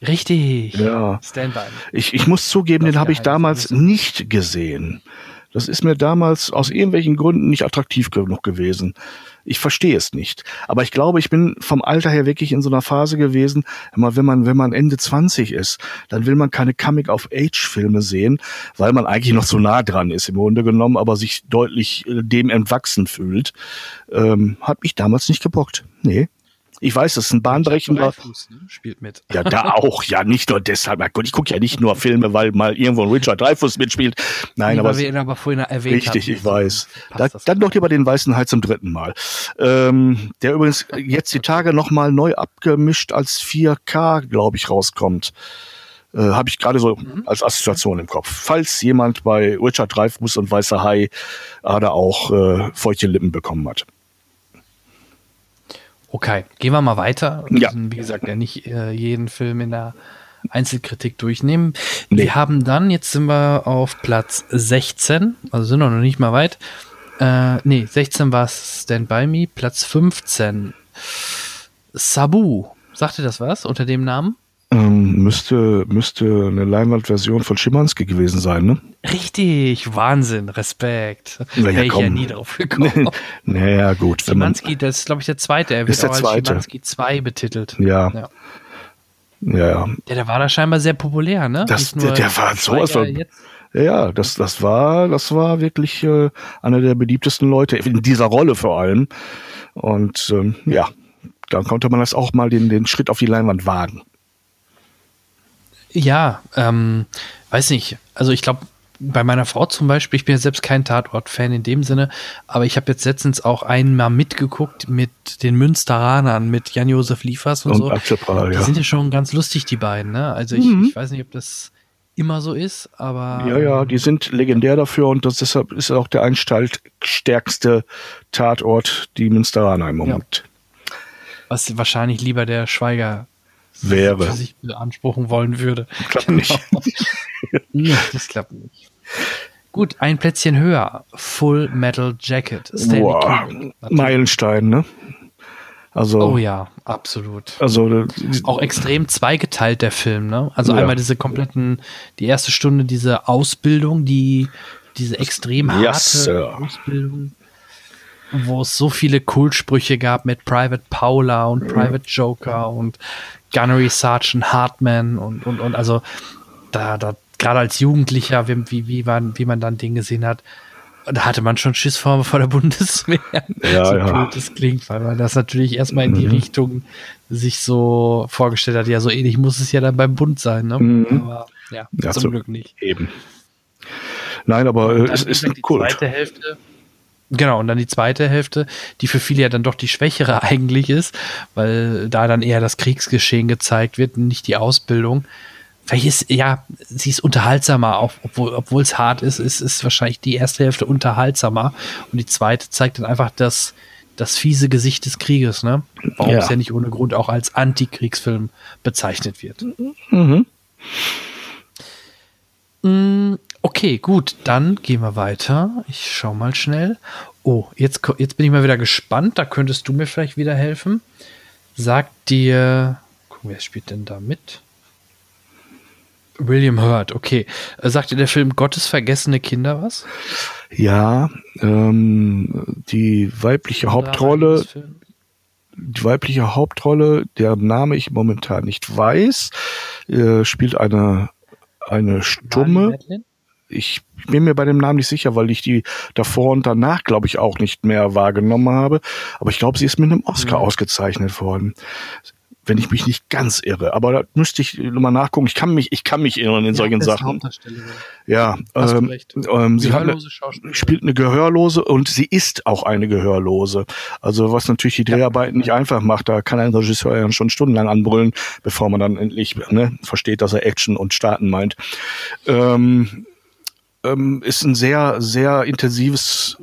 [SPEAKER 2] Richtig.
[SPEAKER 3] Ja. Stand by Me. Ich, ich muss zugeben, den habe ich damals nicht gesehen. Das ist mir damals aus irgendwelchen Gründen nicht attraktiv genug gewesen. Ich verstehe es nicht. Aber ich glaube, ich bin vom Alter her wirklich in so einer Phase gewesen, immer wenn man, wenn man Ende 20 ist, dann will man keine Coming-of-Age-Filme sehen, weil man eigentlich noch so nah dran ist im Grunde genommen, aber sich deutlich äh, dem entwachsen fühlt. Ähm, hat mich damals nicht gebockt. Nee. Ich weiß, das ist ein bahnbrechender.
[SPEAKER 2] Dreyfuss, ne? Spielt mit.
[SPEAKER 3] Ja, da auch. Ja, nicht nur deshalb. Mein Gott, ich gucke ja nicht nur Filme, weil mal irgendwo ein Richard Dreyfuss mitspielt. Nein, aber
[SPEAKER 2] wir ihn aber vorhin erwähnt
[SPEAKER 3] Richtig,
[SPEAKER 2] hatten.
[SPEAKER 3] ich weiß. Da, dann doch lieber den Weißen Hai zum dritten Mal. Ähm, der übrigens jetzt die Tage nochmal neu abgemischt als 4K, glaube ich, rauskommt. Äh, Habe ich gerade so als Assoziation im Kopf. Falls jemand bei Richard Dreyfuss und Weißer Hai gerade auch äh, feuchte Lippen bekommen hat.
[SPEAKER 2] Okay, gehen wir mal weiter. Wir
[SPEAKER 3] Ja.
[SPEAKER 2] müssen, wie gesagt, ja nicht äh, jeden Film in der Einzelkritik durchnehmen.
[SPEAKER 3] Nee.
[SPEAKER 2] Wir haben dann, jetzt sind wir auf Platz 16, also sind wir noch nicht mal weit. Äh, nee, 16 war Stand By Me, Platz 15. Sabu. Sagt ihr das was unter dem Namen?
[SPEAKER 3] Ähm, müsste, müsste eine Leinwandversion von Schimanski gewesen sein, ne?
[SPEAKER 2] Richtig, Wahnsinn, Respekt.
[SPEAKER 3] Ja, ja,
[SPEAKER 2] Wäre ich ja nie drauf gekommen.
[SPEAKER 3] naja, gut. Man,
[SPEAKER 2] Schimanski, das ist, glaube ich, der zweite. Er wird
[SPEAKER 3] Ist der
[SPEAKER 2] auch als
[SPEAKER 3] zweite.
[SPEAKER 2] Schimanski 2 betitelt.
[SPEAKER 3] ja,
[SPEAKER 2] Ja.
[SPEAKER 3] ja, ja.
[SPEAKER 2] Der war da scheinbar sehr populär, ne?
[SPEAKER 3] Das- der- der war sowas von- Ja, das, das war, das war wirklich äh, einer der beliebtesten Leute in dieser Rolle vor allem. Und ähm, ja, dann konnte man das auch mal den, den Schritt auf die Leinwand wagen.
[SPEAKER 2] Ja, ähm, weiß nicht. Also ich glaube, bei meiner Frau zum Beispiel, ich bin ja selbst kein Tatort-Fan in dem Sinne, aber ich habe jetzt letztens auch einmal mitgeguckt mit den Münsteranern, mit Jan-Josef Liefers und,
[SPEAKER 3] Und
[SPEAKER 2] so.
[SPEAKER 3] Axel Prahl,
[SPEAKER 2] Die
[SPEAKER 3] ja.
[SPEAKER 2] sind ja schon ganz lustig, die beiden, ne? Also ich,
[SPEAKER 3] Mhm.
[SPEAKER 2] ich weiß nicht, ob das immer so ist, aber
[SPEAKER 3] Ja, ja, die sind legendär dafür und das deshalb ist auch der einstallstärkste Tatort, die Münsteraner im Moment
[SPEAKER 2] was wahrscheinlich lieber der Schweiger
[SPEAKER 3] wäre.
[SPEAKER 2] sich beanspruchen wollen würde.
[SPEAKER 3] Klappt nicht.
[SPEAKER 2] Ja, das klappt nicht. Gut, ein Plätzchen höher. Full Metal Jacket. Stanley Kubrick.
[SPEAKER 3] Meilenstein, ne? Also,
[SPEAKER 2] Oh ja, absolut.
[SPEAKER 3] also äh,
[SPEAKER 2] Auch extrem zweigeteilt der Film, ne? Also
[SPEAKER 3] Ja.
[SPEAKER 2] einmal diese kompletten, die erste Stunde, diese Ausbildung, die, diese extrem harte
[SPEAKER 3] Yes.
[SPEAKER 2] Ausbildung, wo es so viele Kultsprüche gab mit Private Paula und Private Joker und Gunnery Sergeant Hartman und, und, und also da, da, gerade als Jugendlicher, wie, wie, wie, man, wie man dann Dinge gesehen hat, da hatte man schon Schiss vor, vor der Bundeswehr.
[SPEAKER 3] Ja,
[SPEAKER 2] so
[SPEAKER 3] ja.
[SPEAKER 2] blöd das klingt, weil man das natürlich erstmal in die
[SPEAKER 3] Mhm.
[SPEAKER 2] Richtung sich so vorgestellt hat. Ja, so ähnlich muss es ja dann beim Bund sein, ne?
[SPEAKER 3] Mhm.
[SPEAKER 2] Aber ja,
[SPEAKER 3] Ja,
[SPEAKER 2] zum
[SPEAKER 3] so-
[SPEAKER 2] Glück nicht.
[SPEAKER 3] eben. Nein, aber äh, es ist
[SPEAKER 2] die
[SPEAKER 3] cool.
[SPEAKER 2] zweite Hälfte. Genau, und dann die zweite Hälfte, die für viele ja dann doch die schwächere eigentlich ist, weil da dann eher das Kriegsgeschehen gezeigt wird, nicht die Ausbildung. Vielleicht ist, ja, sie ist unterhaltsamer, auch, obwohl, es hart ist, ist, ist wahrscheinlich die erste Hälfte unterhaltsamer und die zweite zeigt dann einfach das, das fiese Gesicht des Krieges, ne? Warum
[SPEAKER 3] Ja.
[SPEAKER 2] es ja nicht ohne Grund auch als Antikriegsfilm bezeichnet wird.
[SPEAKER 3] Mhm.
[SPEAKER 2] Okay, gut, dann gehen wir weiter. Ich schau mal schnell. Oh, jetzt, jetzt bin ich mal wieder gespannt. Da könntest du mir vielleicht wieder helfen. Sagt dir, gucken, wer spielt denn da mit? William Hurt, okay. Äh, Sagt dir der Film Gottes vergessene Kinder was?
[SPEAKER 3] Ja, ähm, die weibliche Hauptrolle, die weibliche Hauptrolle, deren Name ich momentan nicht weiß, äh, spielt eine eine
[SPEAKER 2] Marley
[SPEAKER 3] stumme.
[SPEAKER 2] Madeline?
[SPEAKER 3] Ich bin mir bei dem Namen nicht sicher, weil ich die davor und danach, glaube ich, auch nicht mehr wahrgenommen habe. Aber ich glaube, sie ist mit einem Oscar
[SPEAKER 2] Mhm.
[SPEAKER 3] ausgezeichnet worden. Wenn ich mich nicht ganz irre. Aber da müsste ich nochmal nachgucken. Ich kann mich, ich kann mich erinnern in solchen
[SPEAKER 2] das ist
[SPEAKER 3] Sachen. Ja, ähm, ähm, sie hat spielt eine Gehörlose und sie ist auch eine Gehörlose. Also was natürlich die Dreharbeiten nicht einfach macht, da kann ein Regisseur ja schon stundenlang anbrüllen, bevor man dann endlich ne, versteht, dass er Action und Starten meint. Ähm, ähm, ist ein sehr, sehr intensives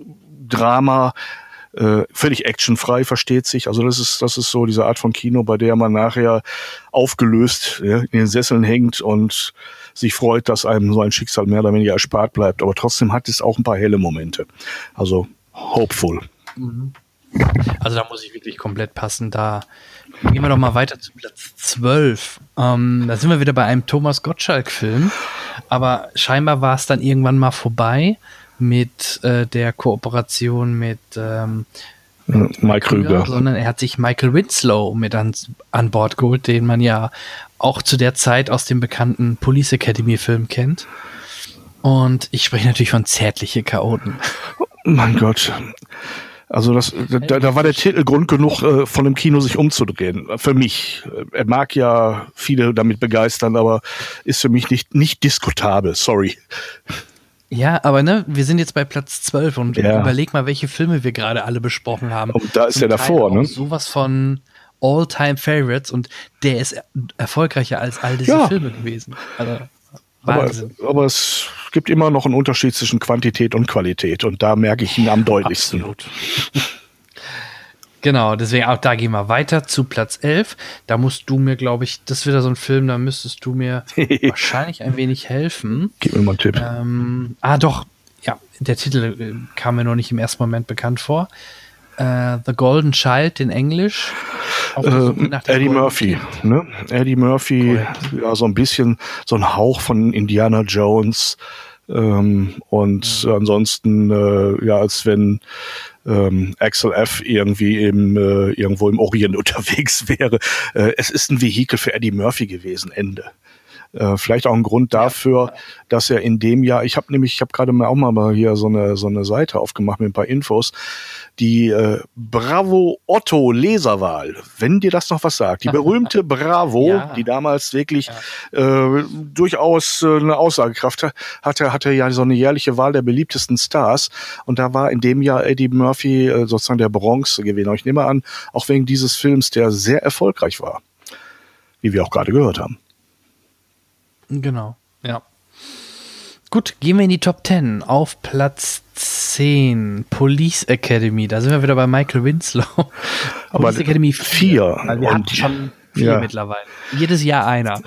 [SPEAKER 3] Drama, äh, völlig actionfrei, versteht sich. Also das ist, das ist so diese Art von Kino, bei der man nachher aufgelöst ja, in den Sesseln hängt und sich freut, dass einem so ein Schicksal mehr oder weniger erspart bleibt. Aber trotzdem hat es auch ein paar helle Momente. Also hopeful.
[SPEAKER 2] Also da muss ich wirklich komplett passen. Da gehen wir doch mal weiter zu Platz 12. Ähm, da sind wir wieder bei einem Thomas Gottschalk-Film. Aber scheinbar war es dann irgendwann mal vorbei mit äh, der Kooperation mit ähm,
[SPEAKER 3] Äh, Mike Krüger.
[SPEAKER 2] sondern er hat sich Michael Winslow mit an, an Bord geholt, den man ja auch zu der Zeit aus dem bekannten Police Academy-Film kennt. Und ich spreche natürlich von Zärtliche Chaoten.
[SPEAKER 3] Mein Gott. Also das, da, da war der Titel Grund genug, äh, von dem Kino sich umzudrehen. Für mich. Er mag ja viele damit begeistern, aber ist für mich nicht, nicht diskutabel. Sorry.
[SPEAKER 2] Ja, aber ne, wir sind jetzt bei Platz 12 und
[SPEAKER 3] Ja.
[SPEAKER 2] überleg mal, welche Filme wir gerade alle besprochen haben.
[SPEAKER 3] Und da ist
[SPEAKER 2] Zum
[SPEAKER 3] er davor, ne?
[SPEAKER 2] Sowas von All-Time-Favorites und der ist er erfolgreicher als all diese
[SPEAKER 3] Ja.
[SPEAKER 2] Filme gewesen. Also, Wahnsinn.
[SPEAKER 3] aber es gibt immer noch einen Unterschied zwischen Quantität und Qualität und da merke ich ihn am deutlichsten.
[SPEAKER 2] Absolut. Genau, deswegen auch da gehen wir weiter zu Platz 11. Da musst du mir, glaube ich, das ist wieder so ein Film, da müsstest du mir wahrscheinlich ein wenig helfen.
[SPEAKER 3] Gib mir mal einen Tipp.
[SPEAKER 2] Ähm, ah, doch, ja, der Titel äh, kam mir noch nicht im ersten Moment bekannt vor. Äh, The Golden Child in Englisch.
[SPEAKER 3] Äh, Eddie
[SPEAKER 2] Golden
[SPEAKER 3] Murphy,
[SPEAKER 2] Kind.
[SPEAKER 3] ne? Eddie Murphy, ja, so ein bisschen, so ein Hauch von Indiana Jones. Ähm, und ansonsten, äh, ja, als wenn ähm, Axel F. irgendwie im, äh, irgendwo im Orient unterwegs wäre. Äh, es ist ein Vehikel für Eddie Murphy gewesen, Ende. Äh, vielleicht auch ein Grund dafür, dass er in dem Jahr, ich habe nämlich, ich habe gerade mal auch mal hier so eine so eine Seite aufgemacht mit ein paar Infos, die äh, Bravo Otto Leserwahl, wenn dir das noch was sagt, die berühmte Bravo,
[SPEAKER 2] Ja.
[SPEAKER 3] die damals wirklich äh, durchaus äh, eine Aussagekraft ha- hatte, hatte ja so eine jährliche Wahl der beliebtesten Stars und da war in dem Jahr Eddie Murphy äh, sozusagen der Bronzegewinner. Ich nehme an, auch wegen dieses Films, der sehr erfolgreich war, wie wir auch gerade gehört haben.
[SPEAKER 2] Genau, ja. Gut, gehen wir in die Top 10. Auf Platz 10, Police Academy. Da sind wir wieder bei Michael Winslow.
[SPEAKER 3] Aber
[SPEAKER 2] Police Academy
[SPEAKER 3] vier.
[SPEAKER 2] Weil wir
[SPEAKER 3] Und-
[SPEAKER 2] hatten schon vier
[SPEAKER 3] ja.
[SPEAKER 2] mittlerweile. Jedes Jahr einer.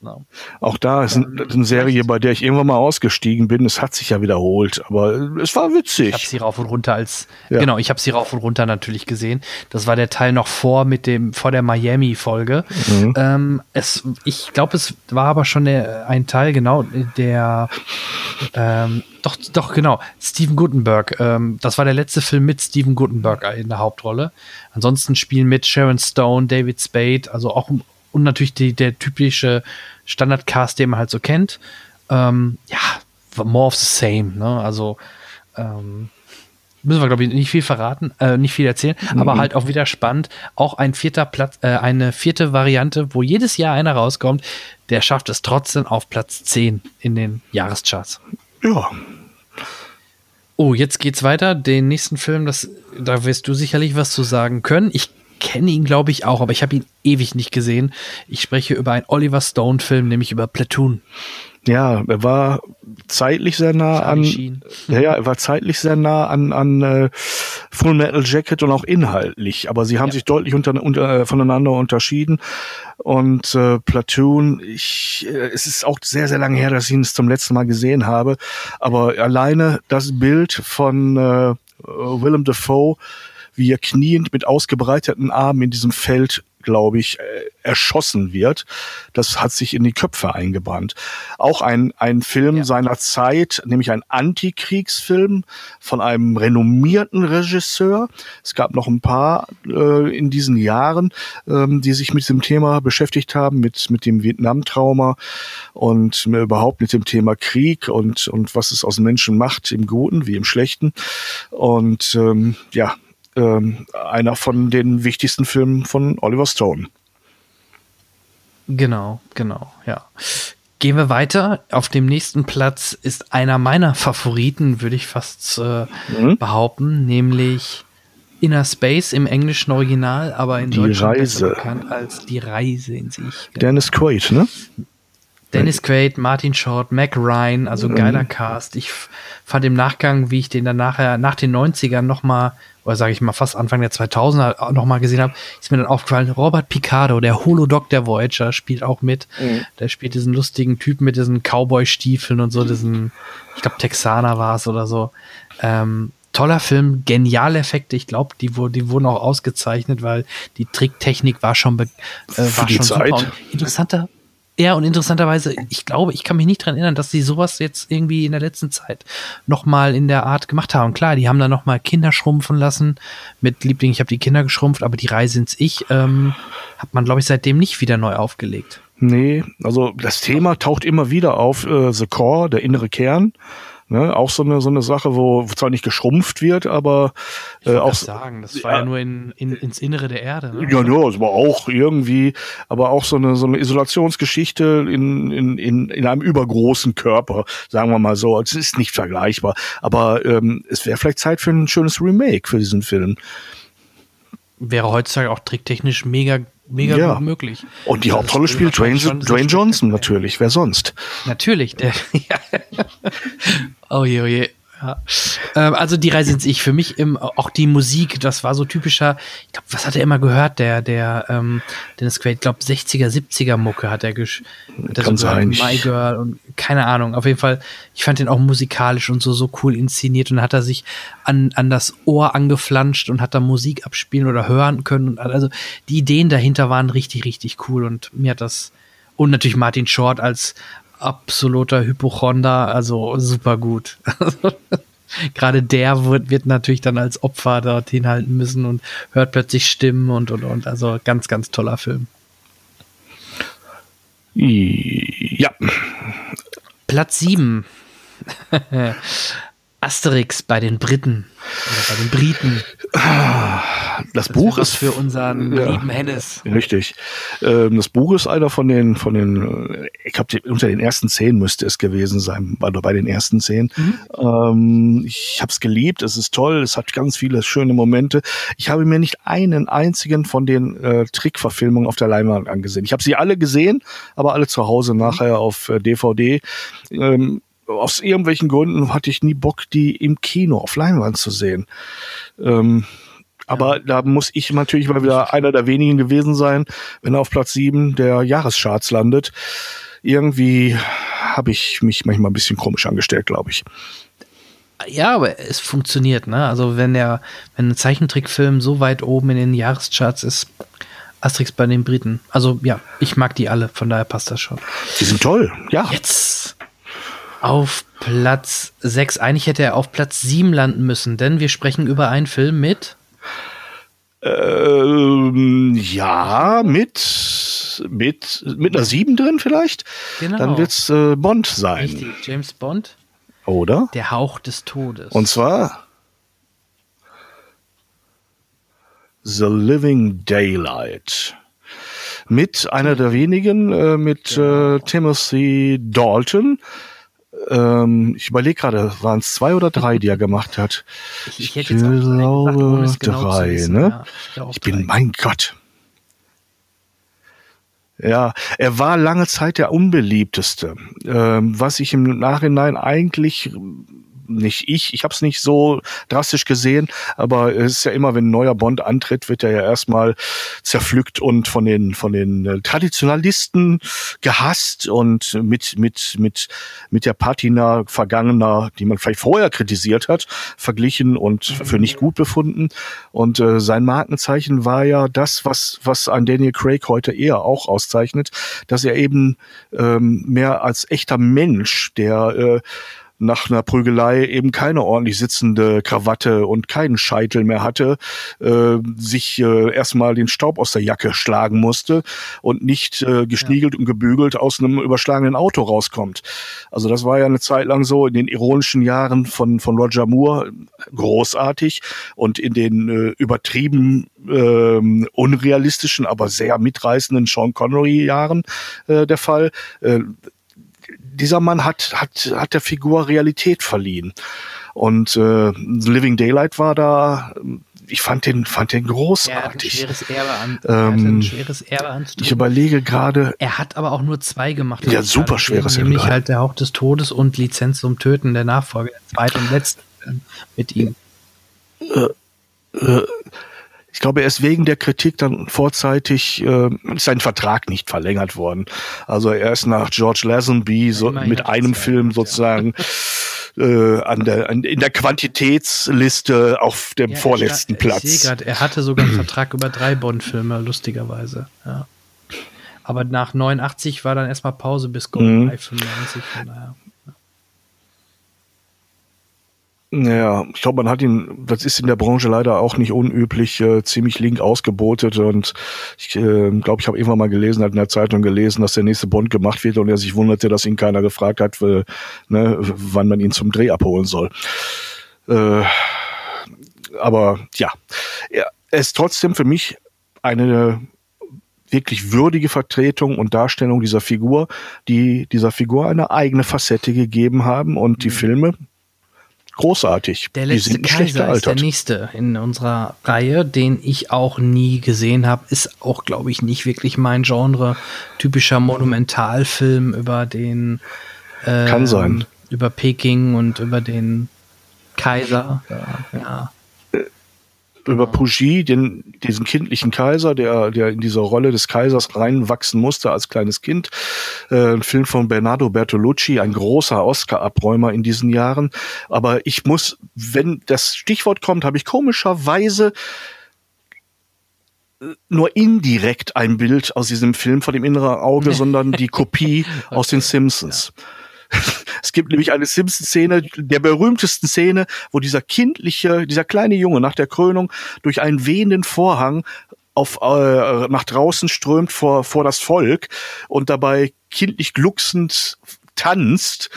[SPEAKER 2] Ja.
[SPEAKER 3] Auch da ist ein, eine Serie, bei der ich irgendwann mal ausgestiegen bin. Es hat sich ja wiederholt, aber es war
[SPEAKER 2] Ich habe
[SPEAKER 3] witzig.
[SPEAKER 2] sie rauf und runter als
[SPEAKER 3] Ja.
[SPEAKER 2] genau, ich habe sie rauf und runter natürlich gesehen. Das war der Teil noch vor mit dem vor der Miami Folge.
[SPEAKER 3] Mhm.
[SPEAKER 2] Ähm, es, ich glaube, es war aber schon der, ein Teil genau der ähm, doch doch genau Steven Gutenberg. Ähm, das war der letzte Film mit Steven Gutenberg in der Hauptrolle. Ansonsten spielen mit Sharon Stone, David Spade, also auch und natürlich die, der typische Standardcast, den man halt so kennt. Ähm, ja, more of the same. Ne? Also ähm, müssen wir, glaube ich, nicht viel verraten, äh, nicht viel erzählen, aber halt auch wieder spannend. Auch ein vierter Platz, äh, eine vierte Variante, wo jedes Jahr einer rauskommt, der schafft es trotzdem auf Platz 10 in den Jahrescharts.
[SPEAKER 3] Ja,
[SPEAKER 2] Oh, jetzt geht's weiter. Den nächsten Film, das, da wirst du sicherlich was zu sagen können. Ich kenne ihn, glaube ich, auch, aber ich habe ihn ewig nicht gesehen. Ich spreche über einen Oliver Stone-Film, nämlich über Platoon.
[SPEAKER 3] ja, er war zeitlich sehr nah an. Ja, ja, er war zeitlich sehr nah an, an äh, Full Metal Jacket und auch inhaltlich, aber sie haben
[SPEAKER 2] Ja.
[SPEAKER 3] sich deutlich unter, unter, äh, voneinander unterschieden. Und äh, Platoon, ich, äh, es ist auch sehr, sehr lange her, dass ich ihn zum letzten Mal gesehen habe, aber alleine das Bild von äh, Willem Dafoe, wie er kniend mit ausgebreiteten Armen in diesem Feld glaube ich, äh, erschossen wird. Das hat sich in die Köpfe eingebrannt. Auch ein, ein Film
[SPEAKER 2] Ja.
[SPEAKER 3] seiner Zeit, nämlich ein Antikriegsfilm von einem renommierten Regisseur. Es gab noch ein paar äh, in diesen Jahren, ähm, die sich mit diesem Thema beschäftigt haben, mit, mit dem Vietnam-Trauma und äh, überhaupt mit dem Thema Krieg und, und was es aus Menschen macht, im Guten wie im Schlechten. Und ähm, ja, ähm, einer von den wichtigsten Filmen von Oliver Stone.
[SPEAKER 2] Genau, genau, ja. Gehen wir weiter. Auf dem nächsten Platz ist einer meiner Favoriten, würde ich fast äh,
[SPEAKER 3] Mhm.
[SPEAKER 2] behaupten, nämlich Inner Space im englischen Original, aber in
[SPEAKER 3] Die
[SPEAKER 2] Deutschland
[SPEAKER 3] Reise.
[SPEAKER 2] besser bekannt als Die Reise in sich. Genau.
[SPEAKER 3] Dennis Quaid, ne?
[SPEAKER 2] Dennis Quaid, Martin Short, Mac Ryan, also ein geiler Cast. Ich fand im Nachgang, wie ich den dann nachher, nach den 90ern nochmal, oder sage ich mal fast Anfang der 2000er nochmal gesehen habe, ist mir dann aufgefallen, Robert Picardo, der Holodoc der Voyager, spielt auch mit. Der spielt diesen lustigen Typen mit diesen Cowboy-Stiefeln und so, diesen, ich glaube Texaner war es oder so. Ähm, toller Film, geniale Effekte. Ich glaube, die, die wurden auch ausgezeichnet, weil die Tricktechnik war schon, äh, war schon super. Und interessanter, ja, und interessanterweise, ich glaube, ich kann mich nicht dran erinnern, dass sie sowas jetzt irgendwie in der letzten Zeit nochmal in der Art gemacht haben. Klar, die haben dann nochmal Kinder schrumpfen lassen mit Liebling, ich habe die Kinder geschrumpft, aber die Reise ins Ich ähm, hat man, glaube ich, seitdem nicht wieder neu aufgelegt.
[SPEAKER 3] Nee, also das Thema taucht immer wieder auf, äh, The Core, der innere Kern. Ne? Auch so eine, so eine Sache, wo zwar nicht geschrumpft wird, aber
[SPEAKER 2] äh, auch. Das sagen, das war ja, ja nur in, in, ins Innere der Erde. Ne?
[SPEAKER 3] Ja, ja, es war auch irgendwie, aber auch so eine, so eine Isolationsgeschichte in, in, in, in einem übergroßen Körper, sagen wir mal so. Es ist nicht vergleichbar, aber ähm, es wäre vielleicht Zeit für ein schönes Remake für diesen Film.
[SPEAKER 2] Wäre heutzutage auch tricktechnisch mega mega ja. gut möglich.
[SPEAKER 3] Und die Hauptrolle spielt Dwayne, Dwayne Johnson natürlich, wer sonst?
[SPEAKER 2] Natürlich, der. oh je, oh je. Ja. Ähm, also die Reise ins Ich. Für mich im, auch die Musik, das war so typischer, ich glaube, was hat er immer gehört, der, der ähm, Dennis Quaid, ich glaube 60er, 70er Mucke hat er gesch hat er
[SPEAKER 3] Kann
[SPEAKER 2] so
[SPEAKER 3] sein.
[SPEAKER 2] My Girl und keine Ahnung. Auf jeden Fall, ich fand den auch musikalisch und so, so cool inszeniert und hat er sich an, an das Ohr angeflanscht und hat da Musik abspielen oder hören können. Und also die Ideen dahinter waren richtig, richtig cool und mir hat das und natürlich Martin Short als absoluter Hypochonder, also super gut. Gerade der wird, wird natürlich dann als Opfer dorthin halten müssen und hört plötzlich Stimmen und und und. Also ganz, ganz toller Film.
[SPEAKER 3] Ja.
[SPEAKER 2] Platz 7. Asterix bei den Briten oder bei den Briten.
[SPEAKER 3] Das, das Buch ist
[SPEAKER 2] für unseren ja, lieben Hennes.
[SPEAKER 3] Richtig. Ähm, das Buch ist einer von den von den ich glaube unter den ersten zehn müsste es gewesen sein, oder bei den ersten zehn. Mhm. Ähm, ich habe es geliebt, es ist toll, es hat ganz viele schöne Momente. Ich habe mir nicht einen einzigen von den äh, Trickverfilmungen auf der Leinwand angesehen. Ich habe sie alle gesehen, aber alle zu Hause mhm. nachher auf äh, DVD. Ähm, aus irgendwelchen Gründen hatte ich nie Bock, die im Kino auf Leinwand zu sehen. Ähm, aber da muss ich natürlich mal wieder einer der wenigen gewesen sein, wenn er auf Platz sieben der Jahrescharts landet. Irgendwie habe ich mich manchmal ein bisschen komisch angestellt, glaube ich.
[SPEAKER 2] Ja, aber es funktioniert, ne? Also wenn der, wenn ein Zeichentrickfilm so weit oben in den Jahrescharts ist, Asterix bei den Briten. Also ja, ich mag die alle, von daher passt das schon.
[SPEAKER 3] Die sind toll, ja.
[SPEAKER 2] Jetzt auf Platz 6. Eigentlich hätte er auf Platz 7 landen müssen, denn wir sprechen über einen Film mit.
[SPEAKER 3] Ähm, ja, mit, mit, mit einer 7 drin vielleicht. Genau. Dann wird es äh, Bond sein. Richtig,
[SPEAKER 2] James Bond.
[SPEAKER 3] Oder?
[SPEAKER 2] Der Hauch des Todes.
[SPEAKER 3] Und zwar The Living Daylight mit einer der wenigen, äh, mit genau. äh, Timothy Dalton, ähm, ich überlege gerade, waren es zwei oder drei, die er gemacht hat?
[SPEAKER 2] Ich, ich hätte jetzt glaube
[SPEAKER 3] gesagt, genau drei, wissen, ne? Ja, ich, ich bin, mein Gott. Ja, er war lange Zeit der unbeliebteste, ähm, was ich im Nachhinein eigentlich nicht ich, ich habe es nicht so drastisch gesehen, aber es ist ja immer, wenn ein neuer Bond antritt, wird er ja erstmal zerpflückt und von den von den äh, Traditionalisten gehasst und mit mit mit mit der Patina vergangener, die man vielleicht vorher kritisiert hat, verglichen und für nicht gut befunden. Und äh, sein Markenzeichen war ja das, was was ein Daniel Craig heute eher auch auszeichnet, dass er eben ähm, mehr als echter Mensch, der äh, nach einer Prügelei eben keine ordentlich sitzende Krawatte und keinen Scheitel mehr hatte, äh, sich äh, erstmal den Staub aus der Jacke schlagen musste und nicht äh, geschniegelt ja. und gebügelt aus einem überschlagenen Auto rauskommt. Also das war ja eine Zeit lang so in den ironischen Jahren von, von Roger Moore großartig und in den äh, übertrieben äh, unrealistischen, aber sehr mitreißenden Sean Connery Jahren äh, der Fall. Äh, dieser Mann hat, hat, hat der Figur Realität verliehen. Und äh, Living Daylight war da, ich fand den, fand den großartig.
[SPEAKER 2] Er hat ein schweres Erbe an. Ähm, schweres Erbe
[SPEAKER 3] ich überlege gerade.
[SPEAKER 2] Er hat aber auch nur zwei gemacht.
[SPEAKER 3] Ja, super schweres
[SPEAKER 2] Erbe. Nämlich halt der Hauch des Todes und Lizenz zum Töten, der Nachfolger, der zweite und letzte mit ihm.
[SPEAKER 3] Äh, äh, ich glaube, er ist wegen der Kritik dann vorzeitig äh, ist sein Vertrag nicht verlängert worden. Also er ist nach George Lazenby so mit einem Film sozusagen ja. äh, an der an, in der Quantitätsliste auf dem ja, vorletzten ich, Platz. Ich
[SPEAKER 2] sehe gerade, er hatte sogar einen Vertrag über drei Bond-Filme, lustigerweise. Ja. Aber nach 89 war dann erstmal Pause bis GoldenEye mhm. 95. Von daher.
[SPEAKER 3] Ja, ich glaube, man hat ihn, das ist in der Branche leider auch nicht unüblich, äh, ziemlich link ausgebotet und ich äh, glaube, ich habe irgendwann mal gelesen, hat in der Zeitung gelesen, dass der nächste Bond gemacht wird und er sich wunderte, dass ihn keiner gefragt hat, äh, ne, wann man ihn zum Dreh abholen soll. Äh, aber ja, er ist trotzdem für mich eine wirklich würdige Vertretung und Darstellung dieser Figur, die dieser Figur eine eigene Facette gegeben haben und die mhm. Filme großartig.
[SPEAKER 2] Der letzte Kaiser ist der nächste in unserer Reihe, den ich auch nie gesehen habe. Ist auch, glaube ich, nicht wirklich mein Genre. Typischer Monumentalfilm über den
[SPEAKER 3] ähm, Kann sein.
[SPEAKER 2] über Peking und über den Kaiser. Ja, ja
[SPEAKER 3] über Pugy, den, diesen kindlichen Kaiser, der, der in dieser Rolle des Kaisers reinwachsen musste als kleines Kind. Äh, ein Film von Bernardo Bertolucci, ein großer Oscar-Abräumer in diesen Jahren. Aber ich muss, wenn das Stichwort kommt, habe ich komischerweise äh, nur indirekt ein Bild aus diesem Film vor dem inneren Auge, sondern die Kopie aus den Simpsons. Ja. Es gibt nämlich eine Simpsons-Szene, der berühmtesten Szene, wo dieser kindliche, dieser kleine Junge nach der Krönung durch einen wehenden Vorhang auf, äh, nach draußen strömt vor, vor das Volk und dabei kindlich glucksend tanzt.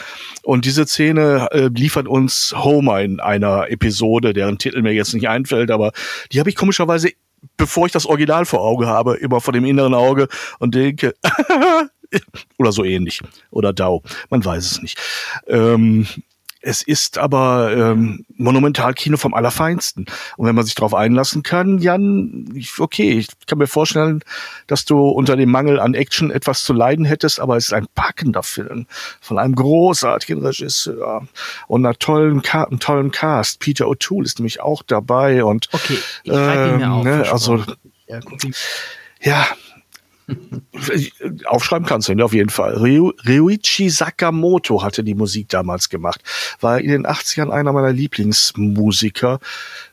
[SPEAKER 3] Und diese Szene äh, liefert uns Homer in einer Episode, deren Titel mir jetzt nicht einfällt, aber die habe ich komischerweise, bevor ich das Original vor Auge habe, immer vor dem inneren Auge und denke, oder so ähnlich. Oder DAO. Man weiß es nicht. Ähm, es ist aber ähm, Monumentalkino vom Allerfeinsten. Und wenn man sich darauf einlassen kann, Jan, okay, ich kann mir vorstellen, dass du unter dem Mangel an Action etwas zu leiden hättest, aber es ist ein packender Film von einem großartigen Regisseur und einer tollen, einem tollen Cast. Peter O'Toole ist nämlich auch dabei und
[SPEAKER 2] okay, ich ähm, ihn mir auf.
[SPEAKER 3] Ne, also ja, Aufschreiben kannst du ihn auf jeden Fall. Ryu, Ryuichi Sakamoto hatte die Musik damals gemacht. War in den 80ern einer meiner Lieblingsmusiker,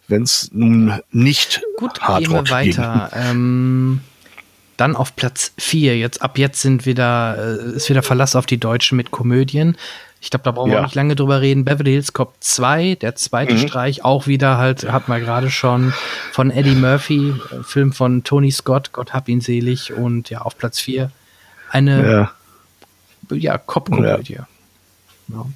[SPEAKER 3] wenn es nun nicht
[SPEAKER 2] Gut, gehen wir weiter. Ähm, dann auf Platz 4. Jetzt, ab jetzt sind wieder, äh, ist wieder Verlass auf die Deutschen mit Komödien. Ich glaube, da brauchen wir ja. nicht lange drüber reden. Beverly Hills Cop 2, der zweite mhm. Streich, auch wieder halt, hat man gerade schon von Eddie Murphy, äh, Film von Tony Scott, Gott hab ihn selig, und ja, auf Platz 4 eine ja, ja Cop-Komödie. Ja. ja.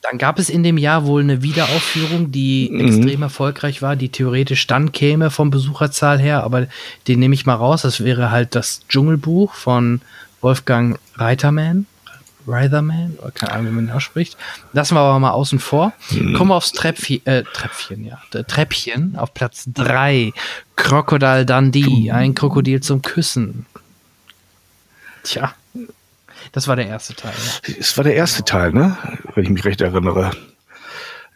[SPEAKER 2] Dann gab es in dem Jahr wohl eine Wiederaufführung, die mhm. extrem erfolgreich war, die theoretisch dann käme vom Besucherzahl her, aber den nehme ich mal raus. Das wäre halt das Dschungelbuch von Wolfgang Reiterman. Reitherman, oder keine Ahnung, wie man den ausspricht. Lassen wir aber mal außen vor. Mhm. Kommen wir aufs Treppchen, äh, Treppchen, ja. Treppchen auf Platz 3. Crocodile Dundee, ein Krokodil zum Küssen. Tja, das war der erste Teil.
[SPEAKER 3] Ja. Es war der erste Teil, ne? Wenn ich mich recht erinnere.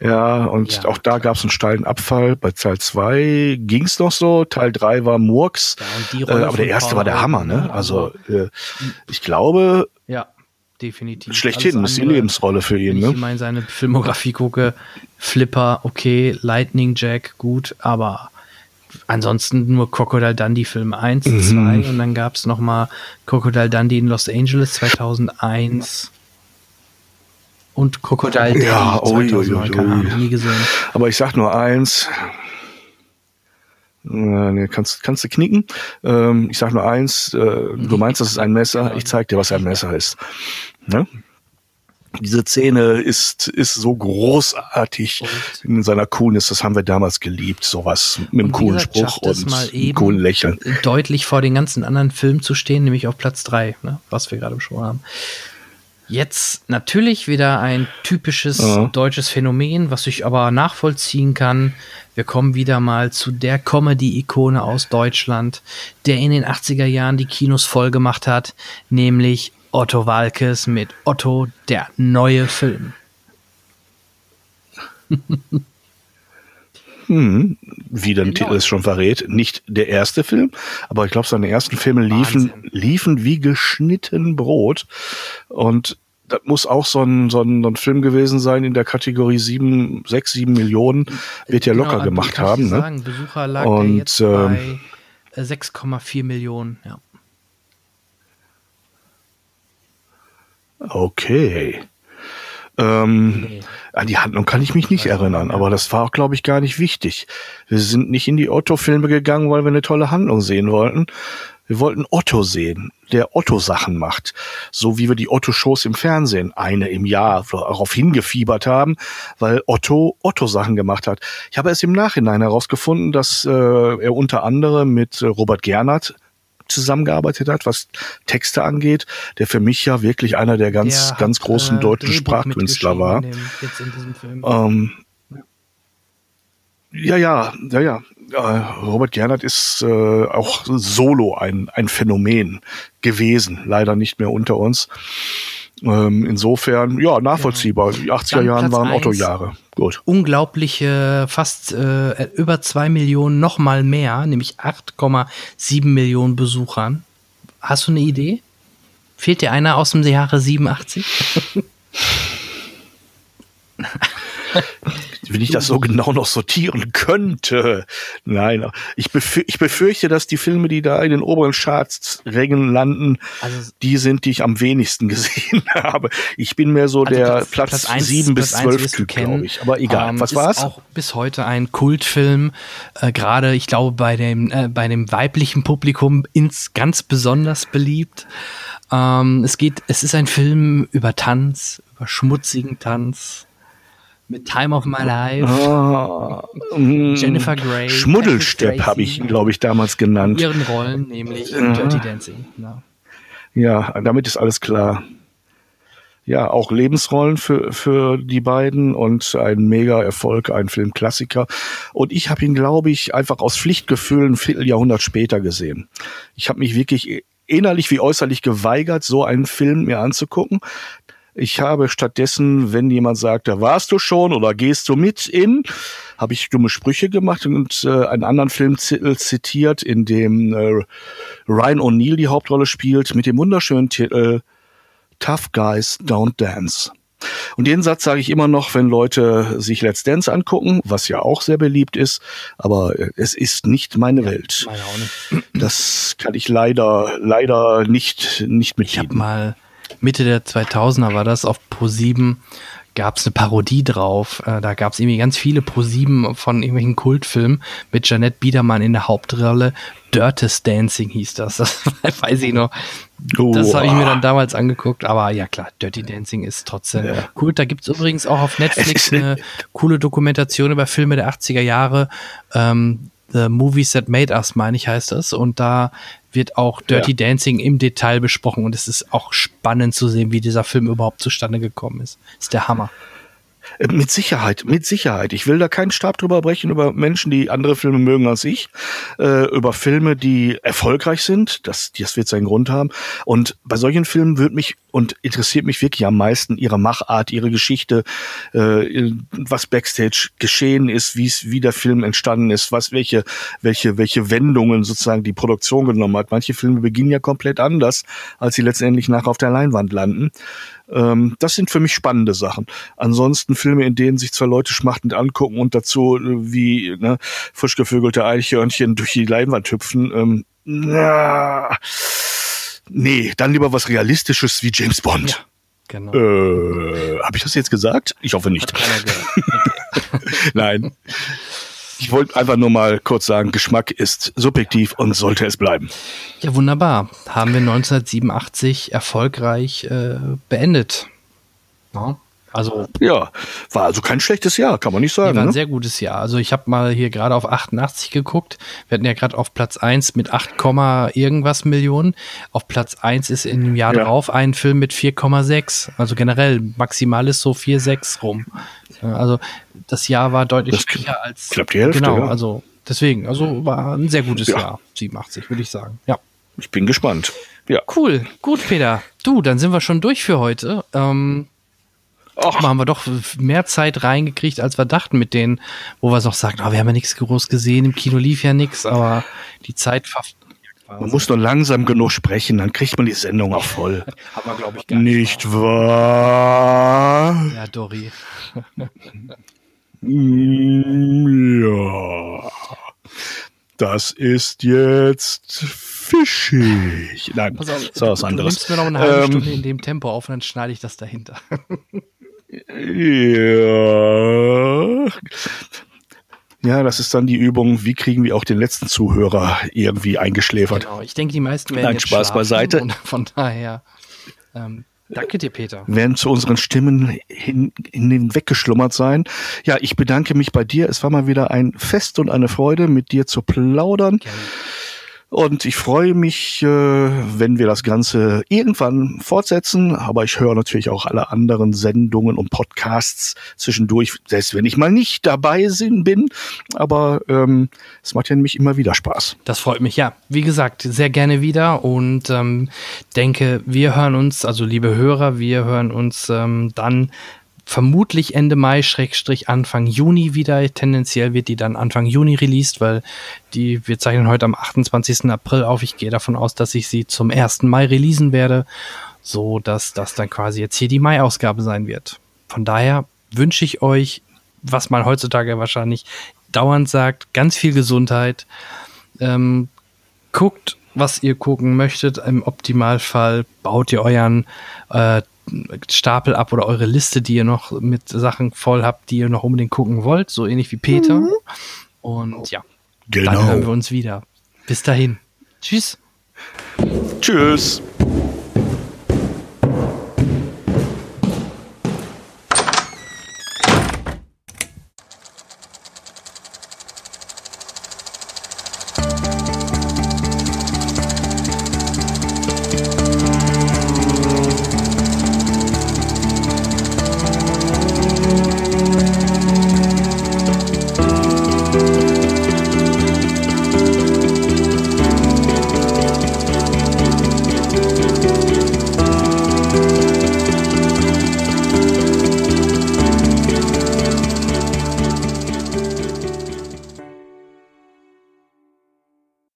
[SPEAKER 3] Ja, und ja. auch da gab es einen steilen Abfall. Bei Teil 2 ging es noch so, Teil 3 war Murks. Ja, äh, aber der erste war der Hammer, ne? Also äh, ich glaube,
[SPEAKER 2] definitiv.
[SPEAKER 3] Schlechthin, ist die Lebensrolle für ihn.
[SPEAKER 2] Wenn ne? ich meine, seine Filmografie gucke, Flipper, okay, Lightning Jack, gut, aber ansonsten nur Crocodile Dundee Film 1, mhm. 2 und dann gab es nochmal Crocodile Dundee in Los Angeles 2001 und Crocodile Dundee
[SPEAKER 3] ja, 2009, nie gesehen. Aber ich sag nur eins, nee, kannst, kannst du knicken. Ähm, ich sag nur eins, äh, du meinst, das ist ein Messer, ich zeig dir, was ein Messer ist. Ne? Diese Szene ist, ist so großartig und in seiner Coolness, das haben wir damals geliebt, sowas mit einem coolen Spruch und einem coolen Lächeln.
[SPEAKER 2] Deutlich vor den ganzen anderen Filmen zu stehen, nämlich auf Platz drei, ne, was wir gerade besprochen haben. Jetzt natürlich wieder ein typisches ja. deutsches Phänomen, was ich aber nachvollziehen kann. Wir kommen wieder mal zu der Comedy-Ikone aus Deutschland, der in den 80er Jahren die Kinos voll gemacht hat, nämlich Otto Walkes mit Otto, der neue Film.
[SPEAKER 3] hm, wie der genau. Titel es schon verrät, nicht der erste Film, aber ich glaube, seine ersten Filme liefen, liefen wie geschnitten Brot. Und das muss auch so ein, so, ein, so ein Film gewesen sein in der Kategorie 7, 6, 7 Millionen. Wird ja genau, locker gemacht haben. Ne? Sagen,
[SPEAKER 2] Besucher lag Und, jetzt ähm, bei 6,4 äh, Millionen, ja.
[SPEAKER 3] Okay. Ähm, nee. An die Handlung kann ich mich nicht erinnern, aber das war auch, glaube ich, gar nicht wichtig. Wir sind nicht in die Otto-Filme gegangen, weil wir eine tolle Handlung sehen wollten. Wir wollten Otto sehen, der Otto-Sachen macht. So wie wir die Otto-Shows im Fernsehen, eine im Jahr, darauf hingefiebert haben, weil Otto Otto-Sachen gemacht hat. Ich habe erst im Nachhinein herausgefunden, dass äh, er unter anderem mit Robert Gernert zusammengearbeitet hat, was Texte angeht, der für mich ja wirklich einer der ganz, der ganz hat, großen äh, deutschen Sprachkünstler war. Dem, ähm, ja, ja, ja, ja. Robert Gernert ist äh, auch solo ein, ein Phänomen gewesen, leider nicht mehr unter uns. Ähm, insofern, ja, nachvollziehbar. Die 80er Jahre waren Otto-Jahre. Gut.
[SPEAKER 2] Unglaubliche, fast äh, über zwei Millionen, noch mal mehr, nämlich 8,7 Millionen Besuchern. Hast du eine Idee? Fehlt dir einer aus dem Jahre 87?
[SPEAKER 3] wenn ich das so genau noch sortieren könnte. Nein, ich, befür ich befürchte, dass die Filme, die da in den oberen Charts-Rängen landen, also, die sind, die ich am wenigsten gesehen habe. Ich bin mehr so also der Platz, Platz, Platz 1, 7 bis 12 Typ, glaube ich. Aber egal, ähm, was war's?
[SPEAKER 2] auch bis heute ein Kultfilm, äh, gerade, ich glaube, bei dem, äh, bei dem weiblichen Publikum ins ganz besonders beliebt. Ähm, es geht, es ist ein Film über Tanz, über schmutzigen Tanz mit Time of My Life. Oh, Jennifer Grey.
[SPEAKER 3] Schmuddelstepp habe ich, glaube ich, damals genannt.
[SPEAKER 2] Ihren Rollen, nämlich in Dirty Dancing.
[SPEAKER 3] Ja. ja, damit ist alles klar. Ja, auch Lebensrollen für, für die beiden und ein Mega-Erfolg, ein Filmklassiker. Und ich habe ihn, glaube ich, einfach aus Pflichtgefühl ein Vierteljahrhundert später gesehen. Ich habe mich wirklich innerlich wie äußerlich geweigert, so einen Film mir anzugucken. Ich habe stattdessen, wenn jemand sagt, da warst du schon oder gehst du mit in, habe ich dumme Sprüche gemacht und äh, einen anderen Film zitiert, in dem äh, Ryan O'Neill die Hauptrolle spielt, mit dem wunderschönen Titel Tough Guys Don't Dance. Und den Satz sage ich immer noch, wenn Leute sich Let's Dance angucken, was ja auch sehr beliebt ist, aber äh, es ist nicht meine ja, Welt. Meine auch nicht. Das kann ich leider, leider nicht, nicht mitgeben.
[SPEAKER 2] Ich habe mal Mitte der 2000er war das auf Pro7 gab es eine Parodie drauf. Äh, da gab es irgendwie ganz viele Pro7 von irgendwelchen Kultfilmen mit Janette Biedermann in der Hauptrolle. Dirtest Dancing hieß das. Das weiß ich noch. Oh. Das habe ich mir dann damals angeguckt. Aber ja klar, Dirty Dancing ist trotzdem ja. cool. Da gibt es übrigens auch auf Netflix eine coole Dokumentation über Filme der 80er Jahre. Ähm, The Movies That Made Us, meine ich, heißt das. Und da wird auch Dirty ja. Dancing im Detail besprochen und es ist auch spannend zu sehen, wie dieser Film überhaupt zustande gekommen ist. Ist der Hammer.
[SPEAKER 3] Mit Sicherheit, mit Sicherheit. Ich will da keinen Stab drüber brechen über Menschen, die andere Filme mögen als ich, äh, über Filme, die erfolgreich sind. Das, das wird seinen Grund haben. Und bei solchen Filmen würde mich und interessiert mich wirklich am meisten ihre Machart, ihre Geschichte, äh, was backstage geschehen ist, wie es wie der Film entstanden ist, was welche welche welche Wendungen sozusagen die Produktion genommen hat. Manche Filme beginnen ja komplett anders, als sie letztendlich nachher auf der Leinwand landen. Ähm, das sind für mich spannende Sachen. Ansonsten Filme, in denen sich zwei Leute schmachtend angucken und dazu äh, wie ne, frisch gevögelte Eichhörnchen durch die Leinwand hüpfen. Ähm, na, nee, dann lieber was Realistisches wie James Bond. Ja, genau. Äh, Habe ich das jetzt gesagt? Ich hoffe nicht. Nein. Ich wollte einfach nur mal kurz sagen, Geschmack ist subjektiv und sollte es bleiben.
[SPEAKER 2] Ja, wunderbar. Haben wir 1987 erfolgreich äh, beendet.
[SPEAKER 3] Ja. Also ja, war also kein schlechtes Jahr, kann man nicht sagen.
[SPEAKER 2] war
[SPEAKER 3] ein
[SPEAKER 2] ne? sehr gutes Jahr. Also ich habe mal hier gerade auf 88 geguckt. Wir hatten ja gerade auf Platz 1 mit 8, irgendwas Millionen. Auf Platz 1 ist in dem Jahr ja. drauf ein Film mit 4,6. Also generell maximal ist so 4,6 rum. Also das Jahr war deutlich
[SPEAKER 3] schwächer als knapp die Hälfte.
[SPEAKER 2] Genau, ja. also deswegen, also war ein sehr gutes ja. Jahr, 87, würde ich sagen. Ja.
[SPEAKER 3] Ich bin gespannt. Ja.
[SPEAKER 2] Cool, gut, Peter. Du, dann sind wir schon durch für heute. Ähm, Och. haben wir doch mehr Zeit reingekriegt, als wir dachten mit denen, wo wir noch sagen, oh, wir haben ja nichts groß gesehen, im Kino lief ja nichts, aber die Zeit
[SPEAKER 3] man muss nur langsam genug sprechen, dann kriegt man die Sendung auch voll.
[SPEAKER 2] Haben wir, glaube ich,
[SPEAKER 3] gar nicht. Nicht wahr?
[SPEAKER 2] Ja, Dori.
[SPEAKER 3] ja. Das ist jetzt fischig. Nein,
[SPEAKER 2] Pass auf, das ist was anderes. Du nimmst mir noch eine halbe ähm, Stunde in dem Tempo auf und dann schneide ich das dahinter.
[SPEAKER 3] Ja. Ja, das ist dann die Übung, wie kriegen wir auch den letzten Zuhörer irgendwie eingeschläfert.
[SPEAKER 2] Genau, ich denke, die meisten werden
[SPEAKER 3] Nein,
[SPEAKER 2] jetzt
[SPEAKER 3] Spaß beiseite.
[SPEAKER 2] Und von daher, ähm, danke dir, Peter.
[SPEAKER 3] werden zu unseren Stimmen hin, hinweggeschlummert sein. Ja, ich bedanke mich bei dir. Es war mal wieder ein Fest und eine Freude, mit dir zu plaudern.
[SPEAKER 2] Gerne.
[SPEAKER 3] Und ich freue mich, äh, wenn wir das Ganze irgendwann fortsetzen. Aber ich höre natürlich auch alle anderen Sendungen und Podcasts zwischendurch, selbst wenn ich mal nicht dabei bin. Aber ähm, es macht ja nämlich immer wieder Spaß.
[SPEAKER 2] Das freut mich, ja. Wie gesagt, sehr gerne wieder und ähm, denke, wir hören uns, also liebe Hörer, wir hören uns ähm, dann vermutlich Ende Mai, Schrägstrich Anfang Juni wieder. Tendenziell wird die dann Anfang Juni released, weil die, wir zeichnen heute am 28. April auf. Ich gehe davon aus, dass ich sie zum 1. Mai releasen werde, so dass das dann quasi jetzt hier die Mai-Ausgabe sein wird. Von daher wünsche ich euch, was man heutzutage wahrscheinlich dauernd sagt, ganz viel Gesundheit. Ähm, guckt, was ihr gucken möchtet. Im Optimalfall baut ihr euren äh, Stapel ab oder eure Liste, die ihr noch mit Sachen voll habt, die ihr noch unbedingt gucken wollt, so ähnlich wie Peter. Und ja, dann hören wir uns wieder. Bis dahin. Tschüss.
[SPEAKER 3] Tschüss.